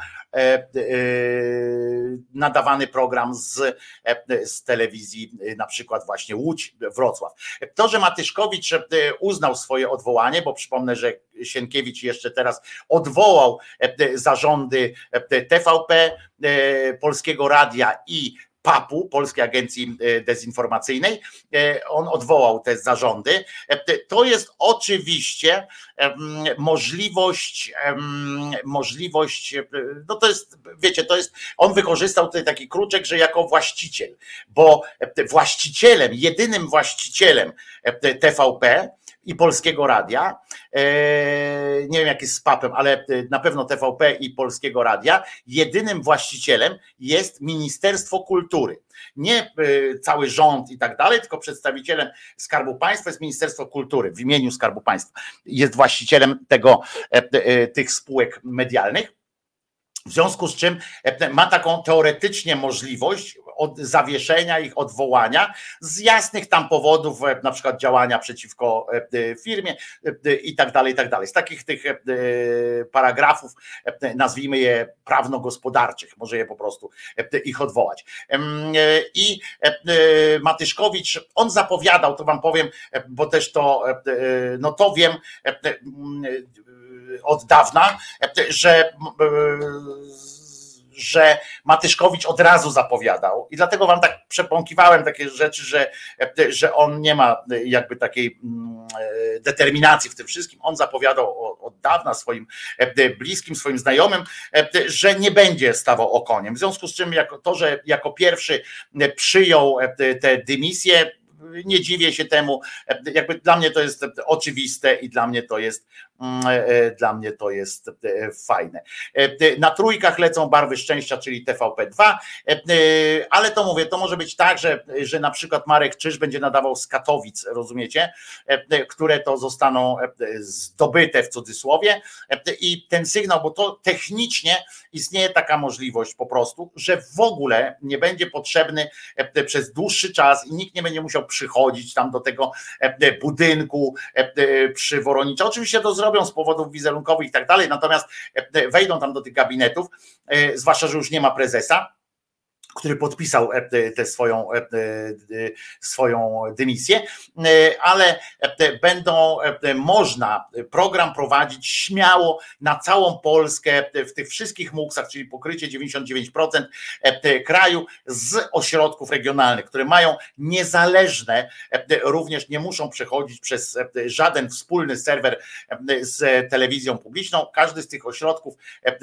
Speaker 2: nadawany program z, e, z telewizji, e, na przykład właśnie Łódź, Wrocław. To, że Matyszkowicz e, uznał swoje odwołanie, bo przypomnę, że Sienkiewicz jeszcze teraz odwołał e, zarządy e, TVP, e, Polskiego Radia i PAP-u, Polskiej Agencji e, Dezinformacyjnej. E, On odwołał te zarządy. E, To jest oczywiście możliwość, możliwość, no to jest, wiecie, to jest, on wykorzystał tutaj taki kruczek, że jako właściciel, bo właścicielem, jedynym właścicielem TVP i Polskiego Radia, e, nie wiem jak jest z PAP-em, ale e, na pewno TVP i Polskiego Radia, jedynym właścicielem jest Ministerstwo Kultury. Nie e, cały rząd i tak dalej, tylko przedstawicielem Skarbu Państwa jest Ministerstwo Kultury w imieniu Skarbu Państwa. Jest właścicielem tego, tych spółek medialnych. W związku z czym ma taką teoretycznie możliwość od zawieszenia ich, odwołania z jasnych tam powodów, e, na przykład działania przeciwko e, e, firmie i tak dalej, i tak dalej. Z takich tych paragrafów, nazwijmy je prawno-gospodarczych, może je po prostu ich odwołać. I Matyszkowicz, on zapowiadał, to wam powiem, bo też to, no to wiem, od dawna, że że Matyszkowicz od razu zapowiadał i dlatego wam tak przepąkiwałem takie rzeczy, że, że on nie ma jakby takiej mm, e, determinacji w tym wszystkim. On zapowiadał od dawna swoim e, bliskim, swoim znajomym, e, że nie będzie stawał okoniem. W związku z czym jako to, że jako pierwszy przyjął tę dymisję, nie dziwię się temu, jakby dla mnie to jest oczywiste i dla mnie to jest dla mnie to jest e, fajne. E, Na trójkach lecą barwy szczęścia, czyli TVP2, e, e, ale to mówię, to może być tak, że, że na przykład Marek Czyż będzie nadawał z Katowic, rozumiecie, E, e, które to zostaną e, zdobyte w cudzysłowie e, i ten sygnał, bo to technicznie istnieje taka możliwość po prostu, że w ogóle nie będzie potrzebny e, przez dłuższy czas i nikt nie będzie musiał przychodzić tam do tego e, budynku e, przy Woronicza. Oczywiście to zrobią z powodów wizerunkowych i tak dalej, natomiast e, wejdą tam do tych gabinetów, e, zwłaszcza, że już nie ma prezesa który podpisał e, tę swoją, e, e, swoją dymisję, ale będą można program prowadzić śmiało na całą Polskę w tych wszystkich muksach, czyli pokrycie 99% e, kraju z ośrodków regionalnych, które mają niezależne, również nie muszą przechodzić przez żaden wspólny serwer z telewizją publiczną. Każdy z tych ośrodków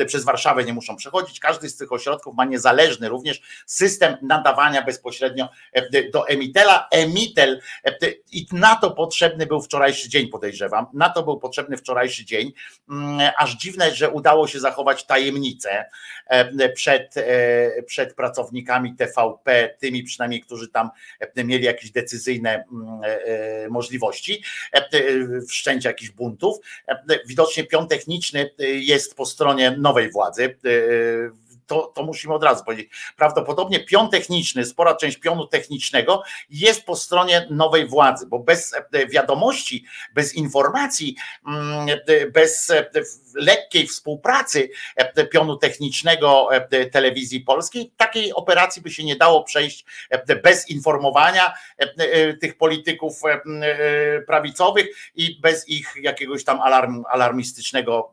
Speaker 2: przez Warszawę nie muszą przechodzić, każdy z tych ośrodków ma niezależny również system nadawania bezpośrednio do emitela. Emitel i na to potrzebny był wczorajszy dzień, podejrzewam. Na to był potrzebny wczorajszy dzień. Mm, Aż dziwne, że udało się zachować tajemnicę przed, przed pracownikami TVP, tymi przynajmniej, którzy tam mieli jakieś decyzyjne mm, możliwości wszczęcia jakichś buntów. Widocznie pion techniczny jest po stronie nowej władzy to, to musimy od razu powiedzieć. Prawdopodobnie pion techniczny, spora część pionu technicznego jest po stronie nowej władzy, bo bez e, wiadomości, bez informacji, mm, e, bez e, lekkiej współpracy pionu technicznego telewizji polskiej, takiej operacji by się nie dało przejść bez informowania tych polityków prawicowych i bez ich jakiegoś tam alarm, alarmistycznego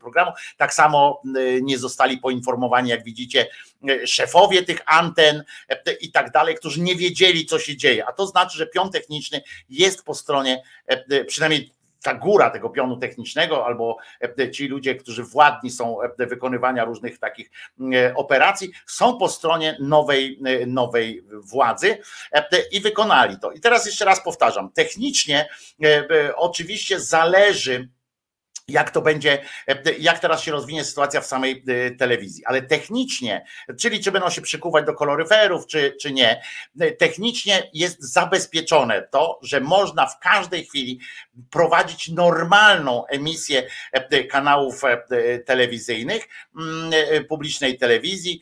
Speaker 2: programu. Tak samo nie zostali poinformowani jak widzicie, e, szefowie tych anten e, i tak dalej, którzy nie wiedzieli, co się dzieje. A to znaczy, że pion techniczny jest po stronie, e, przynajmniej ta góra tego pionu technicznego, albo ci ludzie, którzy władni są wykonywania różnych takich operacji, są po stronie nowej, nowej władzy i wykonali to. I teraz jeszcze raz powtarzam, technicznie oczywiście zależy jak to będzie, jak teraz się rozwinie sytuacja w samej e, telewizji. Ale technicznie, czyli czy będą się przykuwać do koloryferów, czy, czy nie, e, technicznie jest zabezpieczone to, że można w każdej chwili prowadzić normalną emisję e, kanałów telewizyjnych, mm, publicznej telewizji,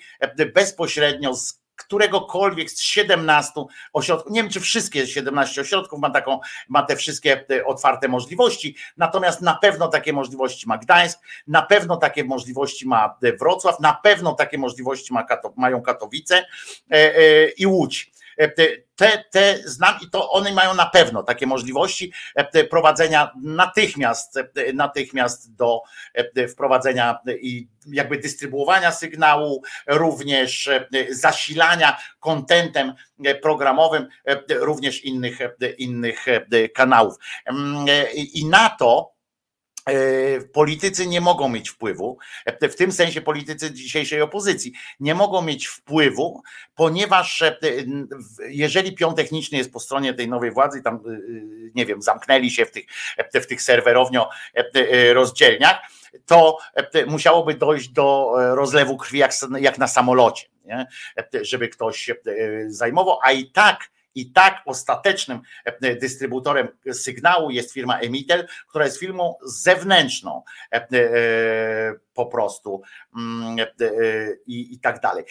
Speaker 2: bezpośrednio z któregokolwiek z 17 ośrodków, nie wiem czy wszystkie 17 ośrodków ma taką, ma te wszystkie e, otwarte możliwości, natomiast na pewno takie możliwości ma Gdańsk, na pewno takie możliwości ma e, Wrocław, na pewno takie możliwości ma, mają Katowice e, i Łódź. E, te, te znam i to one mają na pewno takie możliwości e, prowadzenia natychmiast, e, natychmiast do wprowadzenia i jakby dystrybuowania sygnału, również zasilania kontentem programowym również innych, innych kanałów. Mm, I na to politycy nie mogą mieć wpływu, e, w tym sensie politycy dzisiejszej opozycji nie mogą mieć wpływu, ponieważ e, jeżeli pion techniczny jest po stronie tej nowej władzy, tam nie wiem, zamknęli się w tych, w tych serwerownio rozdzielniach, to musiałoby dojść do rozlewu krwi jak, na samolocie, nie? żeby ktoś zajmował, a i tak i tak ostatecznym e, dystrybutorem sygnału jest firma Emitel, która jest firmą zewnętrzną. E, e, po prostu mm, i, i tak dalej.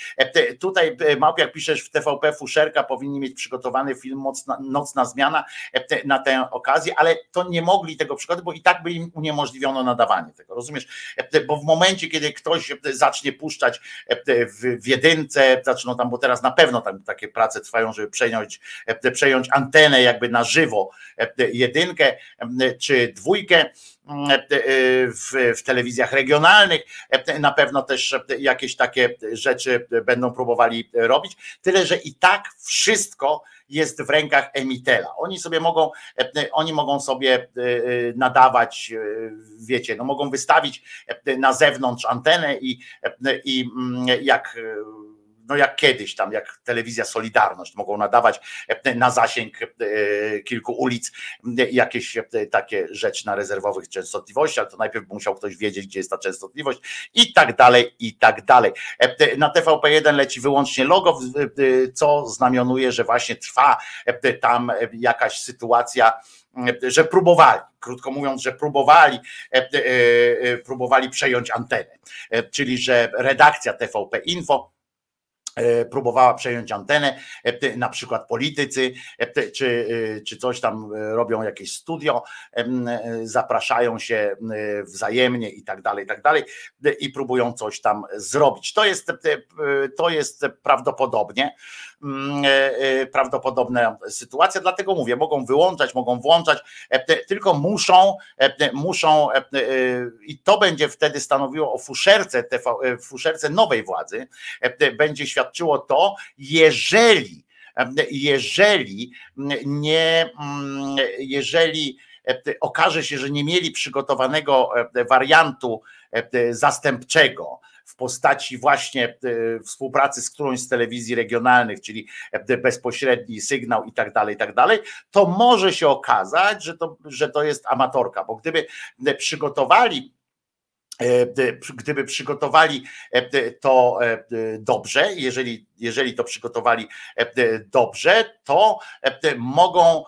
Speaker 2: Tutaj Małpiak piszesz w TVP Fuszerka powinni mieć przygotowany film Nocna, Nocna Zmiana na tę okazję, ale to nie mogli tego przygotować, bo i tak by im uniemożliwiono nadawanie tego, rozumiesz? Bo w momencie, kiedy ktoś zacznie puszczać w, jedynce, zaczną tam, bo teraz na pewno tam takie prace trwają, żeby przejąć E, przejąć antenę jakby na żywo, e, jedynkę czy dwójkę w, w telewizjach regionalnych. E, na pewno też jakieś takie rzeczy będą próbowali robić. Tyle, że i tak wszystko jest w rękach emitela. Oni sobie mogą, oni mogą sobie nadawać, wiecie, no mogą wystawić na zewnątrz antenę i, i jak no jak kiedyś tam, jak telewizja Solidarność, mogą nadawać e, na zasięg e, kilku ulic e, jakieś takie rzeczy na rezerwowych częstotliwościach, to najpierw musiał ktoś wiedzieć, gdzie jest ta częstotliwość i tak dalej, i tak dalej. Na TVP1 leci wyłącznie logo, co znamionuje, że właśnie trwa tam jakaś sytuacja, że próbowali, krótko mówiąc, że próbowali, próbowali przejąć antenę, czyli że redakcja TVP Info próbowała przejąć antenę, e, na przykład politycy, e, czy, czy coś tam robią jakieś studio, zapraszają się wzajemnie i tak dalej, i tak dalej, i próbują coś tam zrobić. To jest, to jest prawdopodobnie e, e, prawdopodobna sytuacja, dlatego mówię, mogą wyłączać, mogą włączać, e, tylko muszą, muszą i to będzie wtedy stanowiło o fuszerce, fuszerce nowej władzy, będzie świadczyło to, jeżeli jeżeli nie, mm, jeżeli okaże się, że nie mieli przygotowanego wariantu zastępczego, w postaci właśnie współpracy z którąś z telewizji regionalnych, czyli bezpośredni sygnał i tak dalej, i tak dalej, to może się okazać, że to, że to jest amatorka, bo gdyby przygotowali gdyby przygotowali to dobrze, jeżeli, jeżeli to przygotowali dobrze, to mogą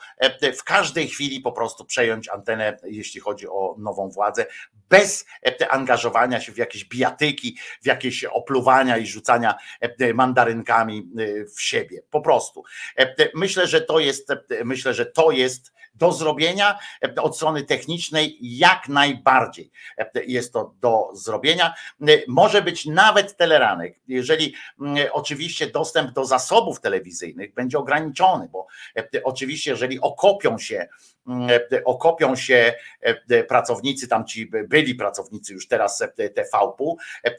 Speaker 2: w każdej chwili po prostu przejąć antenę, jeśli chodzi o nową władzę, bez angażowania się w jakieś bijatyki, w jakieś opluwania i rzucania mandarynkami w siebie. Po prostu. Myślę, że to jest, myślę, że to jest do zrobienia od strony technicznej jak najbardziej jest to do zrobienia. Może być nawet teleranek, jeżeli oczywiście dostęp do zasobów telewizyjnych będzie ograniczony, bo oczywiście jeżeli okopią się okopią się pracownicy, tam ci byli pracownicy już teraz TVP,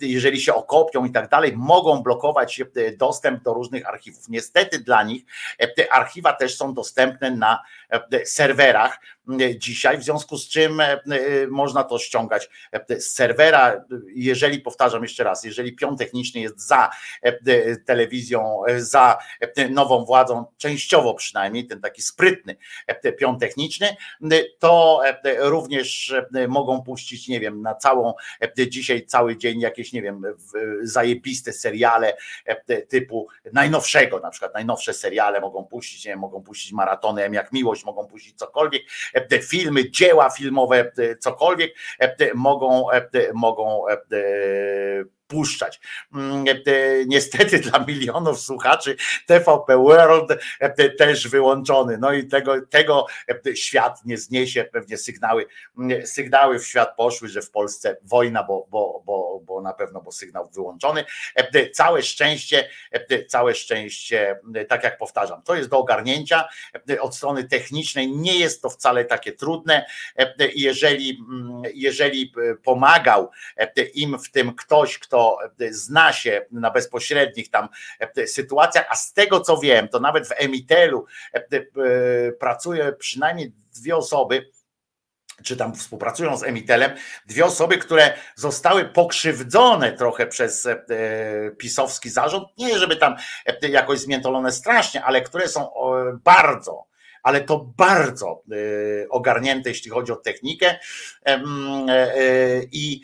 Speaker 2: jeżeli się okopią i tak dalej, mogą blokować dostęp do różnych archiwów. Niestety dla nich archiwa też są dostępne na serwerach dzisiaj, w związku z czym można to ściągać z serwera. Jeżeli, powtarzam jeszcze raz, jeżeli pion techniczny jest za telewizją, za nową władzą, częściowo przynajmniej, ten taki sprytny pion techniczny, to również mogą puścić, nie wiem, na całą, dzisiaj cały dzień jakieś, nie wiem, zajebiste seriale typu najnowszego, na przykład najnowsze seriale mogą puścić, nie wiem, mogą puścić maratony M jak miłość, mogą puścić cokolwiek, filmy, dzieła filmowe, cokolwiek mogą, mogą puszczać. Niestety dla milionów słuchaczy TVP World też wyłączony. No i tego, tego świat nie zniesie. Pewnie sygnały, sygnały w świat poszły, że w Polsce wojna, bo, bo, bo, bo na pewno, bo sygnał wyłączony. Całe szczęście, całe szczęście, tak jak powtarzam, to jest do ogarnięcia od strony technicznej. Nie jest to wcale takie trudne. Jeżeli, jeżeli pomagał im w tym ktoś, kto kto zna się na bezpośrednich tam sytuacjach, a z tego co wiem, to nawet w Emitelu pracuje przynajmniej dwie osoby, czy tam współpracują z Emitelem, dwie osoby, które zostały pokrzywdzone trochę przez pisowski zarząd, nie żeby tam jakoś zmiętolone strasznie, ale które są bardzo ale to bardzo ogarnięte, jeśli chodzi o technikę i,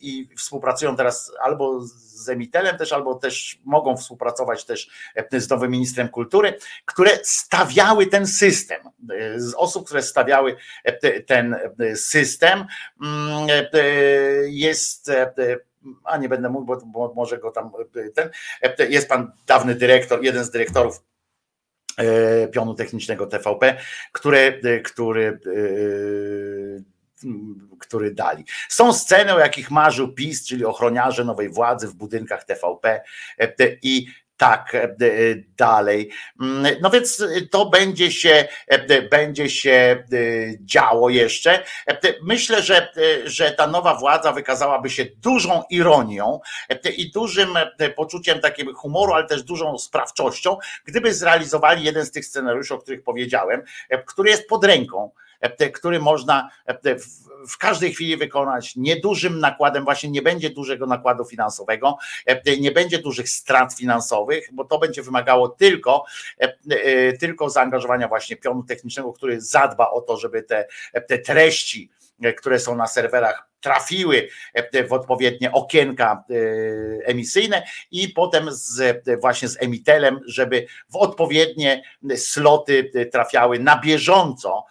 Speaker 2: i współpracują teraz albo z Emitelem też, albo też mogą współpracować też z nowym ministrem kultury, które stawiały ten system. Z osób, które stawiały ten system jest a nie będę mówił, bo może go tam ten, jest pan dawny dyrektor, jeden z dyrektorów pionu technicznego TVP, które, który, który dali. Są sceny, o jakich marzył PiS, czyli ochroniarze nowej władzy w budynkach TVP i tak dalej. No więc to będzie się, będzie się działo jeszcze. Myślę, że, że ta nowa władza wykazałaby się dużą ironią i dużym poczuciem takiego humoru, ale też dużą sprawczością, gdyby zrealizowali jeden z tych scenariuszy, o których powiedziałem, który jest pod ręką który można w każdej chwili wykonać niedużym nakładem, właśnie nie będzie dużego nakładu finansowego, nie będzie dużych strat finansowych, bo to będzie wymagało tylko, tylko zaangażowania właśnie pionu technicznego, który zadba o to, żeby te, te treści, które są na serwerach trafiły w odpowiednie okienka emisyjne i potem z, właśnie z emitelem, żeby w odpowiednie sloty trafiały na bieżąco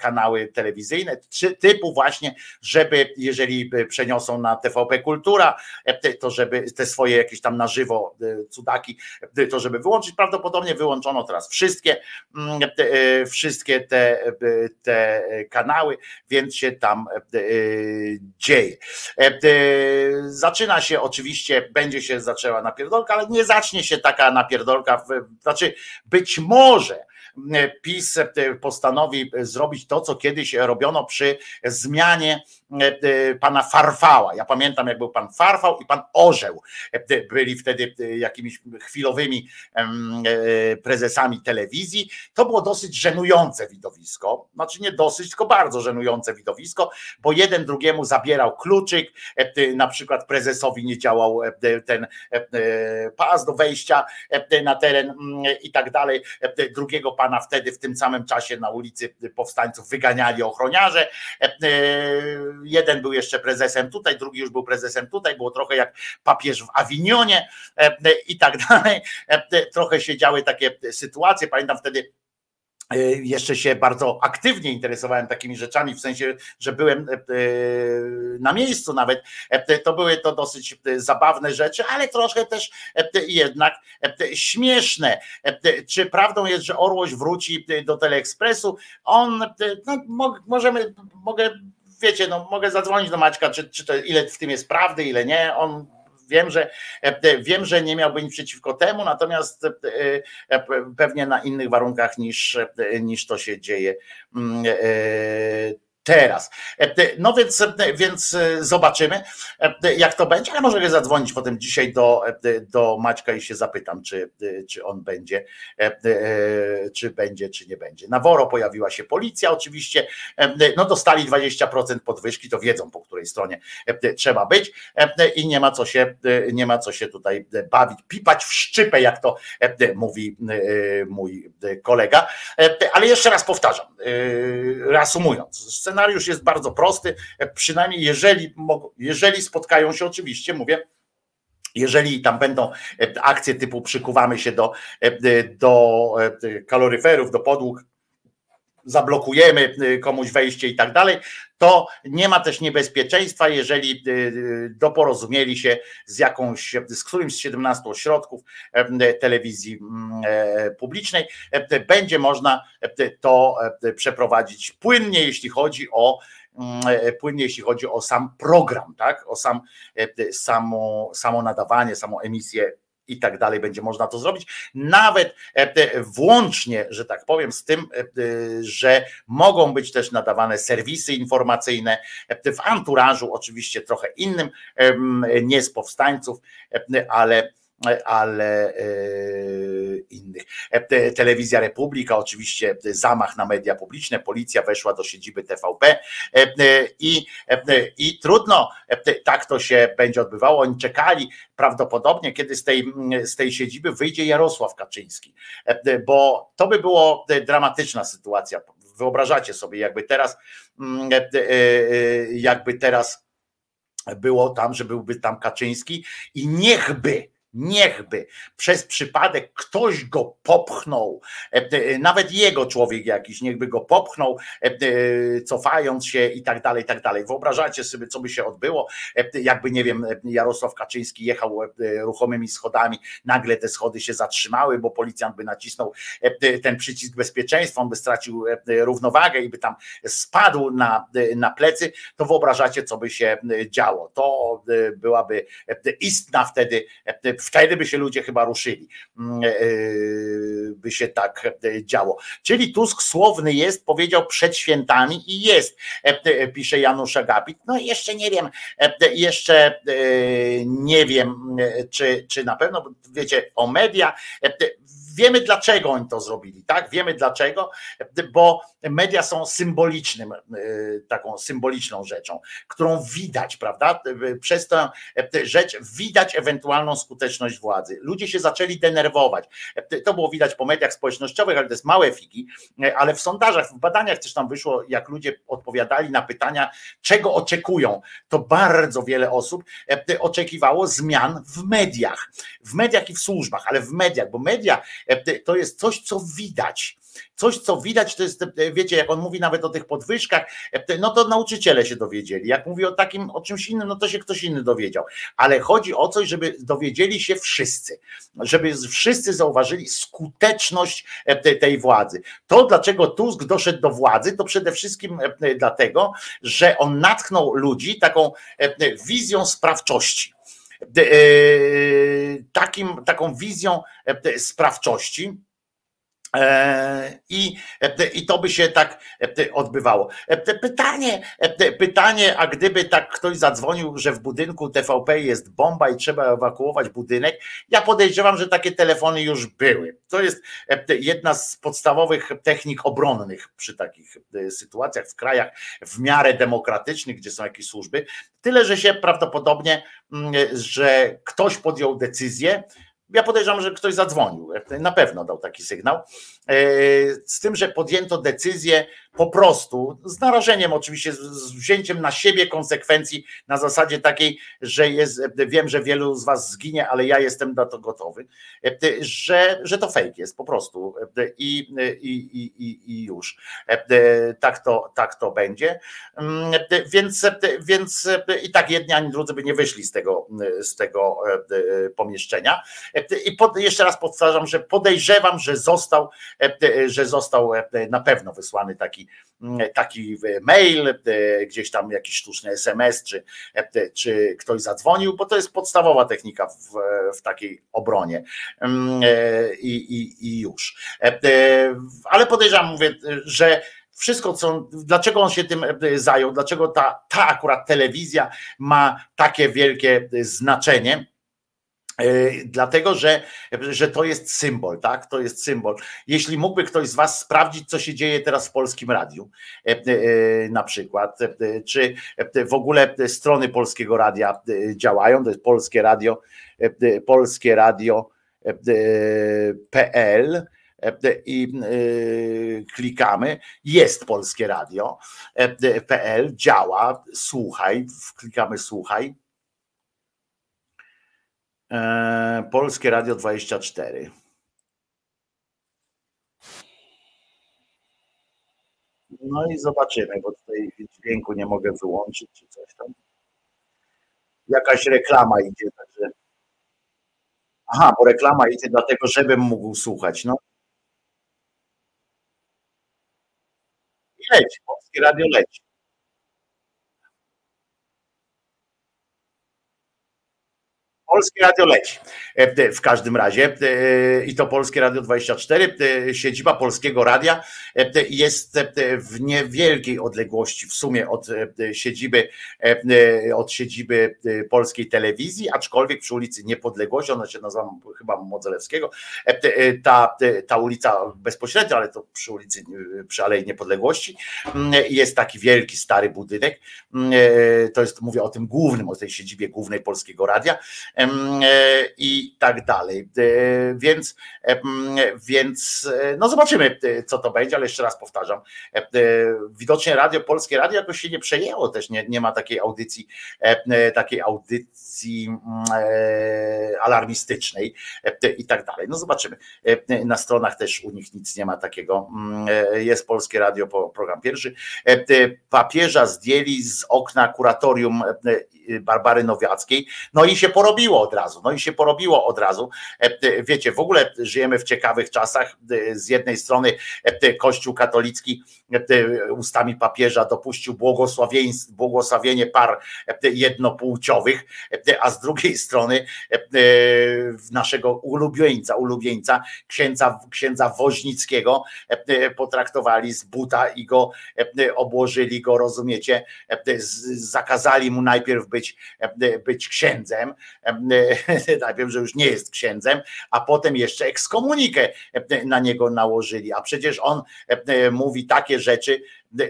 Speaker 2: kanały telewizyjne, typu właśnie, żeby jeżeli przeniosą na TVP Kultura, to żeby te swoje jakieś tam na żywo cudaki, to żeby wyłączyć. Prawdopodobnie wyłączono teraz wszystkie, wszystkie te, te kanały, więc się tam dzieje. Zaczyna się oczywiście, będzie się zaczęła napierdolka, ale nie zacznie się taka napierdolka, znaczy być może PiS postanowi zrobić to, co kiedyś robiono przy zmianie pana Farfała. Ja pamiętam, jak był pan Farfał i pan Orzeł. Byli wtedy jakimiś chwilowymi prezesami telewizji. To było dosyć żenujące widowisko. Znaczy nie dosyć, tylko bardzo żenujące widowisko, bo jeden drugiemu zabierał kluczyk, na przykład prezesowi nie działał ten pas do wejścia na teren i tak dalej. Drugiego pana wtedy w tym samym czasie na ulicy Powstańców wyganiali ochroniarze. Jeden był jeszcze prezesem tutaj, drugi już był prezesem tutaj. Było trochę jak papież w Awinionie i tak dalej. Trochę się działy takie sytuacje. Pamiętam wtedy jeszcze się bardzo aktywnie interesowałem takimi rzeczami, w sensie, że byłem na miejscu nawet. To były to dosyć zabawne rzeczy, ale troszkę też jednak śmieszne. Czy prawdą jest, że Orłoś wróci do Teleekspresu? On, no, możemy, mogę, wiecie, no, mogę zadzwonić do Maćka, czy, czy to, ile w tym jest prawdy, ile nie. On Wiem, że wiem, że nie miałby nic przeciwko temu, natomiast pewnie na innych warunkach niż, niż to się dzieje teraz. No więc, więc zobaczymy, jak to będzie, ale może zadzwonić potem dzisiaj do, do Maćka i się zapytam, czy, czy on będzie, czy będzie, czy nie będzie. Na Woro pojawiła się policja oczywiście, no dostali 20% podwyżki, to wiedzą po której stronie trzeba być i nie ma co się, nie ma co się tutaj bawić, pipać w szczypę, jak to mówi mój kolega. Ale jeszcze raz powtarzam, reasumując, scenariusz jest bardzo prosty, przynajmniej jeżeli, jeżeli spotkają się, oczywiście mówię, jeżeli tam będą akcje typu przykuwamy się do, do kaloryferów, do podłóg, zablokujemy komuś wejście i tak dalej, to nie ma też niebezpieczeństwa, jeżeli doporozumieli się z jakąś, z którymś z 17 ośrodków telewizji publicznej, będzie można to przeprowadzić płynnie, jeśli chodzi o płynnie, jeśli chodzi o sam program, tak? O sam, samo, samo nadawanie, samą emisję i tak dalej będzie można to zrobić, nawet włącznie, że tak powiem, z tym, że mogą być też nadawane serwisy informacyjne w anturażu, oczywiście trochę innym, nie z powstańców, ale ale innych. Telewizja Republika, oczywiście zamach na media publiczne, policja weszła do siedziby TVP i, i trudno, tak to się będzie odbywało. Oni czekali prawdopodobnie, kiedy z tej, z tej siedziby wyjdzie Jarosław Kaczyński, bo to by było dramatyczna sytuacja. Wyobrażacie sobie, jakby teraz, jakby teraz było tam, że byłby tam Kaczyński i niechby niechby przez przypadek ktoś go popchnął, nawet jego człowiek jakiś, niechby go popchnął, cofając się i tak dalej, i tak dalej. Wyobrażacie sobie, co by się odbyło, jakby, nie wiem, Jarosław Kaczyński jechał ruchomymi schodami, nagle te schody się zatrzymały, bo policjant by nacisnął ten przycisk bezpieczeństwa, on by stracił równowagę i by tam spadł na, na plecy, to wyobrażacie, co by się działo. To byłaby istna wtedy wtedy by się ludzie chyba ruszyli, by się tak działo. Czyli Tusk słowny jest, powiedział przed świętami i jest, pisze Janusz Agapit. No jeszcze nie wiem, jeszcze nie wiem, czy, czy na pewno, wiecie, o media, wiemy dlaczego oni to zrobili, tak? Wiemy dlaczego, bo media są symbolicznym, taką symboliczną rzeczą, którą widać, prawda? Przez tę rzecz widać ewentualną skuteczność władzy. Ludzie się zaczęli denerwować. To było widać po mediach społecznościowych, ale to jest małe figi, ale w sondażach, w badaniach też tam wyszło, jak ludzie odpowiadali na pytania, czego oczekują, to bardzo wiele osób oczekiwało zmian w mediach. W mediach i w służbach, ale w mediach, bo media to jest coś, co widać. Coś, co widać, to jest, wiecie, jak on mówi nawet o tych podwyżkach, no to nauczyciele się dowiedzieli. Jak mówi o takim, o czymś innym, no to się ktoś inny dowiedział. Ale chodzi o coś, żeby dowiedzieli się wszyscy, żeby wszyscy zauważyli skuteczność tej władzy. To, dlaczego Tusk doszedł do władzy, to przede wszystkim dlatego, że on natchnął ludzi taką wizją sprawczości takim, taką wizją sprawczości, E, I, e, I to by się tak e, odbywało. Pytanie, pytanie, a gdyby tak ktoś zadzwonił, że w budynku TVP jest bomba i trzeba ewakuować budynek, ja podejrzewam, że takie telefony już były. To jest jedna z podstawowych technik obronnych przy takich sytuacjach w krajach w miarę demokratycznych, gdzie są jakieś służby. Tyle, że się prawdopodobnie, mm, że ktoś podjął decyzję, ja podejrzewam, że ktoś zadzwonił, na pewno dał taki sygnał. E, z tym, że podjęto decyzję po prostu, z narażeniem oczywiście, z wzięciem na siebie konsekwencji na zasadzie takiej, że jest, wiem, że wielu z was zginie, ale ja jestem na to gotowy, że, że to fake jest po prostu i, i, i, i już. Tak to, tak to będzie. Więc, więc i tak jedni ani drudzy by nie wyszli z tego, z tego pomieszczenia. I pod, jeszcze raz powtarzam, że podejrzewam, że został, że został na pewno wysłany taki taki, mail, gdzieś tam jakiś sztuczny SMS, czy, czy ktoś zadzwonił, bo to jest podstawowa technika w, w takiej obronie I, i, i już. Ale podejrzewam, mówię, że wszystko, co, dlaczego on się tym zajął, dlaczego ta, ta akurat telewizja ma takie wielkie znaczenie E, dlatego, że, że to jest symbol, tak? To jest symbol. Jeśli mógłby ktoś z Was sprawdzić, co się dzieje teraz w polskim radiu, e, e, na przykład, czy w ogóle strony polskiego radia działają, to jest polskie radio, polskie radio.pl i klikamy, jest polskie radio.pl, działa, słuchaj, klikamy słuchaj E, Polskie Radio 24. No i zobaczymy, bo tutaj dźwięku nie mogę wyłączyć czy coś tam. Jakaś reklama idzie, także. Aha, bo reklama idzie dlatego, żebym mógł słuchać. No. I leci, Polskie Radio leci. Polskie Radio leci. E, w każdym razie e, i to Polskie Radio 24, e, siedziba Polskiego Radia jest w niewielkiej odległości w sumie od siedziby od siedziby Polskiej Telewizji, aczkolwiek przy ulicy Niepodległości, ona się nazywa chyba Modzelewskiego, ta, ta ulica bezpośrednio, ale to przy ulicy, przy Alei Niepodległości jest taki wielki, stary budynek, to jest, mówię o tym głównym, o tej siedzibie głównej Polskiego Radia, i tak dalej. E, więc, więc e, no zobaczymy, co to będzie, ale jeszcze raz powtarzam. Widocznie radio, polskie radio jakoś się nie przejęło też, nie, nie ma takiej audycji, takiej audycji mm, alarmistycznej i tak dalej. No zobaczymy. Na stronach też u nich nic nie ma takiego. Mm, jest polskie radio, program pierwszy. Papieża zdjęli z okna kuratorium Barbary Nowiackiej, no i się porobiło od razu, no i się porobiło od razu. E, wiecie, w ogóle żyjemy w ciekawych czasach. E, z jednej strony e, Kościół katolicki ustami papieża dopuścił błogosławienie par jednopłciowych, a z drugiej strony naszego ulubieńca, ulubieńca księdza, księdza Woźnickiego potraktowali z buta i go obłożyli go, rozumiecie, zakazali mu najpierw być, być księdzem, najpierw, że już nie jest księdzem, a potem jeszcze ekskomunikę na niego nałożyli, a przecież on mówi takie rzeczy,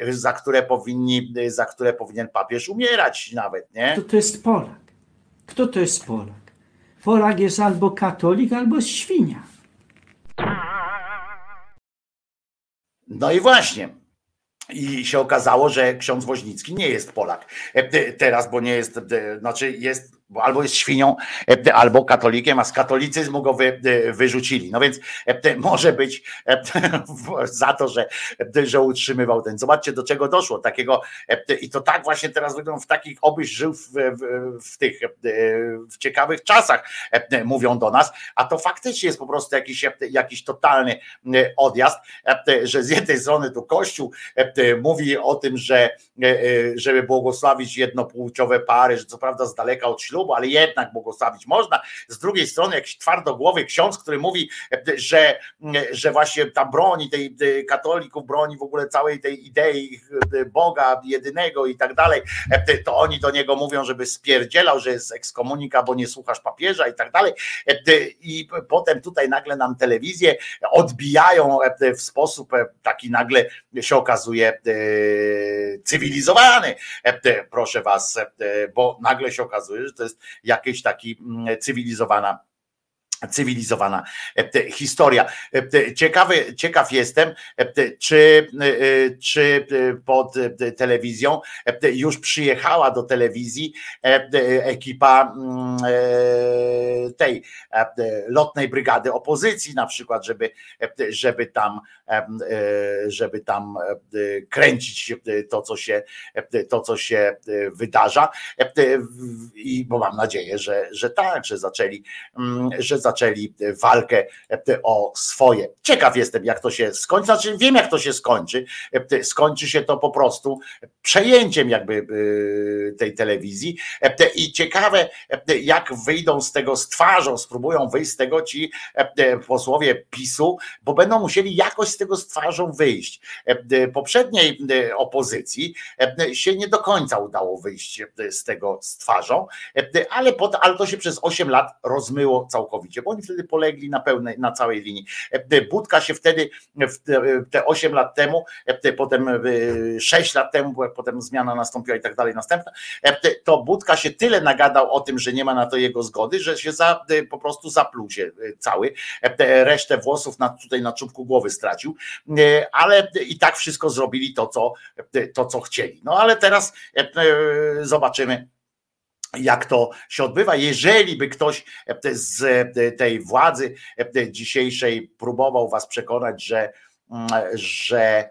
Speaker 2: za które powinni, za które powinien papież umierać nawet, nie?
Speaker 29: Kto to jest Polak? Kto to jest Polak? Polak jest albo katolik, albo świnia.
Speaker 2: No i właśnie. I się okazało, że ksiądz Woźnicki nie jest Polak. Teraz, bo nie jest, znaczy jest bo albo jest świnią, e, albo katolikiem, a z katolicyzmu go wy, e, wyrzucili. No więc e, może być za to, że, że utrzymywał ten. Zobaczcie, do czego doszło. Takiego, I to tak właśnie teraz wygląda w takich, obyś żył w, w, w tych w ciekawych czasach, mówią do nas, a to faktycznie jest po prostu jakiś, jakiś totalny odjazd, że z jednej strony tu Kościół mówi o tym, że żeby błogosławić jednopłciowe pary, że co prawda z daleka od ślubu, ślubu, ale jednak błogosławić można. Z drugiej strony jakiś twardogłowy ksiądz, który mówi, że, że właśnie ta broni tej katolików, broni w ogóle całej tej idei Boga jedynego i tak dalej, to oni do niego mówią, żeby spierdzielał, że jest ekskomunika, bo nie słuchasz papieża i tak dalej. I potem tutaj nagle nam telewizję odbijają w sposób taki nagle się okazuje cywilizowany, proszę was, bo nagle się okazuje, że to jest jakiś taki cywilizowana cywilizowana historia. Ciekawy, ciekaw jestem, czy, czy pod telewizją już przyjechała do telewizji ekipa tej lotnej brygady opozycji, na przykład, żeby, żeby tam, żeby tam kręcić to, co się, to, co się wydarza. I bo mam nadzieję, że, że tak, że zaczęli, że zaczęli zaczęli walkę o swoje. Ciekaw jestem, jak to się skończy. Znaczy, wiem, jak to się skończy. Skończy się to po prostu przejęciem jakby tej telewizji. I ciekawe, jak wyjdą z tego z twarzą, spróbują wyjść z tego ci posłowie PiSu, bo będą musieli jakoś z tego z twarzą wyjść. Poprzedniej opozycji się nie do końca udało wyjść z tego z twarzą, ale, pod, ale to się przez 8 lat rozmyło całkowicie bo oni wtedy polegli na pełnej, na całej linii. Budka się wtedy, te 8 lat temu, potem 6 lat temu, potem zmiana nastąpiła i tak dalej, następna, to Budka się tyle nagadał o tym, że nie ma na to jego zgody, że się za, po prostu zapluł się cały, resztę włosów na, tutaj na czubku głowy stracił, ale i tak wszystko zrobili to, co, to, co chcieli. No ale teraz zobaczymy, jak to się odbywa. Jeżeli by ktoś z tej władzy dzisiejszej próbował was przekonać, że, że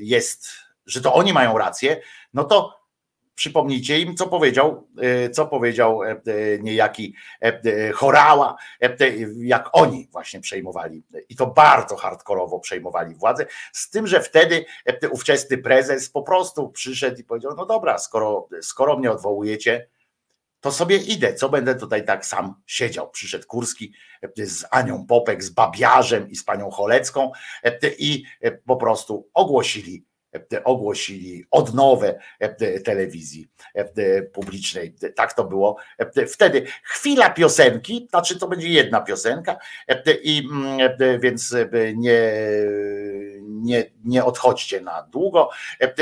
Speaker 2: jest, że to oni mają rację, no to przypomnijcie im, co powiedział, co powiedział niejaki Chorała, jak oni właśnie przejmowali i to bardzo hardkorowo przejmowali władzę, z tym, że wtedy ówczesny prezes po prostu przyszedł i powiedział, no dobra, skoro, skoro mnie odwołujecie, to sobie idę, co będę tutaj tak sam siedział. Przyszedł Kurski z Anią Popek, z Babiarzem i z panią Cholecką i po prostu ogłosili ogłosili odnowę telewizji publicznej. Tak to było wtedy. Chwila piosenki, znaczy to będzie jedna piosenka i więc nie, nie, nie odchodźcie na długo.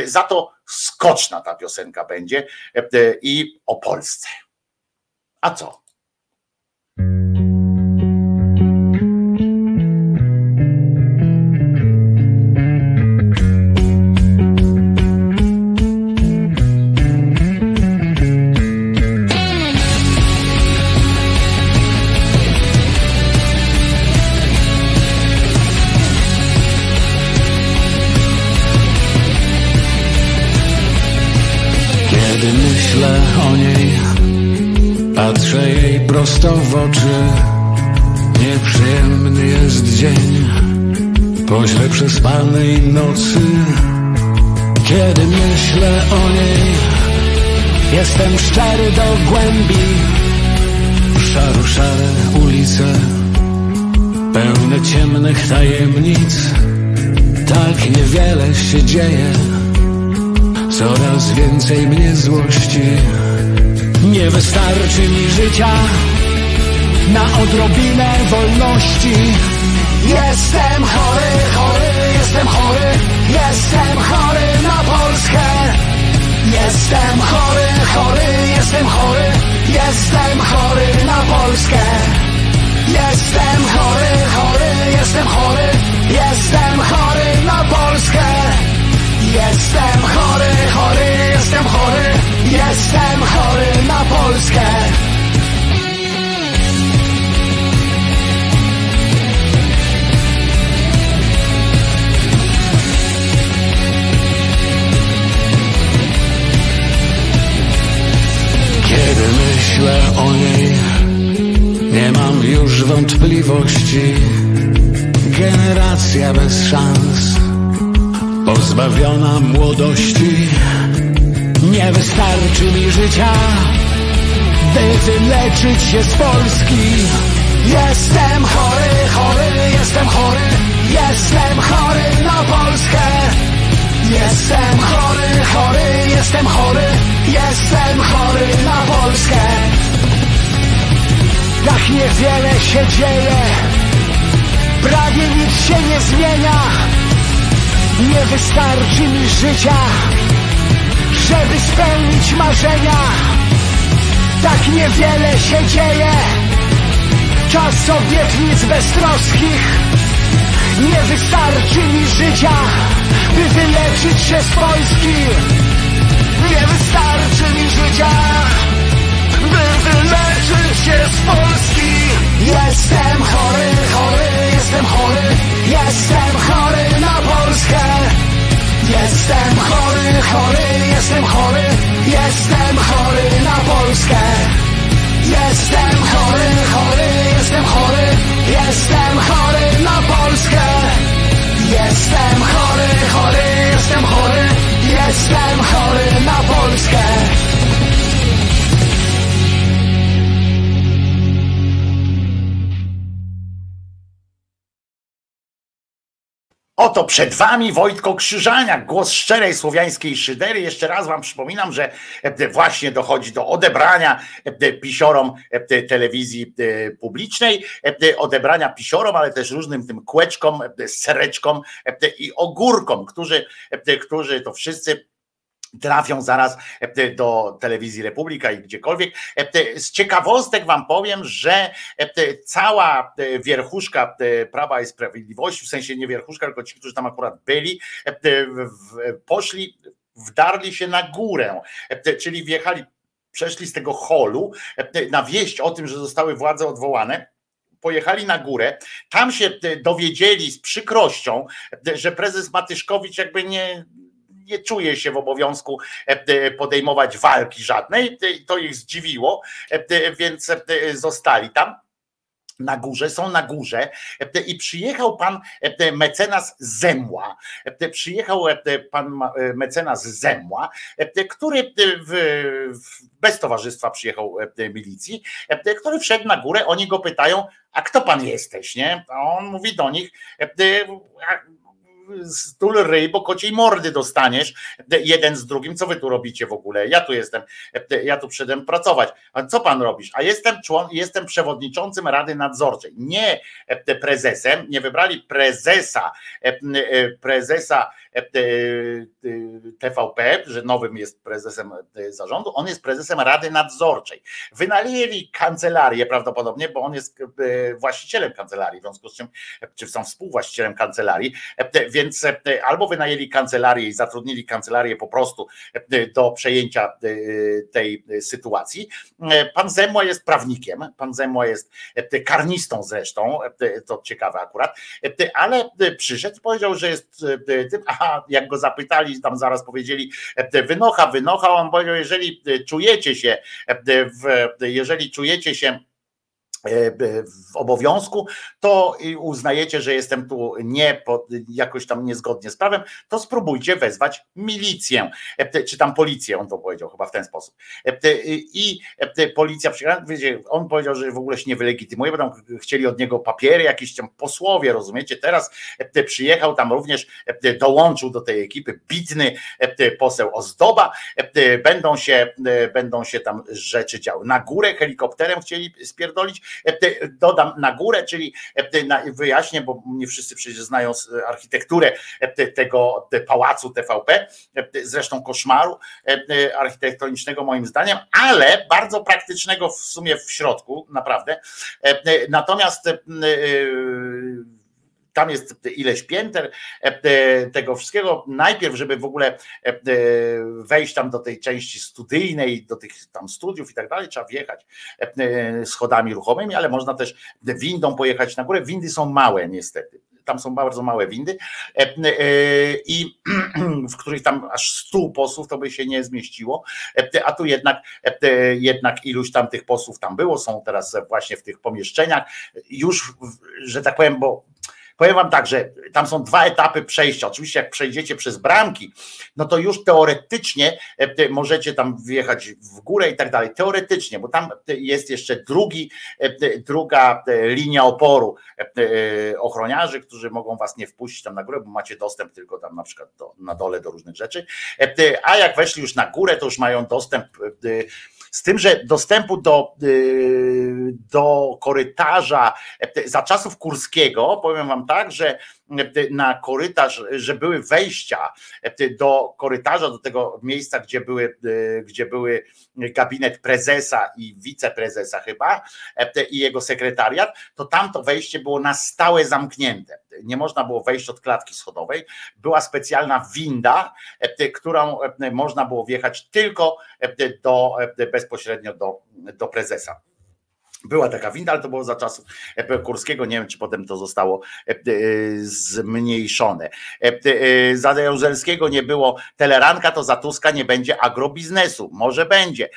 Speaker 2: Za to skoczna ta piosenka będzie i o Polsce. A co?
Speaker 30: Nocy. Kiedy myślę o niej, jestem szczery do głębi. Szaro, szare ulice, pełne ciemnych tajemnic. Tak niewiele się dzieje. Coraz więcej mnie złości Nie wystarczy mi życia Na odrobinę wolności Jestem chory, chory, jestem chory. Jestem chory na Polskę. Jestem chory, chory, jestem chory. Jestem chory na Polskę. Jestem chory, chory, jestem chory. Jestem chory na Polskę. Jestem chory, chory, jestem chory, jestem chory na Polskę. Myślę o niej, nie mam już wątpliwości. Generacja bez szans pozbawiona młodości. Nie wystarczy mi życia by wyleczyć się z Polski. Jestem chory, chory, jestem chory, jestem chory na Polskę. Jestem chory, chory, jestem chory, jestem chory na Polskę. Tak niewiele się dzieje, prawie nic się nie zmienia. Nie wystarczy mi życia, żeby spełnić marzenia. Tak niewiele się dzieje, czas obietnic beztroskich. Nie wystarczy mi życia, by wyleczyć się z Polski. Nie wystarczy mi życia, by wyleczyć się z Polski. Jestem chory, chory, jestem chory, jestem chory na Polskę. Jestem chory, chory, jestem chory, jestem chory na Polskę. Jestem chory, chory, jestem chory, jestem chory na Polskę. Jestem chory, chory, jestem chory, jestem chory na Polskę.
Speaker 2: Oto przed wami Wojtko Krzyżaniak, głos szczerej słowiańskiej szydery. Jeszcze raz wam przypominam, że e, właśnie dochodzi do odebrania e, pisiorom e, telewizji publicznej, odebrania pisiorom, ale też różnym tym kłeczkom, sereczkom i ogórkom, którzy, którzy to wszyscy trafią zaraz do telewizji Republika i gdziekolwiek. Z ciekawostek wam powiem, że cała wierchuszka Prawa i Sprawiedliwości, w sensie nie wierchuszka, tylko ci, którzy tam akurat byli, poszli, wdarli się na górę, czyli wjechali, przeszli z tego holu na wieść o tym, że zostały władze odwołane pojechali na górę, tam się dowiedzieli z przykrością, że prezes Matyszkowicz jakby nie, nie czuje się w obowiązku podejmować walki żadnej. To ich zdziwiło, więc zostali tam na górze, są na górze i przyjechał pan mecenas Zemła, przyjechał pan mecenas Zemła, który bez towarzystwa przyjechał milicji, który wszedł na górę, oni go pytają, a kto pan jesteś, nie? A on mówi do nich, stul ryj, bo kociej mordy dostaniesz jeden z drugim. Co wy tu robicie w ogóle? Ja tu jestem, ja tu przyszedłem pracować. A co pan robisz? A jestem człon, jestem przewodniczącym Rady Nadzorczej. Nie prezesem, nie wybrali prezesa, prezesa TVP, że nowym jest prezesem zarządu, on jest prezesem Rady Nadzorczej. Wynajęli kancelarię prawdopodobnie, bo on jest właścicielem kancelarii, w związku z czym, czy są współwłaścicielem kancelarii, więc albo wynajęli kancelarię i zatrudnili kancelarię po prostu do przejęcia tej sytuacji. Pan Zemła jest prawnikiem, pan Zemła jest karnistą zresztą, to ciekawe akurat, ale przyszedł i powiedział, że jest tym, a jak go zapytali, tam zaraz powiedzieli wynocha, wynocha, on powiedział, jeżeli czujecie się, jeżeli czujecie się w obowiązku, to uznajecie, że jestem tu nie pod, jakoś tam niezgodnie z prawem, to spróbujcie wezwać milicję, czy tam policję, on to powiedział chyba w ten sposób. I policja przyjechała, on powiedział, że w ogóle się nie wylegitymuje, tam chcieli od niego papiery, jakieś tam posłowie, rozumiecie, teraz przyjechał tam również, dołączył do tej ekipy bitny poseł Ozdoba, będą się, będą się tam rzeczy działy. Na górę helikopterem chcieli spierdolić, dodam na górę, czyli wyjaśnię, bo nie wszyscy przecież znają architekturę tego pałacu TVP, zresztą koszmaru architektonicznego moim zdaniem, ale bardzo praktycznego w sumie w środku, naprawdę. Natomiast tam jest ileś pięter tego wszystkiego. Najpierw, żeby w ogóle wejść tam do tej części studyjnej, do tych tam studiów i tak dalej, trzeba wjechać schodami ruchomymi, ale można też windą pojechać na górę. Windy są małe niestety. Tam są bardzo małe windy i w których tam aż stu posłów to by się nie zmieściło, a tu jednak, jednak iluś tam tych posłów tam było, są teraz właśnie w tych pomieszczeniach, już, że tak powiem, bo powiem wam tak, że tam są dwa etapy przejścia. Oczywiście jak przejdziecie przez bramki, no to już teoretycznie e, możecie tam wjechać w górę i tak dalej. Teoretycznie, bo tam jest jeszcze drugi, e, druga e, linia oporu ochroniarzy, którzy mogą was nie wpuścić tam na górę, bo macie dostęp tylko tam na przykład do, na dole do różnych rzeczy. A jak weszli już na górę, to już mają dostęp z tym, że dostępu do, y, do korytarza e, za czasów Kurskiego, powiem wam tak, że na korytarz, że były wejścia e, do korytarza, do tego miejsca, gdzie były, gdzie były gabinet prezesa i wiceprezesa chyba i jego sekretariat, to tam to wejście było na stałe zamknięte. Nie można było wejść od klatki schodowej. Była specjalna winda, którą można było wjechać tylko do, bezpośrednio do, do prezesa. Była taka winda, ale to było za czasów Kurskiego. Nie wiem, czy potem to zostało e, e, zmniejszone. E, za Jaruzelskiego nie było teleranka, to za Tuska nie będzie agrobiznesu. Może będzie.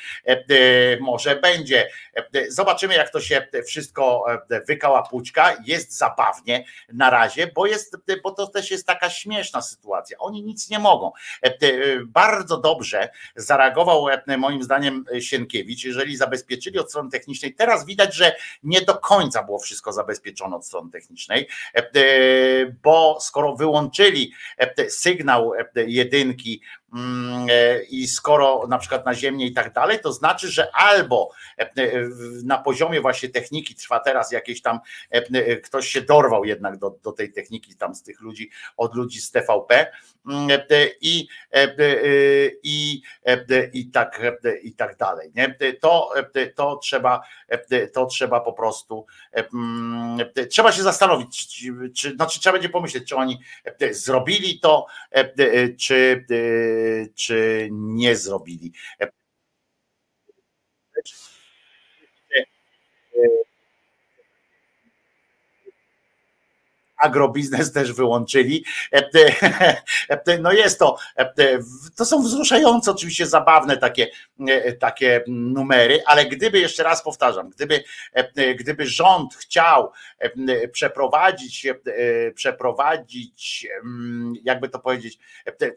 Speaker 2: Może będzie. Zobaczymy, jak to się wszystko wykałapućka. Jest zabawnie na razie, bo, jest, bo to też jest taka śmieszna sytuacja. Oni nic nie mogą. Bardzo dobrze zareagował moim zdaniem Sienkiewicz, jeżeli zabezpieczyli od strony technicznej. Teraz widać, że nie do końca było wszystko zabezpieczone od strony technicznej, e, bo skoro wyłączyli e, sygnał e, jedynki i skoro na przykład na ziemię i tak dalej, to znaczy, że albo na poziomie właśnie techniki trwa teraz jakieś tam, ktoś się dorwał jednak do, do tej techniki tam z tych ludzi, od ludzi z TVP mm, i, i, i, tak, i tak dalej. Nie? To, to trzeba to trzeba po prostu, mm, trzeba się zastanowić, czy, znaczy trzeba będzie pomyśleć, czy oni zrobili to, czy, czy nie zrobili agrobiznes też wyłączyli. E, e, no jest to, e, to są wzruszające, oczywiście zabawne takie, takie numery, ale gdyby, jeszcze raz powtarzam, gdyby, gdyby rząd chciał przeprowadzić, przeprowadzić, mm, jakby to powiedzieć,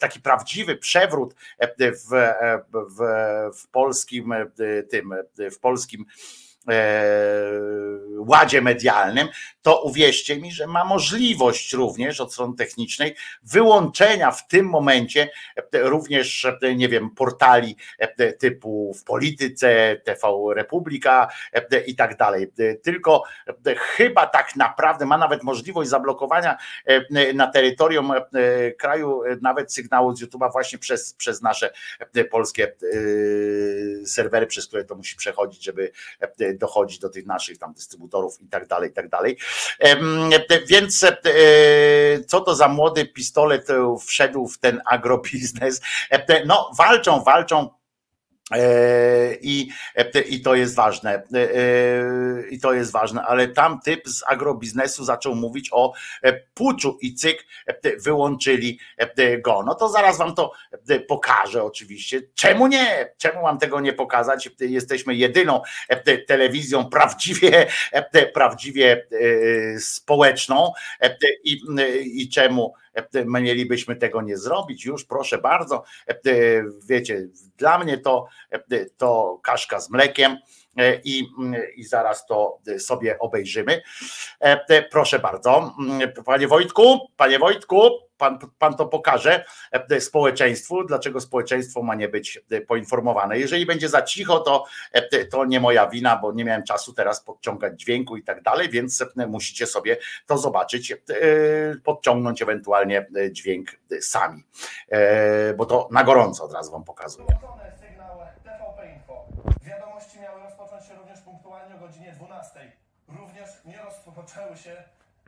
Speaker 2: taki prawdziwy przewrót w, w, w polskim tym, w polskim ładzie medialnym, to uwierzcie mi, że ma możliwość również od strony technicznej wyłączenia w tym momencie również, nie wiem, portali typu w polityce, TV Republika i tak dalej. Tylko chyba tak naprawdę ma nawet możliwość zablokowania na terytorium kraju nawet sygnału z YouTube'a właśnie przez, przez nasze polskie serwery, przez które to musi przechodzić, żeby dochodzić do tych naszych tam dystrybutorów i tak dalej, i tak dalej. Więc e, co to za młody pistolet e, wszedł w ten agrobiznes? No walczą, walczą E, I, e, I to jest ważne. E, I to jest ważne, ale tam typ z agrobiznesu zaczął mówić o puczu i cyk, wyłączyli go. No to zaraz wam to pokażę oczywiście. Czemu nie? Czemu mam tego nie pokazać? Jesteśmy jedyną telewizją prawdziwie, prawdziwie społeczną i, i czemu mielibyśmy tego nie zrobić. Już proszę bardzo, wiecie, dla mnie to, to kaszka z mlekiem. I, I zaraz to sobie obejrzymy. Proszę bardzo, panie Wojtku, panie Wojtku, pan, pan to pokaże e, społeczeństwu, dlaczego społeczeństwo ma nie być e, poinformowane. Jeżeli będzie za cicho, to, e, to nie moja wina, bo nie miałem czasu teraz podciągać dźwięku i tak dalej, więc musicie sobie to zobaczyć, podciągnąć ewentualnie dźwięk sami, bo to na gorąco od razu wam pokazuję.
Speaker 31: Wiadomości miały rozpocząć się również punktualnie o godzinie 12. Również nie rozpoczęły się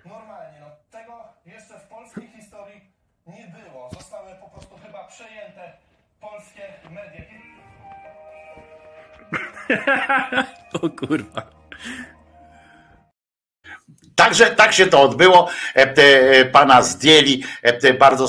Speaker 31: normalnie. No, tego jeszcze w polskiej historii nie było. Zostały po prostu chyba przejęte polskie media.
Speaker 21: o kurwa.
Speaker 2: Także tak się to odbyło. E, e, pana zdjęli e, bardzo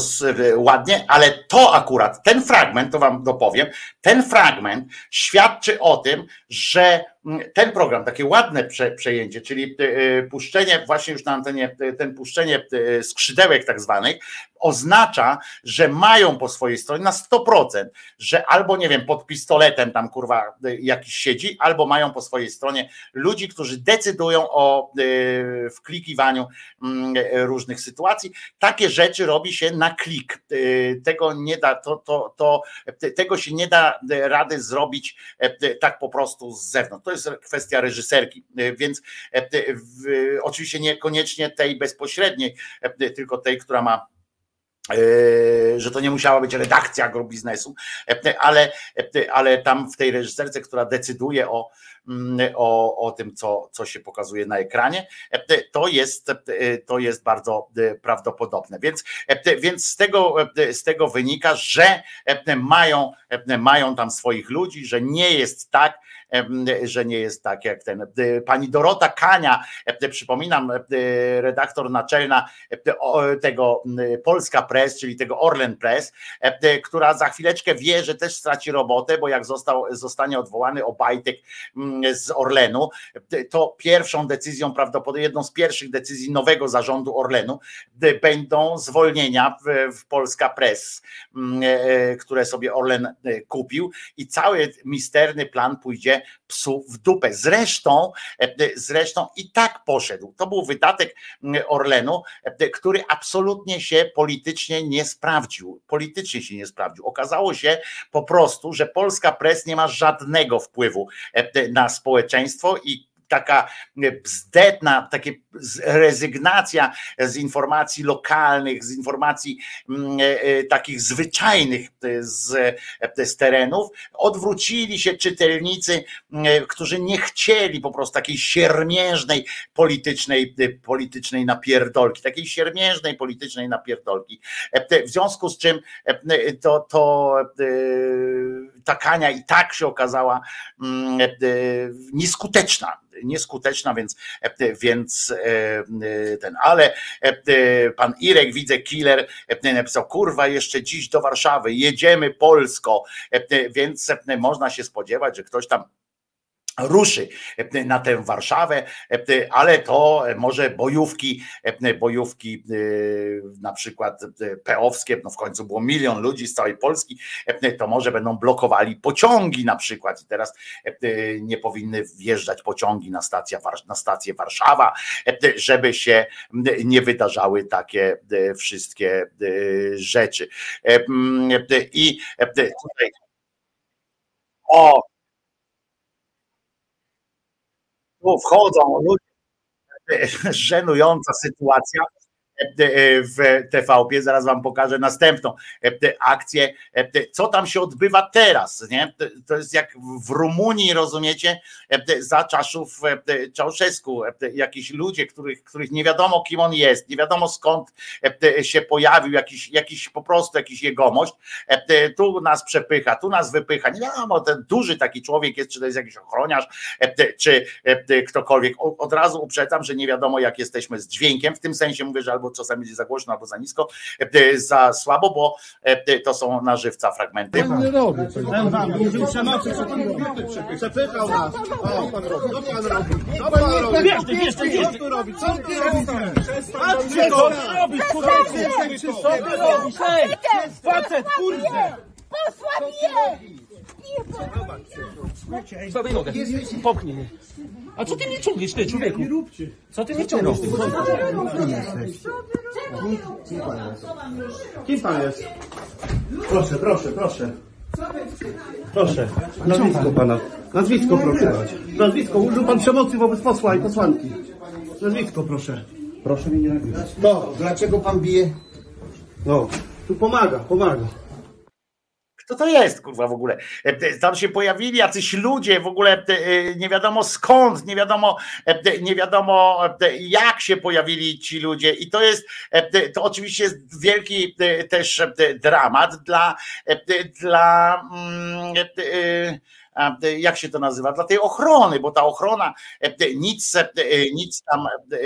Speaker 2: ładnie, ale to akurat, ten fragment, to wam dopowiem, ten fragment świadczy o tym, że ten program, takie ładne prze, przejęcie, czyli e, puszczenie właśnie już na antenie, e, ten puszczenie e, skrzydełek tak zwanych, oznacza, że mają po swojej stronie na 100%, że albo nie wiem, pod pistoletem tam kurwa e, jakiś siedzi, albo mają po swojej stronie ludzi, którzy decydują o e, wklikiwaniu e, różnych sytuacji. Takie rzeczy robi się na klik. E, Tego nie da, to, to, to, te- tego się nie da e, rady zrobić e, tak po prostu z zewnątrz. To jest kwestia reżyserki, E, więc e, oczywiście niekoniecznie tej bezpośredniej, e, tylko tej, która ma e, że to nie musiała być redakcja agrobiznesu, e, ale, e, ale tam w tej reżyserce, która decyduje o, mm, o, o tym, co, co się pokazuje na ekranie, e, to jest, e, to jest bardzo e, prawdopodobne. Więc, e, więc z, tego, e, z tego wynika, że e, mają, e, mają tam swoich ludzi, że nie jest tak, e, że nie jest tak jak ten. e, Pani Dorota Kania, e, przypominam, e, redaktor naczelna tego Polska Press, czyli tego Orlen Press, która za chwileczkę wie, że też straci robotę, bo jak został, zostanie odwołany Obajtek z Orlenu, to pierwszą decyzją, prawdopodobnie jedną z pierwszych decyzji nowego zarządu Orlenu będą zwolnienia w, Polska Press, które sobie Orlen kupił i cały misterny plan pójdzie psu w dupę. Zresztą, e, zresztą i tak poszedł. To był wydatek Orlenu, e, który absolutnie się politycznie nie sprawdził. Politycznie się nie sprawdził. Okazało się po prostu, że polska pres nie ma żadnego wpływu e, na społeczeństwo i taka bzdetna, takie rezygnacja z informacji lokalnych, z informacji mm, e, e, takich zwyczajnych e, z, e, z terenów, odwrócili się czytelnicy, e, którzy nie chcieli po prostu takiej siermiężnej politycznej, e, politycznej napierdolki, takiej siermiężnej politycznej napierdolki. E, W związku z czym e, to, to e, i tak się okazała mm, e, nieskuteczna, nieskuteczna, więc, więc e, ten, ale e, pan Irek, widzę, killer, e, napisał, kurwa, jeszcze dziś do Warszawy, jedziemy Polsko, więc można się spodziewać, że ktoś tam ruszy e, na tę Warszawę, e, ale to może bojówki, e, bojówki e, na przykład e, peowskie, no w końcu było milion ludzi z całej Polski, e, to może będą blokowali pociągi na przykład i teraz e, nie powinny wjeżdżać pociągi na, na stację Warszawa, e, żeby się nie wydarzały takie e, wszystkie e, rzeczy. E, e, I e, tutaj o, tu wchodzą ludzie, żenująca sytuacja w TVP, zaraz wam pokażę następną akcję, co tam się odbywa teraz, nie? To jest jak w Rumunii, rozumiecie, za czasów Czałszewsku, jakiś ludzie, których, których nie wiadomo kim on jest, nie wiadomo skąd się pojawił, jakiś, jakiś po prostu jakiś jegomość, tu nas przepycha, tu nas wypycha, nie wiadomo, ten duży taki człowiek jest, czy to jest jakiś ochroniarz, czy ktokolwiek, od razu uprzedzam, że nie wiadomo jak jesteśmy z dźwiękiem, w tym sensie mówię, że albo czasami będzie za głośno, albo za nisko, za słabo, bo to są na żywca fragmenty.
Speaker 32: nie robi. Ten wam użył przemocy, co pan robi? Przepychał nas. O, pan robi. Co pan robi? Co pan robi?
Speaker 30: Bierzcie,
Speaker 32: Co? Co ty robisz?
Speaker 30: Patrzcie, co ty robisz, kurwa? Co ty robisz? Ej, facet, kurde!
Speaker 33: Je!
Speaker 30: Sobie nogę, popchnij mnie. A co ty mnie ciągniesz, ty, człowieku? Co ty mnie ciągniesz? ty?
Speaker 32: Kim pan jest? Proszę, proszę, proszę. Proszę, nazwisko pana. Nazwisko proszę. Nazwisko, użył pan przemocy wobec posła i posłanki. Nazwisko proszę. Proszę mnie nie nagrać. No, dlaczego pan bije? No, tu pomaga, pomaga.
Speaker 2: Kto to jest, kurwa, w ogóle? E, Tam się pojawili jacyś ludzie, w ogóle e, nie wiadomo skąd, nie wiadomo, e, nie wiadomo e, jak się pojawili ci ludzie. I to jest, e, to oczywiście jest wielki e, też e, dramat dla, e, dla mm, e, e, jak się to nazywa, dla tej ochrony, bo ta ochrona e, nic, e, nic tam e,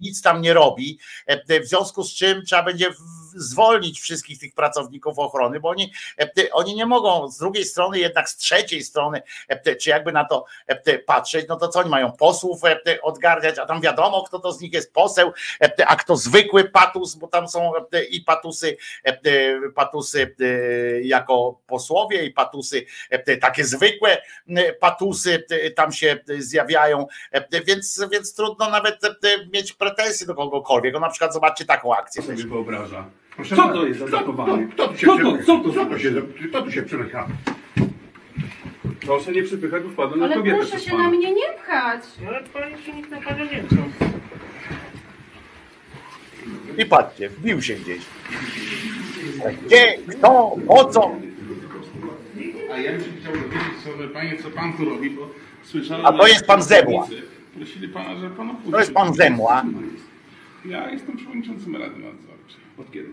Speaker 2: nic tam nie robi, e, w związku z czym trzeba będzie zwolnić wszystkich tych pracowników ochrony, bo oni, e, oni nie mogą z drugiej strony, jednak z trzeciej strony, e, czy jakby na to e, patrzeć, no to co oni mają posłów e, odgarniać, a tam wiadomo, kto to z nich jest poseł, e, a kto zwykły patus, bo tam są e, i patusy, e, patusy e, jako posłowie i patusy e, takie zwykłe patusy e, tam się zjawiają, e, więc, więc trudno nawet e, mieć pretensje do kogokolwiek. No na przykład zobaczcie taką akcję.
Speaker 34: sobie wyobraża.
Speaker 2: Proszę
Speaker 34: Co
Speaker 2: bardzo.
Speaker 34: to jest za zachowanie?
Speaker 2: Kto- kto tu się
Speaker 34: Co to, co to, co to się, kto tu się przepycha? Proszę nie przypychać, bo wpadłem na
Speaker 35: Ale
Speaker 34: kobietę
Speaker 35: proszę
Speaker 34: przez
Speaker 35: się
Speaker 34: pana.
Speaker 35: na mnie nie pchać.
Speaker 34: Ale pani się nikt na panią nie
Speaker 2: I patrzcie, wbił się gdzieś. Gdzie, kto, po co?
Speaker 34: A ja bym się chciał dowiedzieć, co, że panie, co pan tu robi, bo słyszałem...
Speaker 2: A to jest pan Zemła.
Speaker 34: Prosili pana, że pan opuści.
Speaker 2: To jest pan Zemła.
Speaker 34: Ja jestem przewodniczącym Rady Nadzorczej. Od kiedy?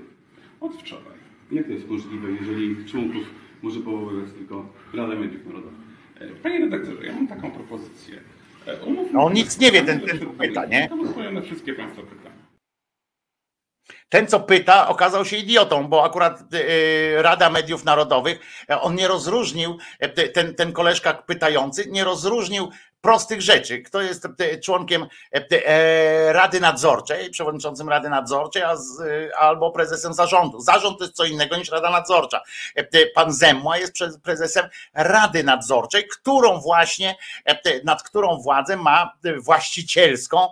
Speaker 34: Od wczoraj. Jak to jest możliwe, jeżeli członków może powoływać tylko Rada Mediów Narodowych? Panie redaktorze, ja mam taką propozycję. E, umówmy
Speaker 2: No on nic nie wie, ten, ten pyta, nie?
Speaker 34: To odpowiem na wszystkie państwa pytania.
Speaker 2: Ten, co pyta, okazał się idiotą, bo akurat e, Rada Mediów Narodowych, e, on nie rozróżnił, te- ten, ten koleżka pytający, nie rozróżnił prostych rzeczy. Kto jest e, członkiem e, e, Rady Nadzorczej, przewodniczącym Rady Nadzorczej, albo prezesem zarządu. Zarząd to jest co innego niż Rada Nadzorcza. Pan Zemła jest prezesem Rady Nadzorczej, którą właśnie, nad którą władzę ma właścicielską,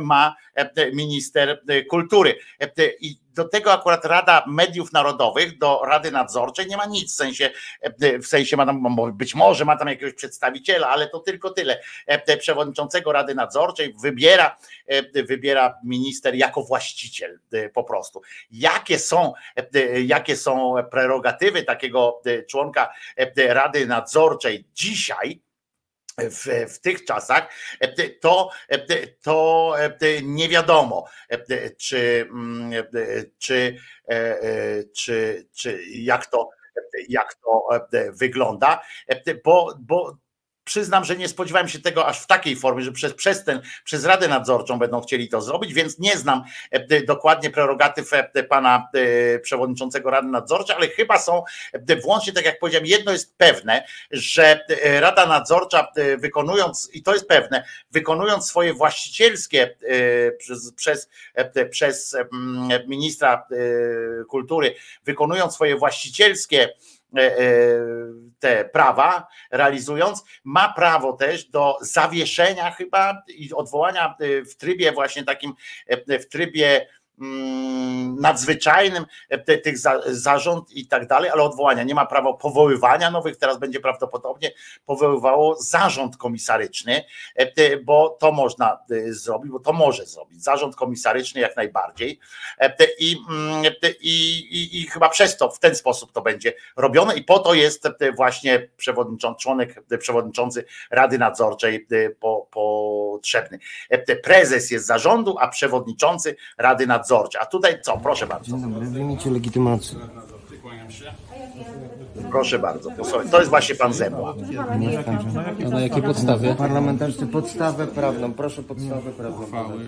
Speaker 2: ma minister kultury. I do tego akurat Rada Mediów Narodowych, do Rady Nadzorczej nie ma nic, w sensie, e, w sensie ma tam, być może ma tam jakiegoś przedstawiciela, ale to tylko tyle. E, te Przewodniczącego Rady Nadzorczej wybiera, e, wybiera minister jako właściciel e, po prostu. Jakie są, e, jakie są prerogatywy takiego e, członka e, Rady Nadzorczej dzisiaj, w, w tych czasach, e, to, e, to e, nie wiadomo, czy, mm, czy, czy, czy jak to, jak to wygląda, bo, bo Przyznam, że nie spodziewałem się tego aż w takiej formie, że przez, przez, ten, przez Radę Nadzorczą będą chcieli to zrobić, więc nie znam e, dokładnie prerogatyw e, pana e, przewodniczącego Rady Nadzorczej, ale chyba są włącznie, tak jak powiedziałem, jedno jest pewne, że Rada Nadzorcza wykonując, i to jest pewne, wykonując swoje właścicielskie przez, przez, przez ministra kultury, wykonując swoje właścicielskie te prawa, realizując, ma prawo też do zawieszenia chyba i odwołania e, w trybie właśnie takim, e, w trybie nadzwyczajnym e, tych za, zarząd i tak dalej, ale odwołania. Nie ma prawa powoływania nowych, teraz będzie prawdopodobnie powoływało zarząd komisaryczny, e, bo to można e, zrobić, bo to może zrobić. Zarząd komisaryczny jak najbardziej i, mm, i, i, i chyba przez to, w ten sposób to będzie robione i po to jest właśnie przewodniczący, członek, przewodniczący Rady Nadzorczej po, potrzebny. Prezes jest zarządu, a przewodniczący Rady Nadzorczej. A tutaj co? Proszę bardzo.
Speaker 36: W limicie legitymacji.
Speaker 2: Proszę bardzo. Posłuchaj, To jest właśnie pan Zemła.
Speaker 36: A na jakiej podstawie? Parlamentarzysty podstawę prawną. Proszę podstawę prawną.
Speaker 34: Uchwały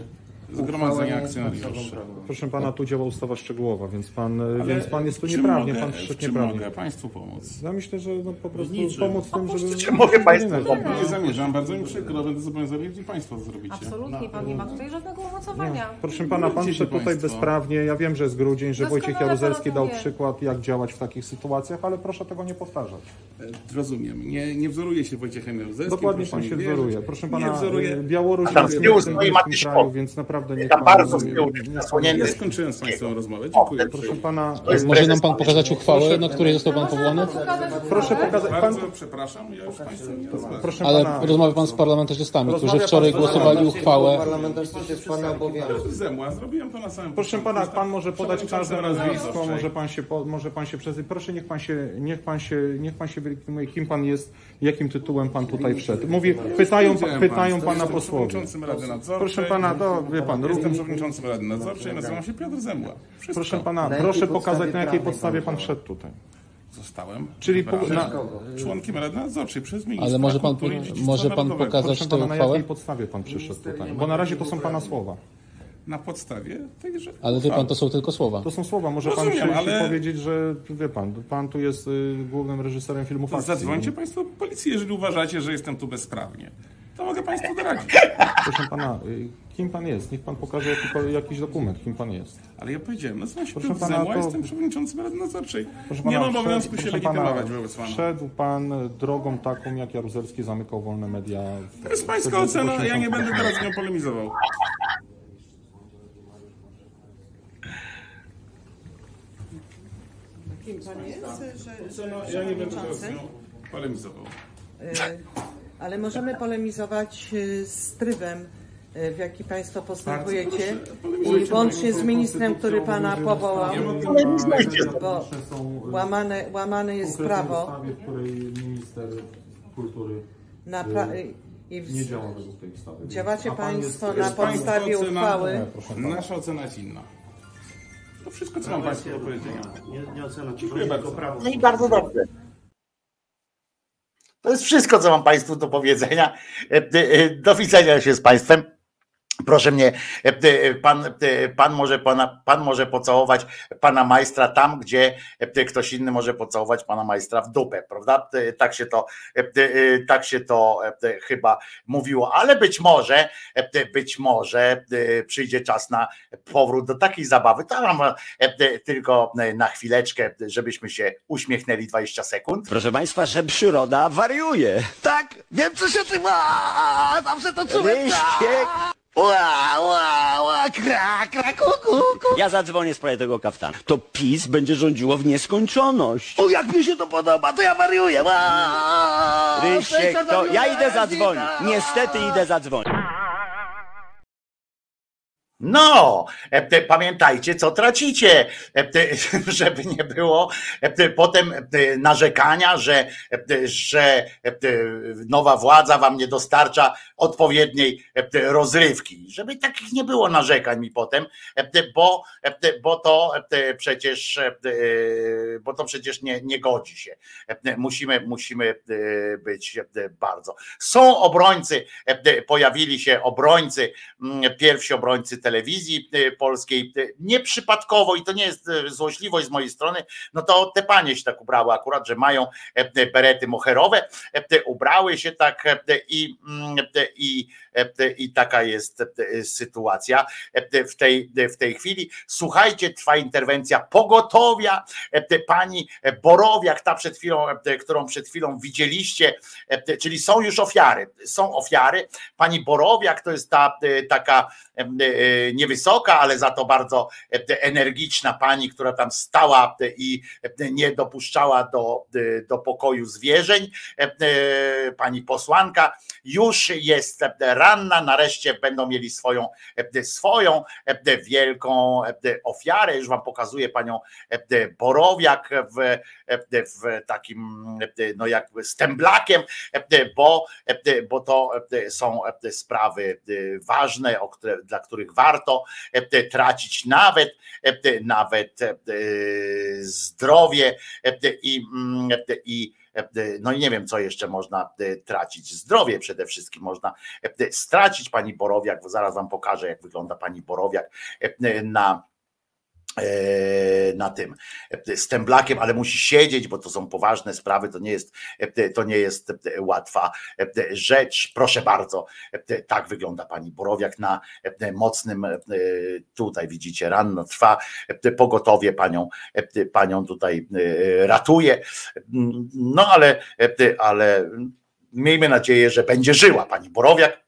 Speaker 34: Zgromadzenia Akcjonariuszy.
Speaker 37: Proszę pana, tu działa ustawa szczegółowa, więc pan,
Speaker 34: Ale
Speaker 37: więc pan jest tu nieprawnie,
Speaker 34: mogę-
Speaker 37: pan
Speaker 34: w
Speaker 37: przyszedł
Speaker 34: czym
Speaker 37: nieprawnie.
Speaker 34: mogę państwu pomóc?
Speaker 37: Ja myślę, że no po prostu
Speaker 34: niczym.
Speaker 37: pomóc w tym, żeby...
Speaker 2: Czy mogę państwu pomóc?
Speaker 34: Nie zamierzam, bardzo mi przykro, będę zobowiązany, jeśli państwo to zrobicie.
Speaker 35: Absolutnie pan nie ma tutaj żadnego umocowania.
Speaker 37: Proszę pana, pan przyszedł tutaj
Speaker 34: państwo.
Speaker 37: bezprawnie. Ja wiem, że jest grudzień, że Wojciech Jaruzelski
Speaker 35: tym
Speaker 37: dał przykład, jak działać w takich sytuacjach, ale proszę tego nie powtarzać.
Speaker 34: E, Rozumiem. Nie, nie wzoruję się Wojciechem Jaruzelskim.
Speaker 37: Dokładnie pan się
Speaker 34: wierzyć.
Speaker 37: wzoruje. Proszę
Speaker 34: Nie
Speaker 37: pana, y, Białoruś jest
Speaker 2: stoi
Speaker 37: w
Speaker 2: Matysz
Speaker 37: kraju, więc naprawdę niech
Speaker 2: Tam
Speaker 37: pan...
Speaker 2: bardzo z tyłu.
Speaker 34: Ja skończyłem z Państwem rozmowę. Dziękuję.
Speaker 37: Proszę pana...
Speaker 2: Jest
Speaker 36: Może nam pan pokazać uchwałę, na której został pan powołany?
Speaker 37: Proszę pokazać... Pan,
Speaker 34: Bardzo przepraszam, ja już Państwa nie rozmawiam.
Speaker 37: proszę
Speaker 36: Ale
Speaker 37: pana...
Speaker 36: rozmawia pan z parlamentarzystami, którzy wczoraj głosowali uchwałę. Parlamentarzysty się z pana obowiązku.
Speaker 34: Zemła, zrobiłem to na samym
Speaker 37: Proszę pana, pan może podać każde nazwisko, może pan się, może pan się przezywać. Proszę, niech pan się, niech pan się, niech pan się wylegitymuje, kim pan jest, jakim tytułem pan tutaj wszedł. Mówi, pytają, pytają
Speaker 34: państwu,
Speaker 37: pana posłowie. Proszę pana, to wie pan,
Speaker 34: Jestem
Speaker 37: równie-
Speaker 34: przewodniczącym Rady Nadzorczej, nazywam się Piotr Zemła. Wszystko.
Speaker 37: proszę pana, proszę pokazać na jakiej podstawie
Speaker 36: pan
Speaker 37: wszedł tutaj.
Speaker 34: Zostałem
Speaker 37: Czyli po- na-
Speaker 34: członkiem Rady Nadzorczej przez ministra
Speaker 36: Ale może pan,
Speaker 34: kultury i dziedzictwa
Speaker 36: może pan
Speaker 34: narodowego.
Speaker 36: pokazać
Speaker 37: Proszę
Speaker 36: tę
Speaker 37: pana, na
Speaker 36: uchwałę?
Speaker 37: jakiej podstawie pan przyszedł tutaj? Bo na razie to są pana słowa.
Speaker 34: na podstawie tejże
Speaker 37: Ale wie pan, to są tylko słowa. To są słowa, może pan
Speaker 34: Rozumiem,
Speaker 37: przyjść
Speaker 34: ale-
Speaker 37: i powiedzieć, że wie pan, pan tu jest y, głównym reżyserem filmu
Speaker 34: To
Speaker 37: Fakcji.
Speaker 34: zadzwońcie Państwo do policji, jeżeli uważacie, że jestem tu bezprawnie. To mogę Państwu doradzić.
Speaker 37: Proszę pana, y, kim pan jest? Niech pan pokaże jakikolwiek- jakiś dokument, kim pan jest.
Speaker 34: Ale ja powiedziałem, nazywam się
Speaker 37: Proszę
Speaker 34: Piotr
Speaker 37: pana,
Speaker 34: Zemła,
Speaker 37: to-
Speaker 34: jestem przewodniczącym Rady Nadzorczej.
Speaker 37: Proszę
Speaker 34: Nie
Speaker 37: pana,
Speaker 34: mam obowiązku
Speaker 37: wszedł-
Speaker 34: się
Speaker 37: proszę pana,
Speaker 34: legitymować wobec Pana.
Speaker 37: Wszedł pan drogą taką, jak Jaruzelski zamykał wolne media. w-
Speaker 34: To jest Pańska ocena, ja nie
Speaker 37: 80
Speaker 34: będę teraz z nią polemizował.
Speaker 38: Kim pan jest? Że, że,
Speaker 34: Ja nie będę teraz z
Speaker 38: przewodniczący?
Speaker 34: nią polemizował.
Speaker 38: Y, Ale możemy polemizować y, z trybem, w jaki państwo postępujecie i łącznie z ministrem, który pana powołał, bo łamane, łamane jest prawo
Speaker 37: kultury
Speaker 38: na
Speaker 37: y,
Speaker 38: pra- i w-
Speaker 37: nie działa według tej ustawy.
Speaker 38: Działacie
Speaker 37: A pan
Speaker 38: państwo
Speaker 37: jest-
Speaker 38: na
Speaker 37: jest
Speaker 38: podstawie
Speaker 34: ocena-
Speaker 38: uchwały.
Speaker 34: Nasza ocena jest inna. To wszystko, co mam Państwu do powiedzenia.
Speaker 27: Nie, nie ocena,
Speaker 34: Dziękuję bardzo.
Speaker 27: prawo.
Speaker 2: No i bardzo dobrze. To jest wszystko, co mam Państwu do powiedzenia. E, e, Do widzenia się z Państwem. Proszę mnie, e, e, pan, e, pan, może pana, pan może pocałować pana majstra tam, gdzie ktoś inny może pocałować pana majstra w dupę, prawda? Tak się to, tak się to chyba mówiło, ale być może, być może przyjdzie czas na powrót do takiej zabawy. E, tylko na chwileczkę, żebyśmy się uśmiechnęli 20 sekund.
Speaker 39: Proszę Państwa, że przyroda wariuje. Tak, wiem co się tym... Aaa, Zawsze to czułem. Ła, ła, ła, kra, kra, ku, ku, ku. Ja zadzwonię w sprawie tego kaftana. To PiS będzie rządziło w nieskończoność. O, jak mi się to podoba, to ja wariuję. Ła, Rysiek, to ja idę zadzwonić. Niestety idę zadzwonić.
Speaker 2: No, e, pamiętajcie, co tracicie, e, żeby nie było e, te, potem e, narzekania, że, e, że e, nowa władza wam nie dostarcza odpowiedniej e, rozrywki. Żeby takich nie było narzekań mi potem, e, te, bo, e, bo to e, przecież, e, bo to przecież nie, nie godzi się. E, Musimy, musimy e, być e, bardzo. Są obrońcy, e, pojawili się obrońcy, mm, pierwsi obrońcy telewizji e, polskiej, e, nieprzypadkowo i to nie jest e, złośliwość z mojej strony, no to te panie się tak ubrały akurat, że mają e, te berety moherowe, e, ubrały się tak e, i, mm, i, e, i taka jest e, sytuacja e, w tej, w tej chwili. Słuchajcie, trwa interwencja pogotowia, e, pani Borowiak, ta przed chwilą, e, którą przed chwilą widzieliście, e, czyli są już ofiary, są ofiary. Pani Borowiak to jest ta e, taka e, e, niewysoka, ale za to bardzo e, energiczna pani, która tam stała e, i e, nie dopuszczała do, e, do pokoju zwierzeń. E, e, Pani posłanka już jest e, ranna, nareszcie będą mieli swoją, e, swoją e, wielką e, ofiarę. Już wam pokazuję panią e, Borowiak w, e, w takim, e, no jakby e, bo, e, bo to e, są e, sprawy e, ważne, o które, dla których warto e, tracić nawet, nawet zdrowie i, i no i nie wiem, co jeszcze można e, tracić. Zdrowie przede wszystkim można e, stracić. Pani Borowiak, bo zaraz wam pokażę, jak wygląda pani Borowiak na na tym e, z temblakiem, ale musi siedzieć, bo to są poważne sprawy, to nie jest, e, to nie jest e, łatwa e, rzecz. Proszę bardzo, e, tak wygląda pani Borowiak na e, mocnym, e, tutaj widzicie, ranno trwa, e, pogotowie panią, e, panią tutaj e, ratuje, no ale, e, ale miejmy nadzieję, że będzie żyła pani Borowiak,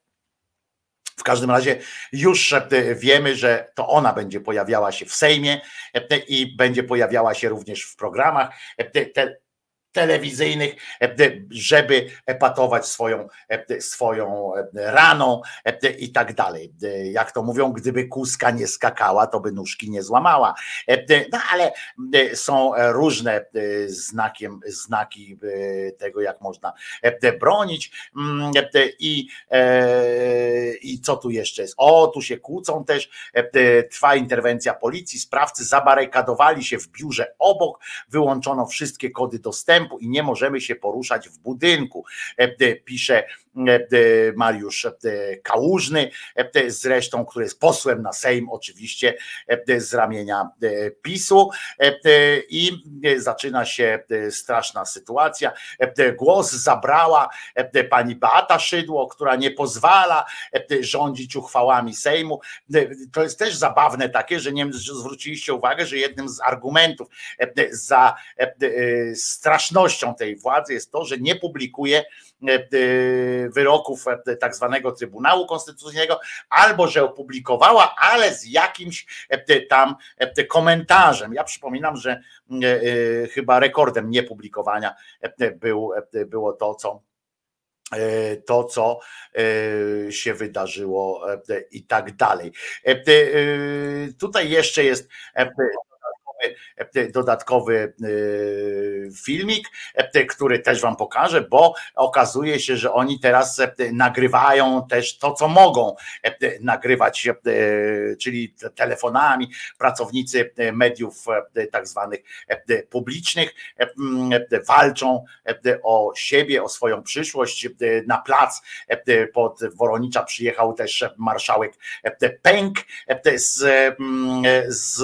Speaker 2: w każdym razie już e, wiemy, że to ona będzie pojawiała się w Sejmie e, i będzie pojawiała się również w programach e, telewizyjnych, e, żeby epatować swoją, e, swoją raną e, i tak dalej. Jak to mówią, gdyby kuska nie skakała, to by nóżki nie złamała. No ale są różne znakiem, znaki tego, jak można bronić Mm, i, i co tu jeszcze jest? O, tu się kłócą też, trwa interwencja policji, sprawcy zabarykadowali się w biurze obok, wyłączono wszystkie kody dostępu i nie możemy się poruszać w budynku, e, pisze Mariusz Kałużny, zresztą, który jest posłem na Sejm, oczywiście z ramienia PiSu. I zaczyna się straszna sytuacja. Głos zabrała pani Beata Szydło, która nie pozwala rządzić uchwałami Sejmu. To jest też zabawne takie, że nie wiem, zwróciliście uwagę, że jednym z argumentów za strasznością tej władzy jest to, że nie publikuje wyroków tak zwanego Trybunału Konstytucyjnego, albo że opublikowała, ale z jakimś tam komentarzem. Ja przypominam, że chyba rekordem niepublikowania był, było to, co to, co się wydarzyło i tak dalej. Tutaj jeszcze jest dodatkowy filmik, który też wam pokażę, bo okazuje się, że oni teraz nagrywają też to, co mogą nagrywać, czyli telefonami, pracownicy mediów tak zwanych publicznych walczą o siebie, o swoją przyszłość. Na plac pod Woronicza przyjechał też marszałek Pęk z, z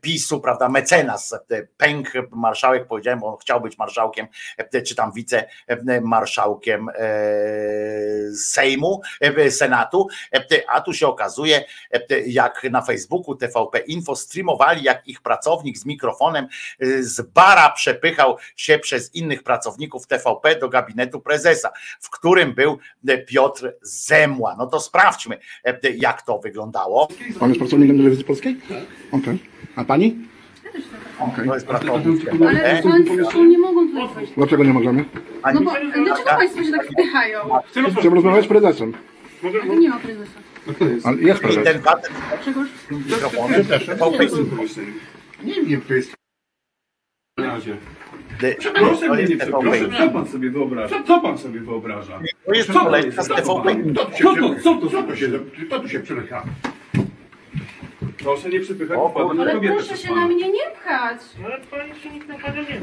Speaker 2: PiSu, prawda, mecenas Pęk, marszałek, powiedziałem, bo on chciał być marszałkiem, czy tam wicemarszałkiem Sejmu, Senatu, a tu się okazuje, jak na Facebooku TVP Info streamowali, jak ich pracownik z mikrofonem z bara przepychał się przez innych pracowników TVP do gabinetu prezesa, w którym był Piotr Zemła. No to sprawdźmy, jak to wyglądało.
Speaker 32: Pan jest pracownikiem telewizji polskiej? Okej. A pani? Okej.
Speaker 2: To jest pracownik
Speaker 35: Ale. Państwo nie mogą tutaj wejść.
Speaker 32: Dlaczego nie możemy?
Speaker 35: No bo dlaczego Państwo się tak wpychają?
Speaker 32: Chcę rozmawiać z prezesem.
Speaker 35: Nie ma prezesa.
Speaker 32: Ale jest
Speaker 2: I
Speaker 32: prezes.
Speaker 2: ten
Speaker 35: Grzegorz?
Speaker 2: mikrofonem TVP
Speaker 32: Nie wiem, to jest...
Speaker 34: Proszę
Speaker 2: To
Speaker 34: mnie
Speaker 2: jest
Speaker 34: nie
Speaker 2: TVP.
Speaker 34: przepraszam, co pan sobie wyobraża? Co, co pan sobie wyobraża?
Speaker 2: To jest
Speaker 34: Co to
Speaker 2: koleżka
Speaker 34: jest?
Speaker 2: z TVP.
Speaker 34: Co to, co to, co to się, co tu się przepycha? Proszę nie przypychać,
Speaker 2: O,
Speaker 34: wpadam na
Speaker 35: Ale
Speaker 34: kobietę
Speaker 35: proszę się na mnie nie pchać.
Speaker 31: Ale pani się nikt napada nie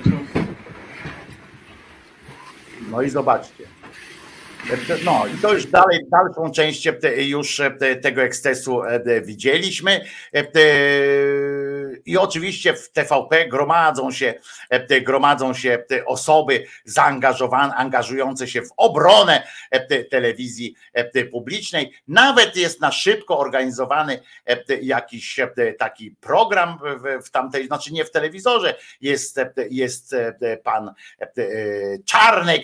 Speaker 2: No i zobaczcie. No i to już dalej, dalszą część e, już e, tego ekscesu e, widzieliśmy. I oczywiście w TVP gromadzą się, gromadzą się osoby zaangażowane, angażujące się w obronę telewizji publicznej. Nawet jest na szybko organizowany jakiś taki program w tamtej, znaczy nie w telewizorze, jest, jest pan Czarnek,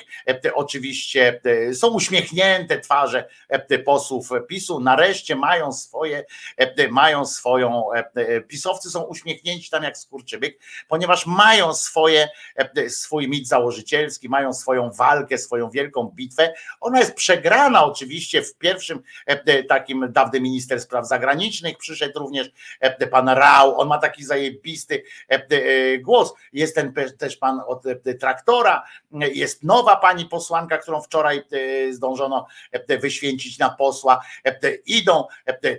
Speaker 2: oczywiście są uśmiechnięte twarze posłów PiSu, nareszcie mają swoje, mają swoją, pisowcy są uśmiechnięci tam jak skurczybyk, ponieważ mają swoje, swój mit założycielski, mają swoją walkę, swoją wielką bitwę. Ona jest przegrana oczywiście w pierwszym takim dawny minister spraw zagranicznych, przyszedł również pan Rał, on ma taki zajebisty głos. Jest ten też pan od traktora, jest nowa pani posłanka, którą wczoraj zdążono wyświęcić na posła. Idą,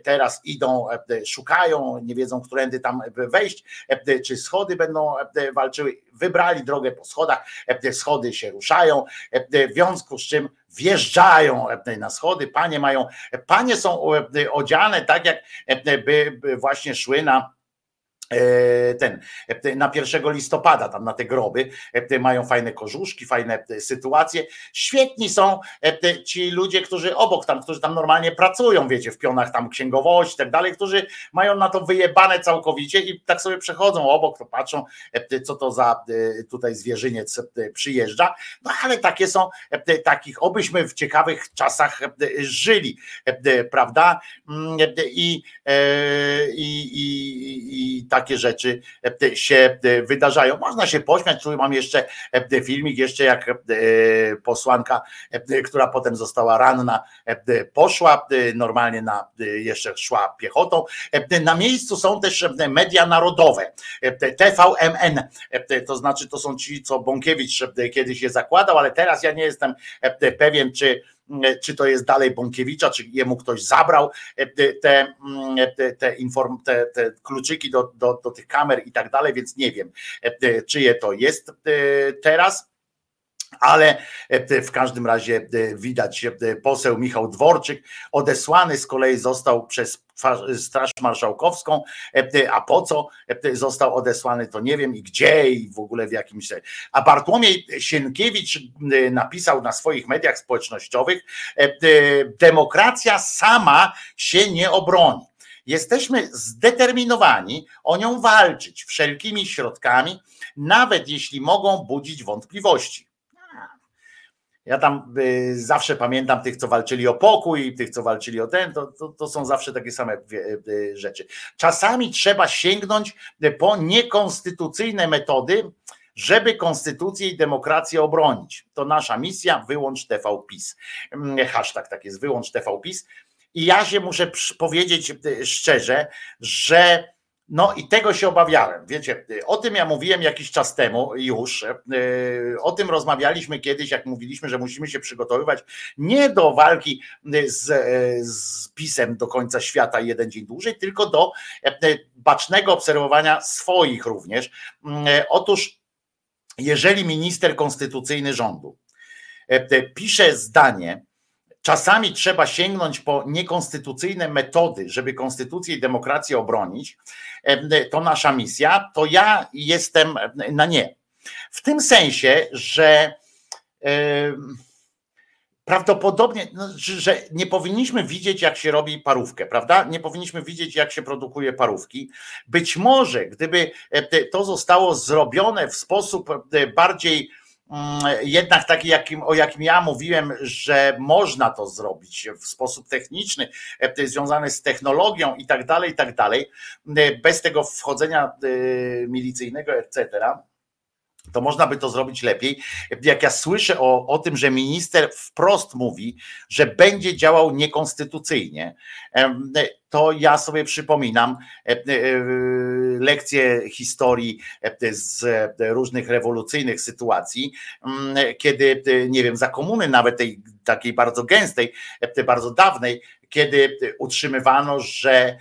Speaker 2: teraz idą, szukają, nie wiedzą, którędy tam wejść, czy schody będą walczyły. Wybrali drogę po schodach, schody się ruszają, w związku z czym wjeżdżają na schody. Panie mają, panie są odziane tak, jak by właśnie szły na ten na 1 listopada, tam na te groby, mają fajne kożuszki, fajne sytuacje. Świetni są ci ludzie, którzy obok tam, którzy tam normalnie pracują, wiecie, w pionach tam księgowości i tak dalej, którzy mają na to wyjebane całkowicie i tak sobie przechodzą obok, to patrzą, co to za tutaj zwierzyniec przyjeżdża. No ale takie są, takich, obyśmy w ciekawych czasach żyli, prawda? I, i, i, i takie rzeczy się wydarzają. Można się pośmiać, tu mam jeszcze filmik, jeszcze jak posłanka, która potem została ranna, poszła normalnie na, jeszcze szła piechotą. Na miejscu są też media narodowe, TVMN, to znaczy to są ci, co Bąkiewicz kiedyś się zakładał, ale teraz ja nie jestem pewien, czy czy to jest dalej Bąkiewicza, czy jemu ktoś zabrał te, te, te, inform, te, te kluczyki do, do, do tych kamer i tak dalej, więc nie wiem, czyje to jest teraz. Ale e, w każdym razie e, widać e, poseł Michał Dworczyk odesłany z kolei został przez Straż Marszałkowską, a po co został odesłany, to nie wiem i gdzie i w ogóle w jakimś. A Bartłomiej Sienkiewicz napisał na swoich mediach społecznościowych: Demokracja sama się nie obroni. Jesteśmy zdeterminowani o nią walczyć wszelkimi środkami, nawet jeśli mogą budzić wątpliwości. Ja tam y, zawsze pamiętam tych, co walczyli o pokój, tych, co walczyli o ten, to, to, to są zawsze takie same y, y, rzeczy. Czasami trzeba sięgnąć po niekonstytucyjne metody, żeby konstytucję i demokrację obronić. To nasza misja, wyłącz TV PiS. Mm, hashtag tak jest, wyłącz TV PiS. I ja się muszę powiedzieć szczerze, że no i tego się obawiałem. Wiecie, o tym ja mówiłem jakiś czas temu już. E, o tym rozmawialiśmy kiedyś, jak mówiliśmy, że musimy się przygotowywać nie do walki z, e, z pisem do końca świata jeden dzień dłużej, tylko do bacznego obserwowania swoich również. Otóż, jeżeli minister konstytucyjny rządu pisze zdanie, Czasami trzeba sięgnąć po niekonstytucyjne metody, żeby konstytucję i demokrację obronić. To nasza misja, to ja jestem na nie. W tym sensie, że prawdopodobnie, no, że nie powinniśmy widzieć, jak się robi parówkę, prawda? Nie powinniśmy widzieć, jak się produkuje parówki. Być może, gdyby to zostało zrobione w sposób bardziej jednak taki, jakim, o jakim ja mówiłem, że można to zrobić w sposób techniczny, e, związany z technologią i tak dalej, i tak dalej, e, bez tego wchodzenia e, milicyjnego, etc to można by to zrobić lepiej. Jak ja słyszę o, o tym, że minister wprost mówi, że będzie działał niekonstytucyjnie, to ja sobie przypominam e, e, lekcje historii e, z różnych rewolucyjnych sytuacji, kiedy, nie wiem, za komuny nawet tej takiej bardzo gęstej, bardzo dawnej, kiedy utrzymywano, że,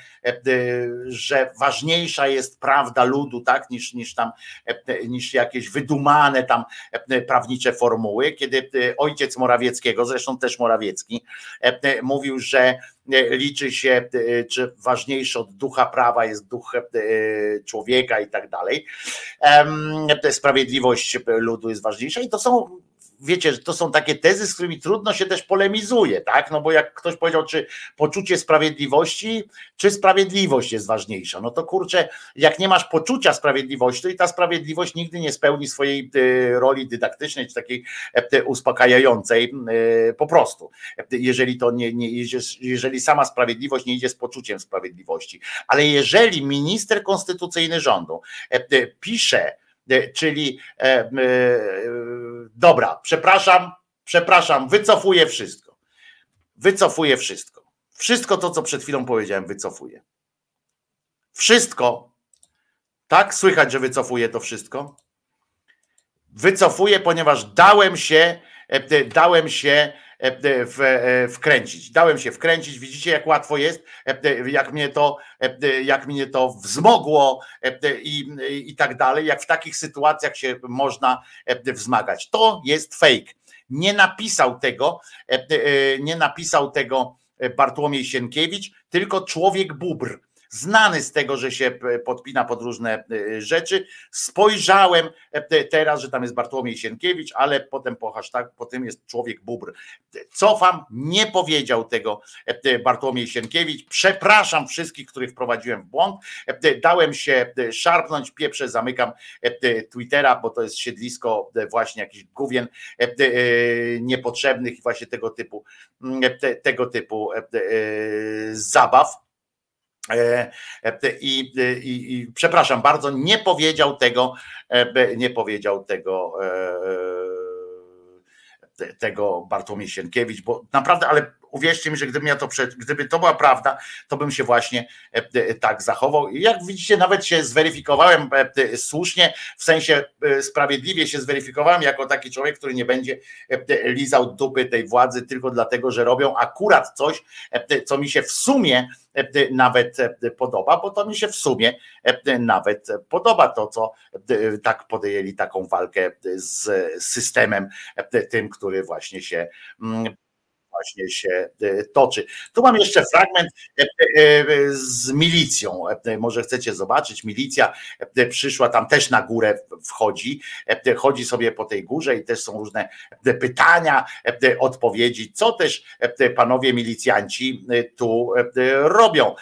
Speaker 2: że ważniejsza jest prawda ludu, tak, niż, niż tam niż jakieś wydumane tam prawnicze formuły, kiedy ojciec Morawieckiego, zresztą też Morawiecki, mówił, że liczy się, czy ważniejszy od ducha prawa jest duch człowieka i tak dalej. Sprawiedliwość ludu jest ważniejsza i to są wiecie, to są takie tezy, z którymi trudno się też polemizuje, tak? No bo jak ktoś powiedział, czy poczucie sprawiedliwości, czy sprawiedliwość jest ważniejsza, no to kurczę, jak nie masz poczucia sprawiedliwości, to i ta sprawiedliwość nigdy nie spełni swojej e, roli dydaktycznej, czy takiej e, uspokajającej e, po prostu. Jeżeli to nie, nie jeżeli sama sprawiedliwość nie idzie z poczuciem sprawiedliwości. Ale jeżeli minister konstytucyjny rządu pisze, czyli e, e, dobra, przepraszam, przepraszam, wycofuję wszystko. Wycofuję wszystko. Wszystko to, co przed chwilą powiedziałem, wycofuję. Wszystko. Tak, słychać, że wycofuję to wszystko. Wycofuję, ponieważ dałem się, dałem się E, e, e, wkręcić. Dałem się wkręcić, widzicie jak łatwo jest, jak mnie to, jak mnie to wzmogło i, i tak dalej, jak w takich sytuacjach się można wzmagać. To jest fake. Nie napisał tego, nie napisał tego Bartłomiej Sienkiewicz, tylko człowiek bubr znany z tego, że się podpina pod różne e, rzeczy. Spojrzałem e, teraz, że tam jest Bartłomiej Sienkiewicz, ale potem po hashtag, potem jest człowiek bubr. Cofam, nie powiedział tego e, Bartłomiej Sienkiewicz. Przepraszam wszystkich, których wprowadziłem w błąd. Dałem się szarpnąć, pieprze, zamykam Twittera, bo to jest siedlisko właśnie jakichś główien niepotrzebnych i właśnie tego typu tego typu zabaw. E, e, I, i, I, przepraszam bardzo, nie powiedział tego, e, nie powiedział tego tego Bartłomiej Sienkiewicz, bo naprawdę, ale uwierzcie mi, że gdybym ja to przed, gdyby to była prawda, to bym się właśnie e, e, tak zachował. Jak widzicie, nawet się zweryfikowałem e, słusznie, w sensie sprawiedliwie się zweryfikowałem jako taki człowiek, który nie będzie lizał dupy tej władzy tylko dlatego, że robią akurat coś, co mi się w sumie nawet podoba, bo to mi się w sumie nawet podoba to, co tak podjęli taką walkę z systemem tym, który właśnie się mm, właśnie się e, toczy. Tu mam jeszcze fragment e, e, z milicją. Może chcecie zobaczyć. Milicja przyszła tam też na górę wchodzi, chodzi sobie po tej górze i też są różne pytania, odpowiedzi, co też panowie milicjanci tu robią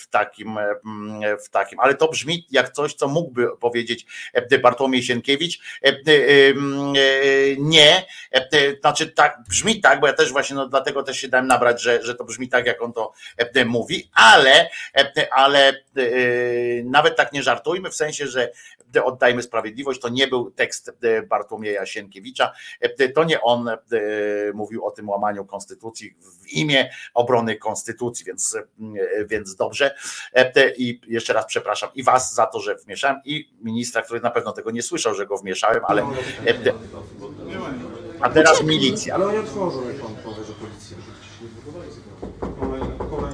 Speaker 2: w takim, mm, w takim, ale to brzmi jak coś, co mógłby powiedzieć Bartłomiej Sienkiewicz. Mm, Nie, znaczy tak, brzmi tak, bo ja też właśnie no, dlatego też się dałem nabrać, że, że to brzmi tak, jak on to e, mówi, ale, e, ale e, nawet tak nie żartujmy, w sensie, że e, oddajmy sprawiedliwość, to nie był tekst e, Bartłomieja Sienkiewicza, e, to nie on e, mówił o tym łamaniu konstytucji w imię obrony konstytucji, więc, e, więc dobrze. E, I jeszcze raz przepraszam i was za to, że wmieszałem i ministra, który na pewno tego nie słyszał, że go wmieszałem, ale e, a teraz milicja.
Speaker 37: Ale oni otworzą, jak pan powie, że policja.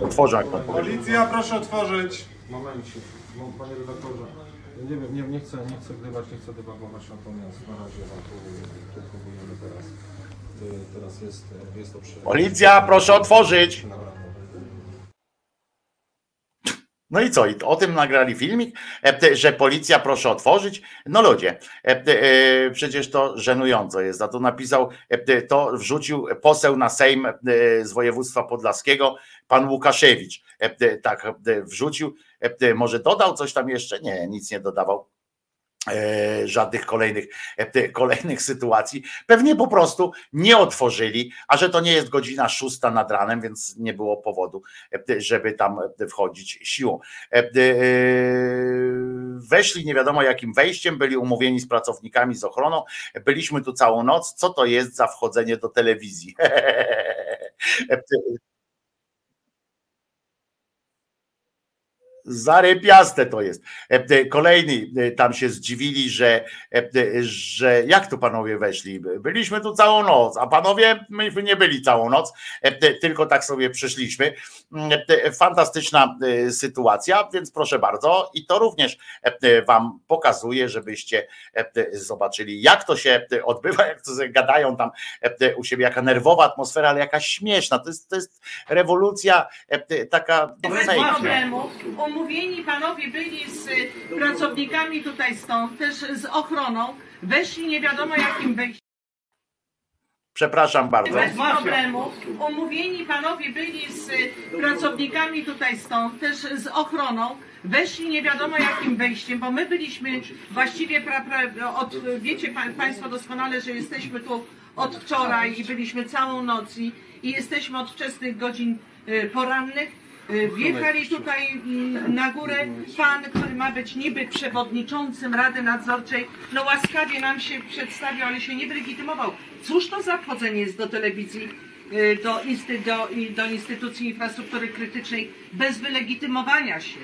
Speaker 2: Jak pan powie.
Speaker 37: Policja, proszę otworzyć. Momencik, no, panie redaktorze. Nie wiem, nie, nie chcę, nie chcę grywać, nie chcę dywagować, natomiast na razie wam tu, tu próbujemy teraz. Y, Teraz jest, jest to przy...
Speaker 2: Policja, proszę otworzyć. No i co? I o tym nagrali filmik, e, że policja proszę otworzyć. No ludzie, e, e, przecież to żenująco jest. A to napisał, to wrzucił poseł na Sejm z województwa podlaskiego, pan Łukaszewicz. Tak wrzucił. Może dodał coś tam jeszcze? Nie, nic nie dodawał żadnych kolejnych, e, kolejnych sytuacji. Pewnie po prostu nie otworzyli, a że to nie jest godzina szósta nad ranem, więc nie było powodu, e, żeby tam wchodzić siłą. E, e, Weszli nie wiadomo jakim wejściem, byli umówieni z pracownikami z ochroną. Byliśmy tu całą noc. Co to jest za wchodzenie do telewizji? Zarypiaste to jest. E, e, Kolejni e, tam się zdziwili, że, że jak tu panowie weszli? Byliśmy tu całą noc, a panowie myśmy nie byli całą noc, tylko tak sobie przyszliśmy. Mm, Fantastyczna sytuacja, więc proszę bardzo, i to również wam pokazuje, żebyście zobaczyli, jak to się odbywa, jak to gadają tam u siebie, jaka nerwowa atmosfera, ale jaka śmieszna. To jest, to jest rewolucja taka
Speaker 38: Bez problemu. Umówieni panowie byli z y, pracownikami tutaj stąd, też z ochroną. Weszli nie wiadomo jakim wejściem.
Speaker 2: Przepraszam bardzo.
Speaker 38: Bez problemu. Umówieni panowie byli z y, pracownikami tutaj stąd, też z ochroną. Weszli nie wiadomo jakim wejściem, bo my byliśmy właściwie pra, pra, od, wiecie pa, Państwo doskonale, że jesteśmy tu od wczoraj i byliśmy całą noc i, i jesteśmy od wczesnych godzin y, porannych. Y, Wjechali tutaj mm, na górę pan, który ma być niby przewodniczącym Rady Nadzorczej, no łaskawie nam się przedstawił, ale się nie wylegitymował. Cóż to za wchodzenie jest do telewizji, y, do, insty, do, do instytucji infrastruktury krytycznej bez wylegitymowania się?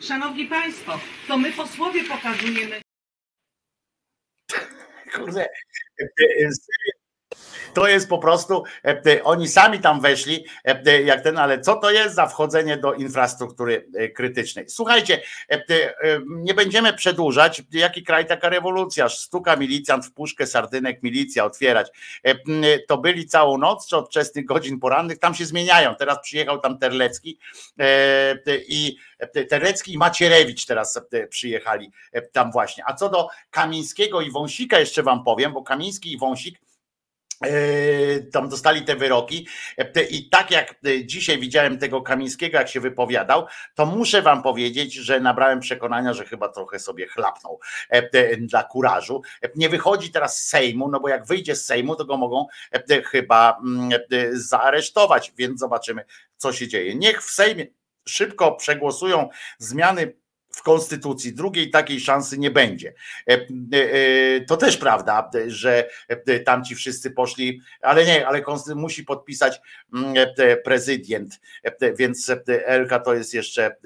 Speaker 38: Szanowni Państwo, to my posłowie pokazujemy.
Speaker 2: Kurde, to jest po prostu, e, e, oni sami tam weszli, e, jak ten, ale co to jest za wchodzenie do infrastruktury krytycznej? Słuchajcie, nie będziemy przedłużać, jaki kraj taka rewolucja, stuka milicjant w puszkę sardynek, milicja otwierać. To byli całą noc, czy od wczesnych godzin porannych, tam się zmieniają, teraz przyjechał tam Terlecki i Terlecki i Macierewicz teraz przyjechali tam właśnie. A co do Kamińskiego i Wąsika jeszcze wam powiem, bo Kamiński i Wąsik tam dostali te wyroki E, i tak jak e, dzisiaj widziałem tego Kamińskiego, jak się wypowiadał, to muszę wam powiedzieć, że nabrałem przekonania, że chyba trochę sobie chlapnął e, dla kurażu. Nie wychodzi teraz z Sejmu, no bo jak wyjdzie z Sejmu, to go mogą chyba mm, zaaresztować, więc zobaczymy, co się dzieje. Niech w Sejmie szybko przegłosują zmiany w konstytucji. Drugiej takiej szansy nie będzie. E, e, e, To też prawda, że tamci wszyscy poszli, ale nie, ale musi podpisać mm, prezydent, więc Elka to jest jeszcze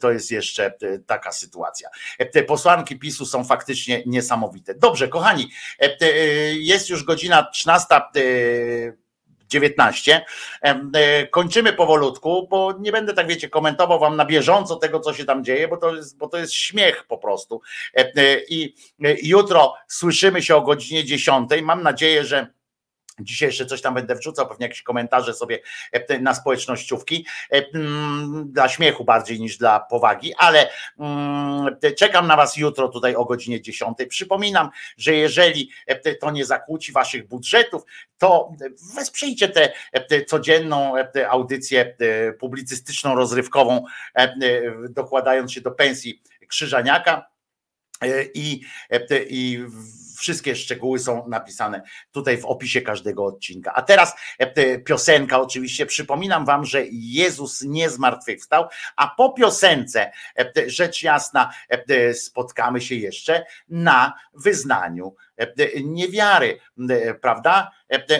Speaker 2: to jest jeszcze taka sytuacja. Te posłanki PiSu są faktycznie niesamowite. Dobrze, kochani, jest już godzina 13. e, 19. Em, e, Kończymy powolutku, bo nie będę tak wiecie komentował wam na bieżąco tego, co się tam dzieje, bo to jest, bo to jest śmiech po prostu. E, e, I jutro słyszymy się o godzinie 10. Mam nadzieję, że Dzisiaj jeszcze coś tam będę wrzucał, pewnie jakieś komentarze sobie e, na społecznościówki, e, mm, dla śmiechu bardziej niż dla powagi, ale mm, czekam na Was jutro tutaj o godzinie 10. Przypominam, że jeżeli e, to nie zakłóci Waszych budżetów, to wesprzyjcie tę codzienną audycję publicystyczną, rozrywkową, dokładając się do pensji Krzyżaniaka. E, I, e, I wszystkie szczegóły są napisane tutaj w opisie każdego odcinka. A teraz e, piosenka, oczywiście. Przypominam Wam, że Jezus nie zmartwychwstał, a po piosence, rzecz jasna, spotkamy się jeszcze na wyznaniu niewiary, prawda?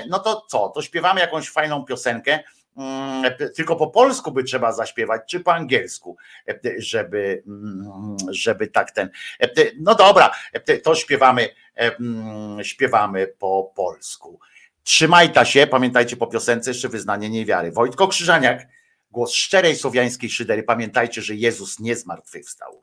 Speaker 2: No to co? To śpiewamy jakąś fajną piosenkę. Mm, Tylko po polsku by trzeba zaśpiewać, czy po angielsku, e, żeby, mm, żeby tak ten. e, No dobra, e, to śpiewamy, e, mm, śpiewamy po polsku. Trzymajta się, pamiętajcie po piosence jeszcze wyznanie niewiary. Wojtko Krzyżaniak, głos szczerej słowiańskiej szydery. Pamiętajcie, że Jezus nie zmartwychwstał.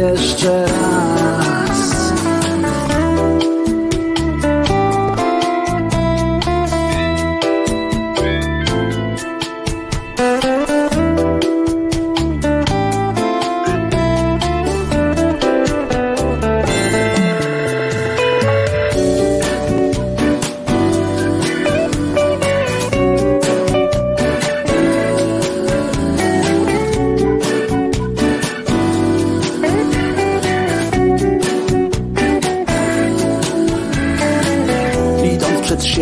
Speaker 30: Jeszcze raz.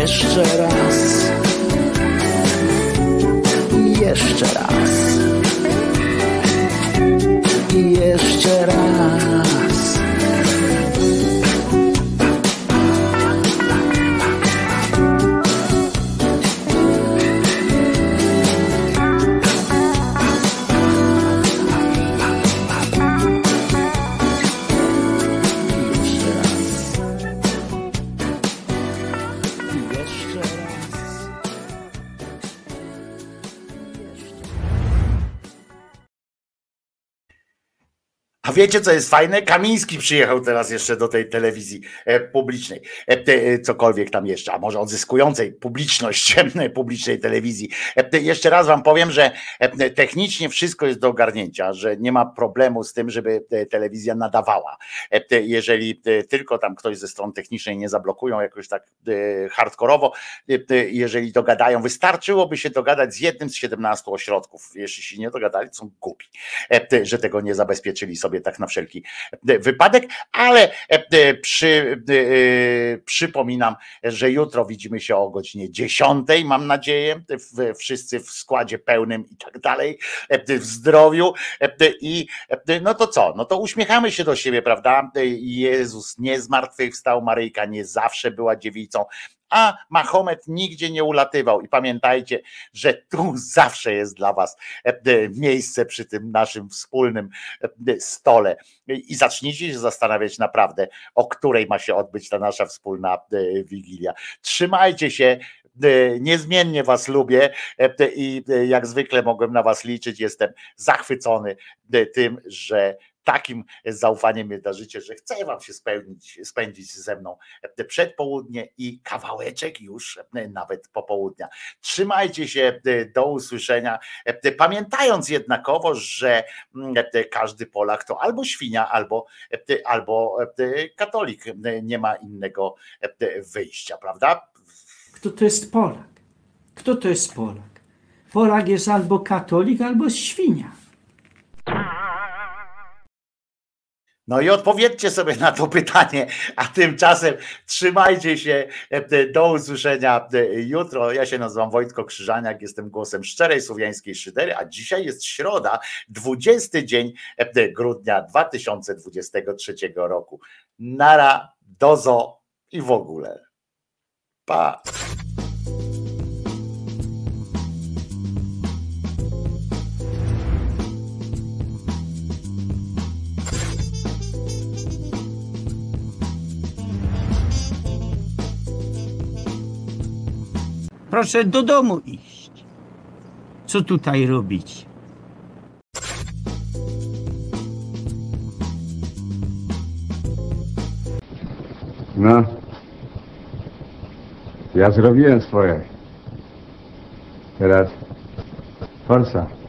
Speaker 30: Jeszcze raz. Jeszcze raz. Jeszcze raz.
Speaker 2: Wiecie, co jest fajne? Kamiński przyjechał teraz jeszcze do tej telewizji e, publicznej, e, cokolwiek tam jeszcze, a może odzyskującej publiczność publicznej telewizji. E, jeszcze raz wam powiem, że e, technicznie wszystko jest do ogarnięcia, że nie ma problemu z tym, żeby e, telewizja nadawała. Jeżeli tylko tam ktoś ze stron technicznej nie zablokują jakoś tak hardkorowo, jeżeli dogadają, wystarczyłoby się dogadać z jednym z 17 ośrodków. Jeśli się nie dogadali, to są głupi, że tego nie zabezpieczyli sobie tak na wszelki wypadek, ale przy, e, przypominam, że jutro widzimy się o godzinie 10, mam nadzieję, wszyscy w składzie pełnym i tak dalej, w zdrowiu. I no to co, no to uśmiechamy się do siebie, prawda? Jezus nie zmartwychwstał, Maryjka nie zawsze była dziewicą, a Mahomet nigdzie nie ulatywał. I pamiętajcie, że tu zawsze jest dla Was e, e, miejsce przy tym naszym wspólnym e, stole. I zacznijcie się zastanawiać naprawdę, o której ma się odbyć ta nasza wspólna wigilia. Trzymajcie się. Niezmiennie Was lubię i jak zwykle mogłem na Was liczyć. Jestem zachwycony tym, że takim zaufaniem mnie darzycie, że chcę wam się spełnić, spędzić ze mną przedpołudnie i kawałeczek już nawet popołudnia. Trzymajcie się, do usłyszenia. Pamiętając jednakowo, że mm, każdy Polak to albo świnia, albo, albo katolik. Nie ma innego wyjścia, prawda?
Speaker 29: Kto to jest Polak? Kto to jest Polak? Polak jest albo katolik, albo świnia.
Speaker 2: No i odpowiedzcie sobie na to pytanie, a tymczasem trzymajcie się. Do usłyszenia jutro. Ja się nazywam Wojtko Krzyżaniak, jestem głosem szczerej słowiańskiej szydery, a dzisiaj jest środa, 20 dzień grudnia 2023 roku. Nara, dozo i w ogóle. Pa.
Speaker 40: Proszę do domu iść. Co tutaj robić?
Speaker 41: No. Ja zrobiłem swoje. Teraz forsa.